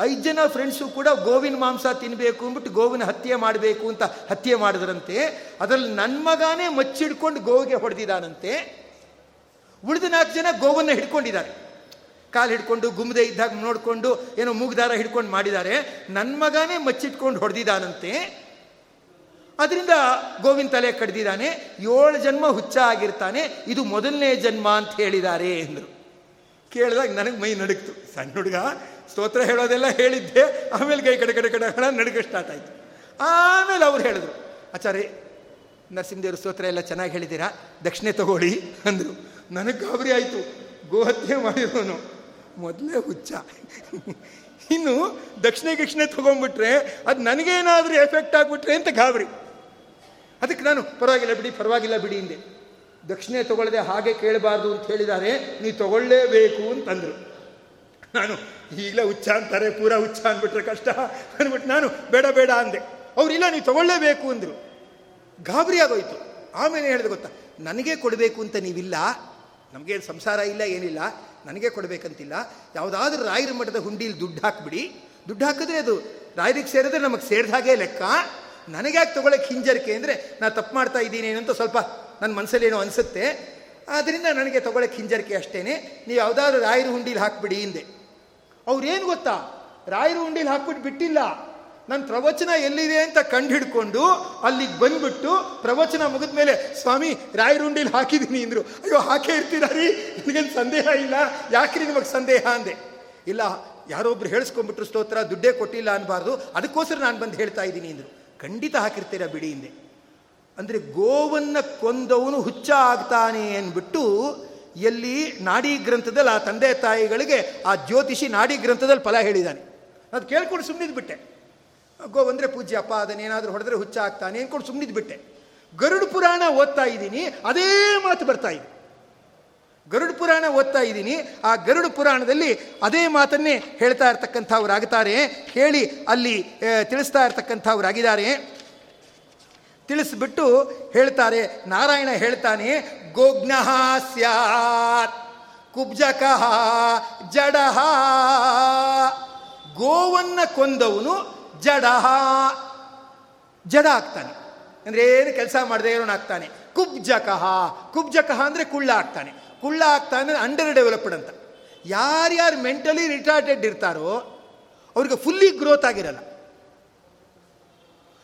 ಐದು ಜನ ಫ್ರೆಂಡ್ಸು ಕೂಡ ಗೋವಿನ ಮಾಂಸ ತಿನ್ನಬೇಕು ಅಂದ್ಬಿಟ್ಟು ಗೋವಿನ ಹತ್ಯೆ ಮಾಡಬೇಕು ಅಂತ ಹತ್ಯೆ ಮಾಡಿದ್ರಂತೆ. ಅದರಲ್ಲಿ ನನ್ನ ಮಗಾನೇ ಮಚ್ಚಿಡ್ಕೊಂಡು ಗೋವಿಗೆ ಹೊಡೆದಿದ್ದಾನಂತೆ. ಉಳಿದ ನಾಲ್ಕು ಜನ ಗೋವನ್ನು ಹಿಡ್ಕೊಂಡಿದ್ದಾರೆ. ಕಾಲು ಹಿಡ್ಕೊಂಡು ಗುಮ್ಮದೆ ಇದ್ದಾಗ ನೋಡಿಕೊಂಡು, ಏನೋ ಮೂಗ್ದಾರ ಹಿಡ್ಕೊಂಡು ಮಾಡಿದ್ದಾರೆ. ನನ್ನ ಮಗನೇ ಮಚ್ಚಿಟ್ಕೊಂಡು ಹೊಡೆದಿದ್ದಾನಂತೆ. ಅದರಿಂದ ಗೋವಿನ ತಲೆ ಕಡ್ದಿದ್ದಾನೆ, ಏಳು ಜನ್ಮ ಹುಚ್ಚ ಆಗಿರ್ತಾನೆ, ಇದು ಮೊದಲನೇ ಜನ್ಮ ಅಂತ ಹೇಳಿದ್ದಾರೆ ಎಂದರು. ಕೇಳಿದಾಗ ನನಗೆ ಮೈ ನಡುಕ್ತು ಸಣ್ಣ ಹುಡುಗ, ಸ್ತೋತ್ರ ಹೇಳೋದೆಲ್ಲ ಹೇಳಿದ್ದೆ, ಆಮೇಲೆ ಕೈ ಕಡೆ ಕಡೆ ಕಡೆ ಹಣ ನಡುಗೆ ಸ್ಟಾರ್ಟ್ ಆಯಿತು. ಆಮೇಲೆ ಅವ್ರು ಹೇಳಿದ್ರು, ಆಚಾರ್ಯ, ನರಸಿಂಹದೇವ್ರ ಸ್ತೋತ್ರ ಎಲ್ಲ ಚೆನ್ನಾಗಿ ಹೇಳಿದ್ದೀರಾ? ದಕ್ಷಿಣೆ ತಗೊಳ್ಳಿ, ಅಂದರು. ನನಗೆ ಗಾಬರಿ ಆಯಿತು. ಗೋಹತ್ಯೆ ಮಾಡಿರೋನು. ಮೊದಲೇ ಹುಚ್ಚ. ಇನ್ನು ದಕ್ಷಿಣ ಗಿಕ್ಷಣೆ ತೊಗೊಂಡ್ಬಿಟ್ರೆ, ಅದು ನನಗೇನಾದರೂ ಎಫೆಕ್ಟ್ ಆಗಿಬಿಟ್ರೆ ಅಂತ ಗಾಬರಿ. ಅದಕ್ಕೆ ನಾನು, ಪರವಾಗಿಲ್ಲ ಬಿಡಿ ಪರವಾಗಿಲ್ಲ ಬಿಡಿ ಹಿಂದೆ ದಕ್ಷಿಣೆ ತಗೊಳ್ಳದೆ ಹಾಗೆ ಕೇಳಬಾರ್ದು ಅಂತ ಹೇಳಿದ್ದಾರೆ ನೀವು ತಗೊಳ್ಳೇಬೇಕು ಅಂತಂದರು. ನಾನು, ಈಗಲೇ ಹುಚ್ಚ ಅಂತಾರೆ, ಪೂರ ಹುಚ್ಚ ಅಂದ್ಬಿಟ್ರೆ ಕಷ್ಟ ಅಂದ್ಬಿಟ್ಟು ನಾನು, ಬೇಡ ಬೇಡ ಅಂದೆ. ಅವರಿಲ್ಲ ನೀವು ತಗೊಳ್ಳೇಬೇಕು ಅಂದರು. ಗಾಬರಿ ಆಗೋಯ್ತು. ಆಮೇಲೆ ಹೇಳಿದೆ ಗೊತ್ತಾ, ನನಗೆ ಕೊಡಬೇಕು ಅಂತ ನೀವಿಲ್ಲ, ನಮಗೆ ಸಂಸಾರ ಇಲ್ಲ, ಏನಿಲ್ಲ, ನನಗೆ ಕೊಡಬೇಕಂತಿಲ್ಲ, ಯಾವುದಾದ್ರೂ ರಾಯರ ಮಠದ ಹುಂಡಿಲಿ ದುಡ್ಡು ಹಾಕ್ಬಿಡಿ. ದುಡ್ಡು ಹಾಕಿದ್ರೆ ಅದು ರಾಯರಿಗೆ ಸೇರಿದ್ರೆ ನಮಗೆ ಸೇರಿದ ಹಾಗೆ ಲೆಕ್ಕ. ನನಗ್ಯಾಕೆ ತೊಗೊಳಕ್ಕೆ ಹಿಂಜರಿಕೆ ಅಂದರೆ ನಾನು ತಪ್ಪು ಮಾಡ್ತಾ ಇದ್ದೀನಿ ಅಂತ ಸ್ವಲ್ಪ ನನ್ನ ಮನಸ್ಸಲ್ಲೇನೋ ಅನಿಸುತ್ತೆ. ಆದ್ದರಿಂದ ನನಗೆ ತೊಗೊಳಕ್ಕೆ ಹಿಂಜರಿಕೆ ಅಷ್ಟೇ ನೀವು ಯಾವುದಾದ್ರೂ ರಾಯರು ಹುಂಡಿಲಿ ಹಾಕ್ಬಿಡಿ ಹಿಂದೆ. ಅವ್ರೇನು ಗೊತ್ತಾ? ರಾಯರು ಹುಂಡಿಲಿ ಹಾಕ್ಬಿಟ್ಟು ಬಿಟ್ಟಿಲ್ಲ. ನನ್ನ ಪ್ರವಚನ ಎಲ್ಲಿದೆ ಅಂತ ಕಂಡು ಹಿಡ್ಕೊಂಡು ಅಲ್ಲಿಗೆ ಬಂದ್ಬಿಟ್ಟು ಪ್ರವಚನ ಮುಗಿದ ಮೇಲೆ ಸ್ವಾಮಿ ರಾಯರುಂಡಿಲಿ ಹಾಕಿದ್ದೀನಿ ಅಂದರು. ಅಯ್ಯೋ, ಹಾಕೇ ಇರ್ತೀರಾರಿ ನನಗೇನು ಸಂದೇಹ ಇಲ್ಲ? ಯಾಕ್ರಿ ನಿಮಗೆ ಸಂದೇಹ? ಅಂದೆ. ಇಲ್ಲ ಯಾರೊಬ್ರು ಹೇಳಿಸ್ಕೊಂಡ್ಬಿಟ್ರು ಸ್ತೋತ್ರ, ದುಡ್ಡೇ ಕೊಟ್ಟಿಲ್ಲ ಅನ್ಬಾರ್ದು. ಅದಕ್ಕೋಸ್ಕರ ನಾನು ಬಂದು ಹೇಳ್ತಾ ಇದ್ದೀನಿ ಅಂದರು. ಖಂಡಿತ ಹಾಕಿರ್ತೀರಾ ಬಿಡಿ ಹಿಂದೆ. ಅಂದರೆ ಗೋವನ್ನು ಕೊಂದವನು ಹುಚ್ಚ ಆಗ್ತಾನೆ ಅಂದ್ಬಿಟ್ಟು ಎಲ್ಲಿ ನಾಡಿ ಗ್ರಂಥದಲ್ಲಿ ಆ ತಂದೆ ತಾಯಿಗಳಿಗೆ ಆ ಜ್ಯೋತಿಷಿ ನಾಡಿ ಗ್ರಂಥದಲ್ಲಿ ಫಲ ಹೇಳಿದ್ದಾನೆ ಅದು ಕೇಳ್ಕೊಂಡು ಸುಮ್ಮನಿದ್ಬಿಟ್ಟೆ ಗೋ ಅಂದರೆ ಪೂಜ್ಯ ಅಪ್ಪ, ಅದನ್ನೇನಾದರೂ ಹೊಡೆದ್ರೆ ಹುಚ್ಚ ಆಗ್ತಾನೆ ಅಂದ್ಕೊಂಡು ಸುಮ್ಮನಿದ್ಬಿಟ್ಟೆ ಗರುಡ ಪುರಾಣ ಓದ್ತಾ ಇದ್ದೀನಿ, ಅದೇ ಮಾತು ಬರ್ತಾ ಇದೆ. ಗರುಡ ಪುರಾಣ ಓದ್ತಾ ಇದ್ದೀನಿ. ಆ ಗರುಡ ಪುರಾಣದಲ್ಲಿ ಅದೇ ಮಾತನ್ನೇ ಹೇಳ್ತಾ ಇರ್ತಕ್ಕಂಥವ್ರಾಗುತ್ತಾರೆ ಹೇಳಿ ಅಲ್ಲಿ ತಿಳಿಸ್ತಾ ಇರ್ತಕ್ಕಂಥವ್ರಾಗಿದ್ದಾರೆ. ತಿಳಿಸ್ಬಿಟ್ಟು ಹೇಳ್ತಾರೆ. ನಾರಾಯಣ ಹೇಳ್ತಾನೆ ಗೋಗ್ನಃ ಸ್ಯಾತ್, ಕುಬ್ಜಕಃ ಜಡಹ ಗೋವನ್ನ ಕೊಂದವನು ಜಡಹ ಜಡ ಆಗ್ತಾನೆ. ಅಂದ್ರೆ ಏನು ಕೆಲಸ ಮಾಡದೆ ಇರೋನಾಗ್ತಾನೆ. ಕುಬ್ಜಕಃ. ಕುಬ್ಜಕಃ ಅಂದ್ರೆ ಕುಳ್ಳ ಆಗ್ತಾನೆ ಕುಳ್ಳ ಆಗ್ತಾನೆ ಅಂಡರ್ ಡೆವಲಪ್ಡ್ ಅಂತ. ಯಾರ್ಯಾರು ಮೆಂಟಲಿ ರಿಟಾರ್ಟೆಡ್ ಇರ್ತಾರೋ ಅವ್ರಿಗೆ ಫುಲ್ಲಿ ಗ್ರೋತ್ ಆಗಿರಲ್ಲ.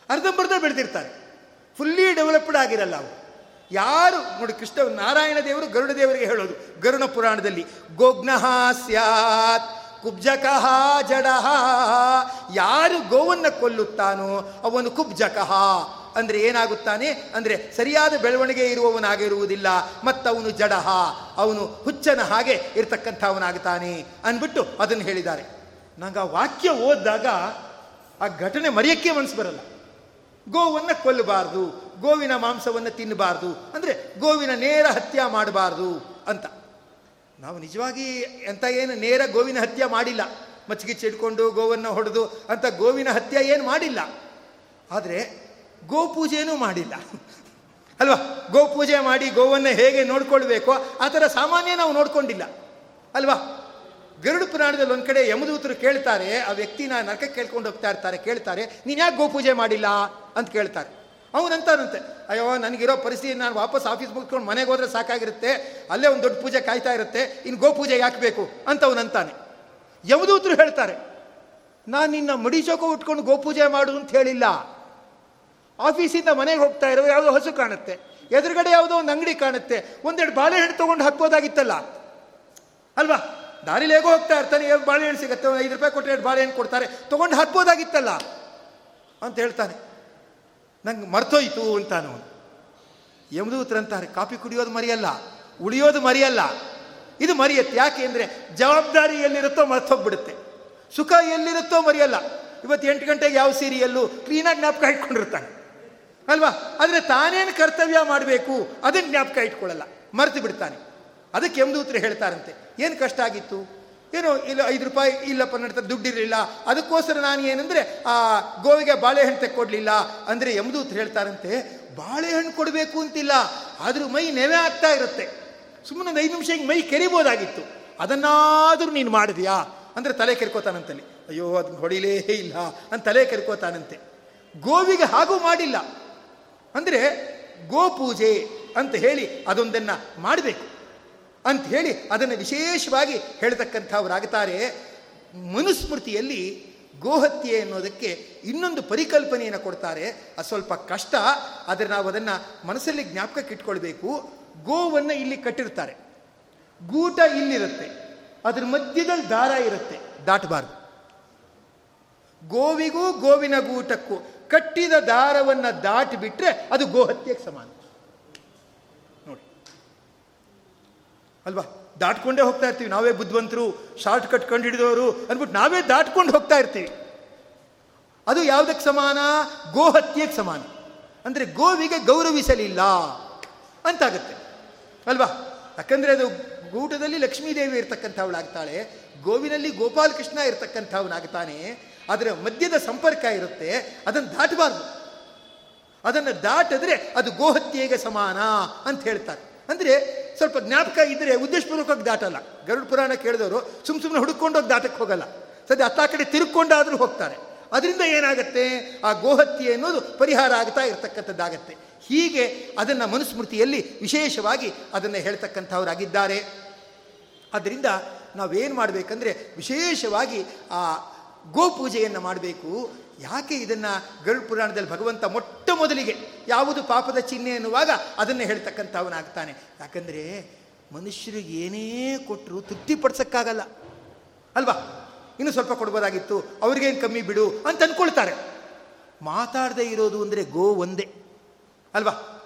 ಅರ್ಧಂಬರ್ಧ ಬೆಳೆದಿರ್ತಾರೆ. ಫುಲ್ಲಿ ಡೆವಲಪ್ಡ್ ಆಗಿರಲ್ಲ ಅವರು. ಯಾರು, ನೋಡಿ ಕೃಷ್ಣ ನಾರಾಯಣ ದೇವರು ಗರುಡ ದೇವರಿಗೆ ಹೇಳೋದು ಗರುಣ ಪುರಾಣದಲ್ಲಿ ಗೋಗ್ನಃ ಸ್ಯಾತ್, ಕುಬ್ಜಕಃ ಜಡಹ ಯಾರು ಗೋವನ್ನು ಕೊಲ್ಲುತ್ತಾನೋ ಅವನು ಕುಬ್ಜಕಃ. ಅಂದ್ರೆ ಏನಾಗುತ್ತಾನೆ? ಅಂದರೆ ಸರಿಯಾದ ಬೆಳವಣಿಗೆ ಇರುವವನಾಗಿರುವುದಿಲ್ಲ. ಮತ್ತವನು ಜಡಹ. ಅವನು ಹುಚ್ಚನ ಹಾಗೆ ಇರತಕ್ಕಂಥವನಾಗುತ್ತಾನೆ ಅಂದ್ಬಿಟ್ಟು ಅದನ್ನು ಹೇಳಿದ್ದಾರೆ. ನಂಗೆ ಆ ವಾಕ್ಯ ಓದಿದಾಗ ಆ ಘಟನೆ ಮರೆಯಕ್ಕೆ ಮನಸ್ಸು ಬರಲ್ಲ. ಗೋವನ್ನು ಕೊಲ್ಲಬಾರ್ದು, ಗೋವಿನ ಮಾಂಸವನ್ನು ತಿನ್ನಬಾರ್ದು, ಅಂದರೆ ಗೋವಿನ ನೇರ ಹತ್ಯೆ ಮಾಡಬಾರ್ದು ಅಂತ. ನಾವು ನಿಜವಾಗಿ ಎಂಥ ಏನು ನೇರ ಗೋವಿನ ಹತ್ಯೆ ಮಾಡಿಲ್ಲ. ಮಚ್ಚಿಗೆ ಇಟ್ಕೊಂಡು ಗೋವನ್ನು ಹೊಡೆದು ಅಂತ ಗೋವಿನ ಹತ್ಯೆ ಏನು ಮಾಡಿಲ್ಲ. ಆದರೆ ಗೋಪೂಜೆನೂ ಮಾಡಿಲ್ಲ. ಅಲ್ವಾ? ಗೋಪೂಜೆ ಮಾಡಿ ಗೋವನ್ನು ಹೇಗೆ ನೋಡ್ಕೊಳ್ಬೇಕೋ, ಆ ಥರ ಸಾಮಾನ್ಯ ನಾವು ನೋಡ್ಕೊಂಡಿಲ್ಲ. ಅಲ್ವಾ? ಗರುಡು ಪುರಾಣದಲ್ಲಿ ಒಂದು ಕಡೆ ಯಮದೂತರು ಕೇಳ್ತಾರೆ, ಆ ವ್ಯಕ್ತಿನ ನರಕ ಕೇಳ್ಕೊಂಡು ಹೋಗ್ತಾ ಇರ್ತಾರೆ, ಕೇಳ್ತಾರೆ, ನೀನು ಯಾಕೆ ಗೋಪೂಜೆ ಮಾಡಿಲ್ಲ? ಅಂತ ಕೇಳ್ತಾರೆ. ಅವನಂತಾನಂತೆ ಅಯ್ಯೋ, ನನಗಿರೋ ಪರಿಸ್ಥಿತಿ ನಾನು ವಾಪಸ್ ಆಫೀಸ್ ಮುಗಿಸ್ಕೊಂಡು ಮನೆಗೆ ಹೋದ್ರೆ ಸಾಕಾಗಿರುತ್ತೆ, ಅಲ್ಲೇ ಒಂದು ದೊಡ್ಡ ಪೂಜೆ ಕಾಯ್ತಾ ಇರುತ್ತೆ ಇನ್ನು ಗೋಪೂಜೆ ಯಾಕೆ ಬೇಕು? ಅಂತ ಅವನಂತಾನೆ ಯಮದೂತರು ಹೇಳ್ತಾರೆ, ನಾನು ನಿನ್ನ ಮಡಿ ಚೌಕ ಉಟ್ಕೊಂಡು ಗೋಪೂಜೆ ಮಾಡು ಅಂತ ಹೇಳಿಲ್ಲ. ಆಫೀಸಿಂದ ಮನೆಗೆ ಹೋಗ್ತಾ ಇರೋ ಯಾವುದೋ ಹಸು ಕಾಣುತ್ತೆ. ಎದುರುಗಡೆ ಯಾವುದೋ ಒಂದು ಅಂಗಡಿ ಕಾಣುತ್ತೆ. ಒಂದೆರಡು ಬಾಳೆಹಣ್ಣು ತೊಗೊಂಡು ಹಾಕ್ಬೋದಾಗಿತ್ತಲ್ಲ. ಅಲ್ವಾ? ದಾರಿಲಿ ಹೇಗೋ ಹೋಗ್ತಾ ಇರ್ತಾನೆ ಬಾಳೆಹಣ್ಣು ಸಿಗುತ್ತೆ ಐದು ರೂಪಾಯಿ ಕೊಟ್ಟರೆ ಎರಡು ಬಾಳೆಹಣ್ಣು ಕೊಡ್ತಾರೆ. ತೊಗೊಂಡು ಹಾಕ್ಬೋದಾಗಿತ್ತಲ್ಲ? ಅಂತ ಹೇಳ್ತಾನೆ. ನಂಗೆ ಮರ್ತೋಯ್ತು ಅಂತಾನು ಯಮದೂತರಂತಾರೆ ಕಾಫಿ ಕುಡಿಯೋದು ಮರಿಯಲ್ಲ, ಉಳಿಯೋದು ಮರಿಯಲ್ಲ. ಇದು ಮರಿಯತ್ತೆ. ಯಾಕೆ ಅಂದರೆ ಜವಾಬ್ದಾರಿ ಎಲ್ಲಿರುತ್ತೋ ಮರ್ತೋಗ್ಬಿಡುತ್ತೆ. ಸುಖ ಎಲ್ಲಿರುತ್ತೋ ಮರಿಯಲ್ಲ. ಇವತ್ತು ಎಂಟು ಗಂಟೆಗೆ ಯಾವ ಸೀರಿಯಲ್ಲು ಕ್ಲೀನಾಗಿ ಜ್ಞಾಪಕ ಇಟ್ಕೊಂಡಿರ್ತಾನೆ ಅಲ್ವಾ? ಆದರೆ ತಾನೇನು ಕರ್ತವ್ಯ ಮಾಡಬೇಕು ಅದನ್ನು ಜ್ಞಾಪಕ ಇಟ್ಕೊಳ್ಳಲ್ಲ. ಮರೆತು ಬಿಡ್ತಾನೆ. ಅದಕ್ಕೆ ಯಮದೂತರು ಹೇಳ್ತಾರಂತೆ, ಏನು ಕಷ್ಟ ಆಗಿತ್ತು? ಏನೋ, ಇಲ್ಲ, ಐದು ರೂಪಾಯಿ ಇಲ್ಲಪ್ಪ ನಡ್ತಾರೆ ದುಡ್ಡಿರಲಿಲ್ಲ, ಅದಕ್ಕೋಸ್ಕರ ನಾನು ಏನಂದರೆ, ಆ, ಗೋವಿಗೆ ಬಾಳೆಹಣ್ಣು ತೆಕ್ಕೊಡ್ಲಿಲ್ಲ ಅಂದರೆ ಯಮದೂತರು ಹೇಳ್ತಾರಂತೆ, ಬಾಳೆಹಣ್ಣು ಕೊಡಬೇಕು ಅಂತಿಲ್ಲ, ಆದರೂ ಮೈ ನೆವೆ ಆಗ್ತಾ ಇರುತ್ತೆ. ಸುಮ್ಮನೆ ಒಂದು ಐದು ನಿಮಿಷ ಮೈ ಕೆರಿಬೋದಾಗಿತ್ತು. ಅದನ್ನಾದರೂ ನೀನು ಮಾಡಿದ್ಯಾ? ಅಂದರೆ ತಲೆ ಕೆರ್ಕೋತಾನಂತಲ್ಲಿ, ಅಯ್ಯೋ, ಅದನ್ನ ಹೊಡಿಲೇ ಇಲ್ಲ, ಅಂತ ತಲೆ ಕೆರ್ಕೋತಾನಂತೆ. ಗೋವಿಗೆ ಹಾಗೂ ಮಾಡಿಲ್ಲ. ಅಂದರೆ ಗೋಪೂಜೆ ಅಂತ ಹೇಳಿ ಅದೊಂದನ್ನು ಮಾಡಬೇಕು. ಅಂತ ಹೇಳಿ ಅದನ್ನು ವಿಶೇಷವಾಗಿ ಹೇಳ್ತಕ್ಕಂಥವರಾಗುತ್ತಾರೆ ಮನುಸ್ಮೃತಿಯಲ್ಲಿ ಗೋಹತ್ಯೆ ಅನ್ನೋದಕ್ಕೆ ಇನ್ನೊಂದು ಪರಿಕಲ್ಪನೆಯನ್ನು ಕೊಡ್ತಾರೆ. ಅದು ಸ್ವಲ್ಪ ಕಷ್ಟ, ಆದರೆ ನಾವು ಅದನ್ನು ಮನಸ್ಸಲ್ಲಿ ಜ್ಞಾಪಕಕ್ಕೆ ಇಟ್ಕೊಳ್ಬೇಕು. ಗೋವನ್ನು ಇಲ್ಲಿ ಕಟ್ಟಿರ್ತಾರೆ. ಗೂಟ ಇಲ್ಲಿರುತ್ತೆ. ಅದ್ರ ಮಧ್ಯದಲ್ಲಿ ದಾರ ಇರುತ್ತೆ. ದಾಟಬಾರ್ದು. ಗೋವಿಗೂ ಗೋವಿನ ಗೂಟಕ್ಕೂ ಕಟ್ಟಿದ ದಾರವನ್ನು ದಾಟಿಬಿಟ್ರೆ ಅದು ಗೋಹತ್ಯೆಗೆ ಸಮಾನ. ನೋಡಿ. ಅಲ್ವಾ? ದಾಟ್ಕೊಂಡೇ ಹೋಗ್ತಾ ಇರ್ತೀವಿ. ನಾವೇ ಬುದ್ಧಿವಂತರು, ಶಾರ್ಟ್ ಕಟ್ ಕಂಡು ಹಿಡಿದವರು ಅಂದ್ಬಿಟ್ಟು ನಾವೇ ದಾಟ್ಕೊಂಡು ಹೋಗ್ತಾ ಇರ್ತೀವಿ. ಅದು ಯಾವುದಕ್ಕೆ ಸಮಾನ? ಗೋಹತ್ಯೆಗೆ ಸಮಾನ. ಅಂದರೆ ಗೋವಿಗೆ ಗೌರವಿಸಲಿಲ್ಲ ಅಂತಾಗುತ್ತೆ. ಅಲ್ವಾ? ಯಾಕಂದರೆ ಅದು ಗೂಟದಲ್ಲಿ ಲಕ್ಷ್ಮೀದೇವಿ ಇರ್ತಕ್ಕಂಥವಳಾಗ್ತಾಳೆ. ಗೋವಿನಲ್ಲಿ ಗೋಪಾಲಕೃಷ್ಣ ಇರ್ತಕ್ಕಂಥವನಾಗ್ತಾನೆ. ಅದರ ಮಧ್ಯದ ಸಂಪರ್ಕ ಇರುತ್ತೆ, ಅದನ್ನು ದಾಟಬಾರ್ದು. ಅದನ್ನು ದಾಟಿದ್ರೆ ಅದು ಗೋಹತ್ಯೆಗೆ ಸಮಾನ ಅಂತ ಹೇಳ್ತಾರೆ. ಅಂದರೆ ಸ್ವಲ್ಪ ಜ್ಞಾಪಕ ಇದ್ದರೆ ಉದ್ದೇಶಪೂರ್ವಕವಾಗಿ ದಾಟಲ್ಲ. ಗರುಡ ಪುರಾಣ ಕೇಳಿದವರು ಸುಮ್ ಸುಮ್ಮನೆ ಹುಡುಕೊಂಡೋಗಿ ದಾಟಕ್ಕೆ ಹೋಗಲ್ಲ. ಸದ್ಯ ಅತ್ತ ಕಡೆ ತಿರುಕೊಂಡಾದರೂ ಹೋಗ್ತಾರೆ. ಅದರಿಂದ ಏನಾಗುತ್ತೆ? ಆ ಗೋಹತ್ಯೆ ಅನ್ನೋದು ಪರಿಹಾರ ಆಗ್ತಾ ಇರತಕ್ಕಂಥದ್ದಾಗತ್ತೆ. ಹೀಗೆ ಅದನ್ನು ಮನುಸ್ಮೃತಿಯಲ್ಲಿ ವಿಶೇಷವಾಗಿ ಅದನ್ನು ಹೇಳ್ತಕ್ಕಂಥವರಾಗಿದ್ದಾರೆ. ಆದ್ದರಿಂದ ನಾವೇನು ಮಾಡಬೇಕಂದ್ರೆ ವಿಶೇಷವಾಗಿ ಆ ಗೋಪೂಜೆಯನ್ನು ಮಾಡಬೇಕು. ಯಾಕೆ ಇದನ್ನು ಗರುಡ ಪುರಾಣದಲ್ಲಿ ಭಗವಂತ ಮೊಟ್ಟ ಮೊದಲಿಗೆ ಯಾವುದು ಪಾಪದ ಚಿಹ್ನೆ ಎನ್ನುವಾಗ ಅದನ್ನು ಹೇಳ್ತಕ್ಕಂಥವನಾಗ್ತಾನೆ. ಯಾಕಂದರೆ ಮನುಷ್ಯರಿಗೆ ಏನೇ ಕೊಟ್ಟರು ತೃಪ್ತಿಪಡಿಸೋಕ್ಕಾಗಲ್ಲ ಅಲ್ವಾ? ಇನ್ನೂ ಸ್ವಲ್ಪ ಕೊಡ್ಬೋದಾಗಿತ್ತು. ಅವ್ರಿಗೇನು ಕಮ್ಮಿ ಬಿಡು ಅಂತ ಅಂದ್ಕೊಳ್ತಾರೆ ಮಾತಾಡದೇ ಇರೋದು ಅಂದರೆ ಗೋ ಒಂದೇ. ಅಲ್ವಾ?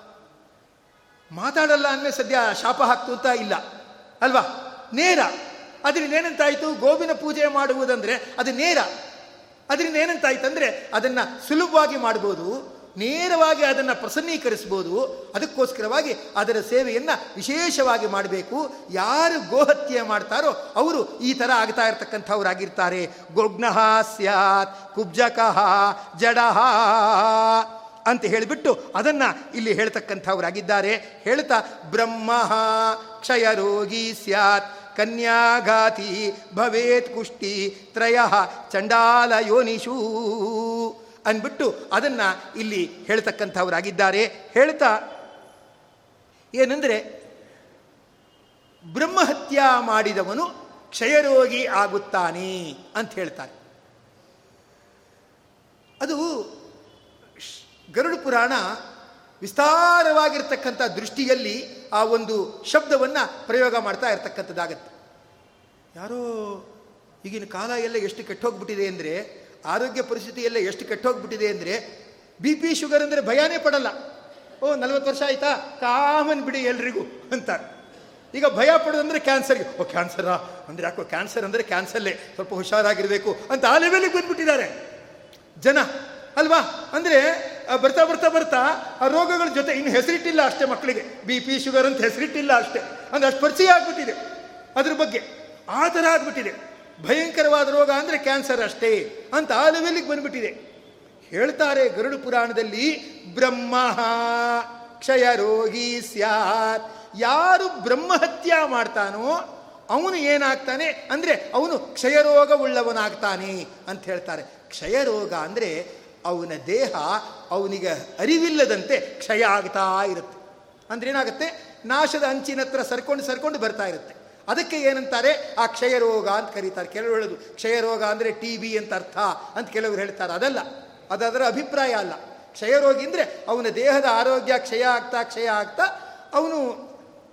ಮಾತಾಡಲ್ಲ ಅಂದರೆ ಸದ್ಯ ಶಾಪ ಹಾಕ್ತು ಅಂತ ಇಲ್ಲ. ಅಲ್ವಾ? ನೇರ. ಅದರಿಂದ ಏನಂತಾಯಿತು? ಗೋವಿನ ಪೂಜೆ ಮಾಡುವುದಂದರೆ ಅದು ನೇರ. ಅದರಿಂದ ಏನಂತಾಯ್ತು ಅಂದರೆ ಅದನ್ನು ಸುಲಭವಾಗಿ ಮಾಡ್ಬೋದು, ನೇರವಾಗಿ ಅದನ್ನು ಪ್ರಸನ್ನೀಕರಿಸ್ಬೋದು, ಅದಕ್ಕೋಸ್ಕರವಾಗಿ ಅದರ ಸೇವೆಯನ್ನು ವಿಶೇಷವಾಗಿ ಮಾಡಬೇಕು. ಯಾರು ಗೋಹತ್ಯೆ ಮಾಡ್ತಾರೋ ಅವರು ಈ ಥರ ಆಗ್ತಾ ಇರ್ತಕ್ಕಂಥವ್ರಾಗಿರ್ತಾರೆ. ಗೊಗ್ನಃ ಸ್ಯಾತ್, ಕುಬ್ಜಕಃ ಜಡಹ ಅಂತ ಹೇಳಿಬಿಟ್ಟು ಅದನ್ನು ಇಲ್ಲಿ ಹೇಳ್ತಕ್ಕಂಥವರಾಗಿದ್ದಾರೆ. ಹೇಳ್ತಾ ಬ್ರಹ್ಮ ಕ್ಷಯರೋಗಿ ಸ್ಯಾತ್. ಕನ್ಯಾಘಾತಿ ಭವೇತ್ ಕುಷ್ಟಿ ತ್ರಯ ಚಂಡಾಲ ಯೋನಿಷೂ ಅಂದ್ಬಿಟ್ಟು ಅದನ್ನು ಇಲ್ಲಿ ಹೇಳ್ತಕ್ಕಂಥವರಾಗಿದ್ದಾರೆ. ಹೇಳ್ತಾ ಏನಂದರೆ, ಬ್ರಹ್ಮಹತ್ಯ ಮಾಡಿದವನು ಕ್ಷಯರೋಗಿ ಆಗುತ್ತಾನೆ ಅಂತ ಹೇಳ್ತಾರೆ. ಅದು ಗರುಡ ಪುರಾಣ ವಿಸ್ತಾರವಾಗಿರ್ತಕ್ಕಂಥ ದೃಷ್ಟಿಯಲ್ಲಿ ಆ ಒಂದು ಶಬ್ದವನ್ನು ಪ್ರಯೋಗ ಮಾಡ್ತಾ ಇರ್ತಕ್ಕಂಥದ್ದಾಗತ್ತೆ. ಯಾರೋ ಈಗಿನ ಕಾಲ ಎಲ್ಲ ಎಷ್ಟು ಕೆಟ್ಟೋಗ್ಬಿಟ್ಟಿದೆ ಅಂದರೆ, ಆರೋಗ್ಯ ಪರಿಸ್ಥಿತಿ ಎಲ್ಲ ಎಷ್ಟು ಕೆಟ್ಟೋಗ್ಬಿಟ್ಟಿದೆ ಅಂದರೆ, ಬಿ ಪಿ ಶುಗರ್ ಅಂದರೆ ಭಯನೇ ಪಡಲ್ಲ. ಓ, ನಲ್ವತ್ತು ವರ್ಷ ಆಯ್ತಾ? ಕಾಮನ್ ಬಿಡಿ ಎಲ್ರಿಗೂ ಅಂತಾರೆ. ಈಗ ಭಯ ಪಡೋದಂದ್ರೆ ಕ್ಯಾನ್ಸರ್ಗೆ ಓ, ಕ್ಯಾನ್ಸರಾ? ಅಂದರೆ ಯಾಕೋ ಕ್ಯಾನ್ಸರ್ ಅಂದರೆ ಕ್ಯಾನ್ಸರ್ಲೇ ಸ್ವಲ್ಪ ಹುಷಾರಾಗಿರಬೇಕು ಅಂತ ಆ ಲೆವೆಲಿಗೆ ಬಂದ್ಬಿಟ್ಟಿದ್ದಾರೆ ಜನ, ಅಲ್ವಾ? ಅಂದರೆ ಬರ್ತಾ ಬರ್ತಾ ಬರ್ತಾ, ಆ ರೋಗಗಳ ಜೊತೆ ಇನ್ನು ಹೆಸರಿಟ್ಟಿಲ್ಲ ಅಷ್ಟೇ ಮಕ್ಕಳಿಗೆ. ಬಿ ಪಿ ಶುಗರ್ ಅಂತ ಹೆಸರಿಟ್ಟಿಲ್ಲ ಅಷ್ಟೇ. ಅಂದರೆ ಅಷ್ಟು ಪರಿಚಯ ಆಗ್ಬಿಟ್ಟಿದೆ. ಅದ್ರ ಬಗ್ಗೆ ಆ ಥರ ಆಗ್ಬಿಟ್ಟಿದೆ. ಭಯಂಕರವಾದ ರೋಗ ಅಂದರೆ ಕ್ಯಾನ್ಸರ್ ಅಷ್ಟೇ ಅಂತ ಆ ಲೆವೆಲಿಗೆ ಬಂದ್ಬಿಟ್ಟಿದೆ. ಹೇಳ್ತಾರೆ ಗರುಡು ಪುರಾಣದಲ್ಲಿ, ಬ್ರಹ್ಮ ಕ್ಷಯ ರೋಗಿ ಸ್ಯಾತ್ ಯಾರು ಬ್ರಹ್ಮಹತ್ಯ ಮಾಡ್ತಾನೋ ಅವನು ಏನಾಗ್ತಾನೆ ಅಂದರೆ ಅವನು ಕ್ಷಯರೋಗವುಳ್ಳವನಾಗ್ತಾನೆ ಅಂತ ಹೇಳ್ತಾರೆ. ಕ್ಷಯರೋಗ ಅಂದರೆ ಅವನ ದೇಹ ಅವನಿಗೆ ಅರಿವಿಲ್ಲದಂತೆ ಕ್ಷಯ ಆಗ್ತಾ ಇರುತ್ತೆ. ಅಂದ್ರೆ ಏನಾಗುತ್ತೆ? ನಾಶದ ಅಂಚಿನ ಹತ್ರ ಸರ್ಕೊಂಡು ಸರ್ಕೊಂಡು ಬರ್ತಾ ಇರುತ್ತೆ. ಅದಕ್ಕೆ ಏನಂತಾರೆ? ಆ ಕ್ಷಯ ರೋಗ ಅಂತ ಕರೀತಾರೆ. ಕೆಲವರು ಹೇಳೋದು ಕ್ಷಯರೋಗ ಅಂದರೆ ಟಿ ಬಿ ಅಂತ ಅರ್ಥ ಅಂತ ಕೆಲವರು ಹೇಳ್ತಾರೆ. ಅದಲ್ಲ ಅದರ ಅಭಿಪ್ರಾಯ ಅಲ್ಲ. ಕ್ಷಯ ರೋಗಿ ಅಂದರೆ ಅವನ ದೇಹದ ಆರೋಗ್ಯ ಕ್ಷಯ ಆಗ್ತಾ ಕ್ಷಯ ಆಗ್ತಾ ಅವನು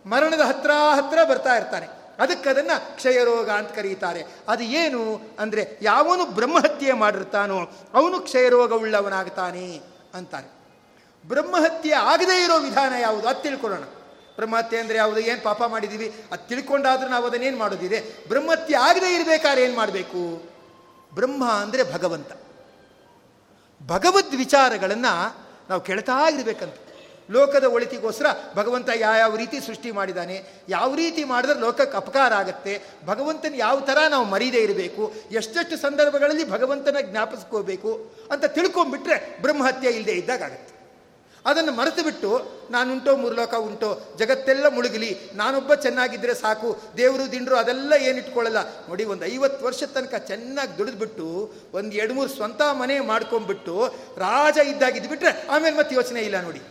ಮರಣದ ಹತ್ರ ಹತ್ರ ಬರ್ತಾ ಇರ್ತಾನೆ. ಅದಕ್ಕೆ ಅದನ್ನು ಕ್ಷಯರೋಗ ಅಂತ ಕರೀತಾರೆ. ಅದು ಏನು? ಅಂದರೆ ಯಾವನು ಬ್ರಹ್ಮಹತ್ಯೆ ಮಾಡಿರ್ತಾನೋ ಅವನು ಕ್ಷಯರೋಗವುಳ್ಳವನಾಗ್ತಾನೆ ಅಂತಾರೆ. ಬ್ರಹ್ಮಹತ್ಯೆ ಆಗದೇ ಇರೋ ವಿಧಾನ ಯಾವುದು? ಅದು ತಿಳ್ಕೊಳ್ಳೋಣ. ಬ್ರಹ್ಮಹತ್ಯೆ ಅಂದರೆ ಯಾವುದು? ಏನು ಪಾಪ ಮಾಡಿದ್ದೀವಿ ಅದು ತಿಳ್ಕೊಂಡಾದ್ರೂ ನಾವು ಅದನ್ನೇನು ಮಾಡೋದಿದೆ? ಬ್ರಹ್ಮಹತ್ಯೆ ಆಗದೇ ಇರಬೇಕಾದ್ರೆ ಏನು ಮಾಡಬೇಕು? ಬ್ರಹ್ಮ ಅಂದರೆ ಭಗವಂತ. ಭಗವದ್ ವಿಚಾರಗಳನ್ನು ನಾವು ಕೇಳ್ತಾ ಇರಬೇಕಂತ. ಲೋಕದ ಒಳಿತಿಗೋಸ್ಕರ ಭಗವಂತ ಯಾವ ರೀತಿ ಸೃಷ್ಟಿ ಮಾಡಿದ್ದಾನೆ ಯಾವ ರೀತಿ ಮಾಡಿದ್ರೆ ಲೋಕಕ್ಕೆ ಅಪಕಾರ ಆಗುತ್ತೆ, ಭಗವಂತನ ಯಾವ ಥರ ನಾವು ಮರೀದೇ ಇರಬೇಕು, ಎಷ್ಟೆಷ್ಟು ಸಂದರ್ಭಗಳಲ್ಲಿ ಭಗವಂತನ ಜ್ಞಾಪಿಸ್ಕೋಬೇಕು ಅಂತ ತಿಳ್ಕೊಂಬಿಟ್ರೆ ಬ್ರಹ್ಮಹತ್ಯೆ ಇಲ್ಲದೆ ಇದ್ದಾಗತ್ತೆ ಅದನ್ನು ಮರೆತು ಬಿಟ್ಟು ನಾನುಂಟೋ ಮೂರ್ಲೋಕ ಉಂಟೋ, ಜಗತ್ತೆಲ್ಲ ಮುಳುಗಲಿ, ನಾನೊಬ್ಬ ಚೆನ್ನಾಗಿದ್ದರೆ ಸಾಕು, ದೇವರು, ದಿಂಡ್ರು ಅದೆಲ್ಲ ಏನಿಟ್ಕೊಳ್ಳಲ್ಲ, ನೋಡಿ ಒಂದು ಐವತ್ತು ವರ್ಷದ ತನಕ ಚೆನ್ನಾಗಿ ದುಡಿದ್ಬಿಟ್ಟು, ಒಂದು ಎರಡು ಮೂರು ಸ್ವಂತ ಮನೆ ಮಾಡ್ಕೊಂಬಿಟ್ಟು ರಾಜ ಇದ್ದಾಗಿದ್ಬಿಟ್ರೆ ಆಮೇಲೆ ಮತ್ತೆ ಯೋಚನೆ ಇಲ್ಲ ನೋಡಿ.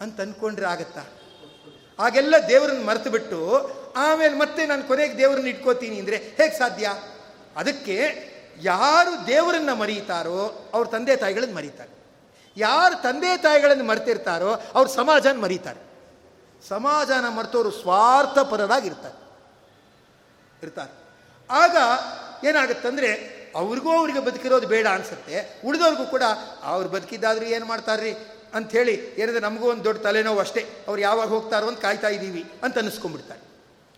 ಅಂತ ಅಂದ್ಕೊಂಡ್ರೆ ಆಗತ್ತಾ? ಹಾಗೆಲ್ಲ ದೇವರನ್ನು ಮರೆತು ಬಿಟ್ಟು ಆಮೇಲೆ ಮತ್ತೆ ನಾನು ಕೊನೆಗೆ ದೇವರನ್ನ ಇಟ್ಕೋತೀನಿ ಅಂದರೆ ಹೇಗೆ ಸಾಧ್ಯ? ಅದಕ್ಕೆ ಯಾರು ದೇವರನ್ನು ಮರೀತಾರೋ ಅವ್ರ ತಂದೆ ತಾಯಿಗಳನ್ನು ಮರೀತಾರೆ. ಯಾರು ತಂದೆ ತಾಯಿಗಳನ್ನು ಮರೆತಿರ್ತಾರೋ ಅವ್ರ ಸಮಾಜನ ಮರೀತಾರೆ. ಸಮಾಜನ ಮರೆತವರು ಸ್ವಾರ್ಥಪರರಾಗಿರ್ತಾರೆ. ಇರ್ತಾರೆ. ಆಗ ಏನಾಗುತ್ತಂದರೆ ಅವ್ರಿಗೂ ಅವ್ರಿಗೆ ಬದುಕಿರೋದು ಬೇಡ ಅನ್ಸುತ್ತೆ. ಉಳಿದವ್ರಿಗೂ ಕೂಡ ಅವ್ರು ಬದುಕಿದ್ದಾದ್ರೂ ಏನು ಮಾಡ್ತಾರ್ರಿ? ಅಂಥೇಳಿ ಏನಿದೆ, ನಮಗೂ ಒಂದು ದೊಡ್ಡ ತಲೆನೋವು ಅಷ್ಟೇ. ಅವ್ರು ಯಾವಾಗ ಹೋಗ್ತಾರೋ ಅಂತ ಕಾಯ್ತಾ ಇದ್ದೀವಿ ಅಂತ ಅನ್ನಿಸ್ಕೊಂಡ್ಬಿಡ್ತಾರೆ.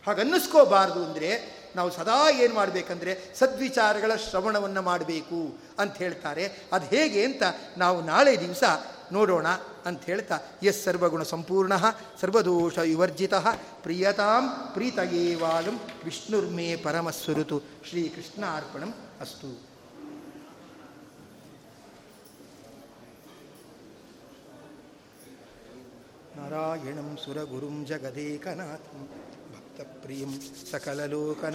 ಹಾಗೆ ಅನ್ನಿಸ್ಕೋಬಾರ್ದು ಅಂದರೆ ನಾವು ಸದಾ ಏನು ಮಾಡಬೇಕಂದ್ರೆ ಸದ್ವಿಚಾರಗಳ ಶ್ರವಣವನ್ನು ಮಾಡಬೇಕು ಅಂತ ಹೇಳ್ತಾರೆ. ಅದು ಹೇಗೆ ಅಂತ ನಾವು ನಾಳೆ ದಿವಸ ನೋಡೋಣ ಅಂತ ಹೇಳ್ತಾ ಎಸ್ ಸರ್ವಗುಣ ಸಂಪೂರ್ಣ, ಸರ್ವದೋಷ ವಿವರ್ಜಿತ, ಪ್ರಿಯತಾಂ ಪ್ರೀತಯೇವಾಲಂ ವಿಷ್ಣುರ್ಮೇ ಪರಮಸ್ವರುತು ಶ್ರೀಕೃಷ್ಣ ಅರ್ಪಣಂ ಅಸ್ತು. నారాయణం సురగరుం జగదేకనాథం. భక్తప్రియం సకలలోకన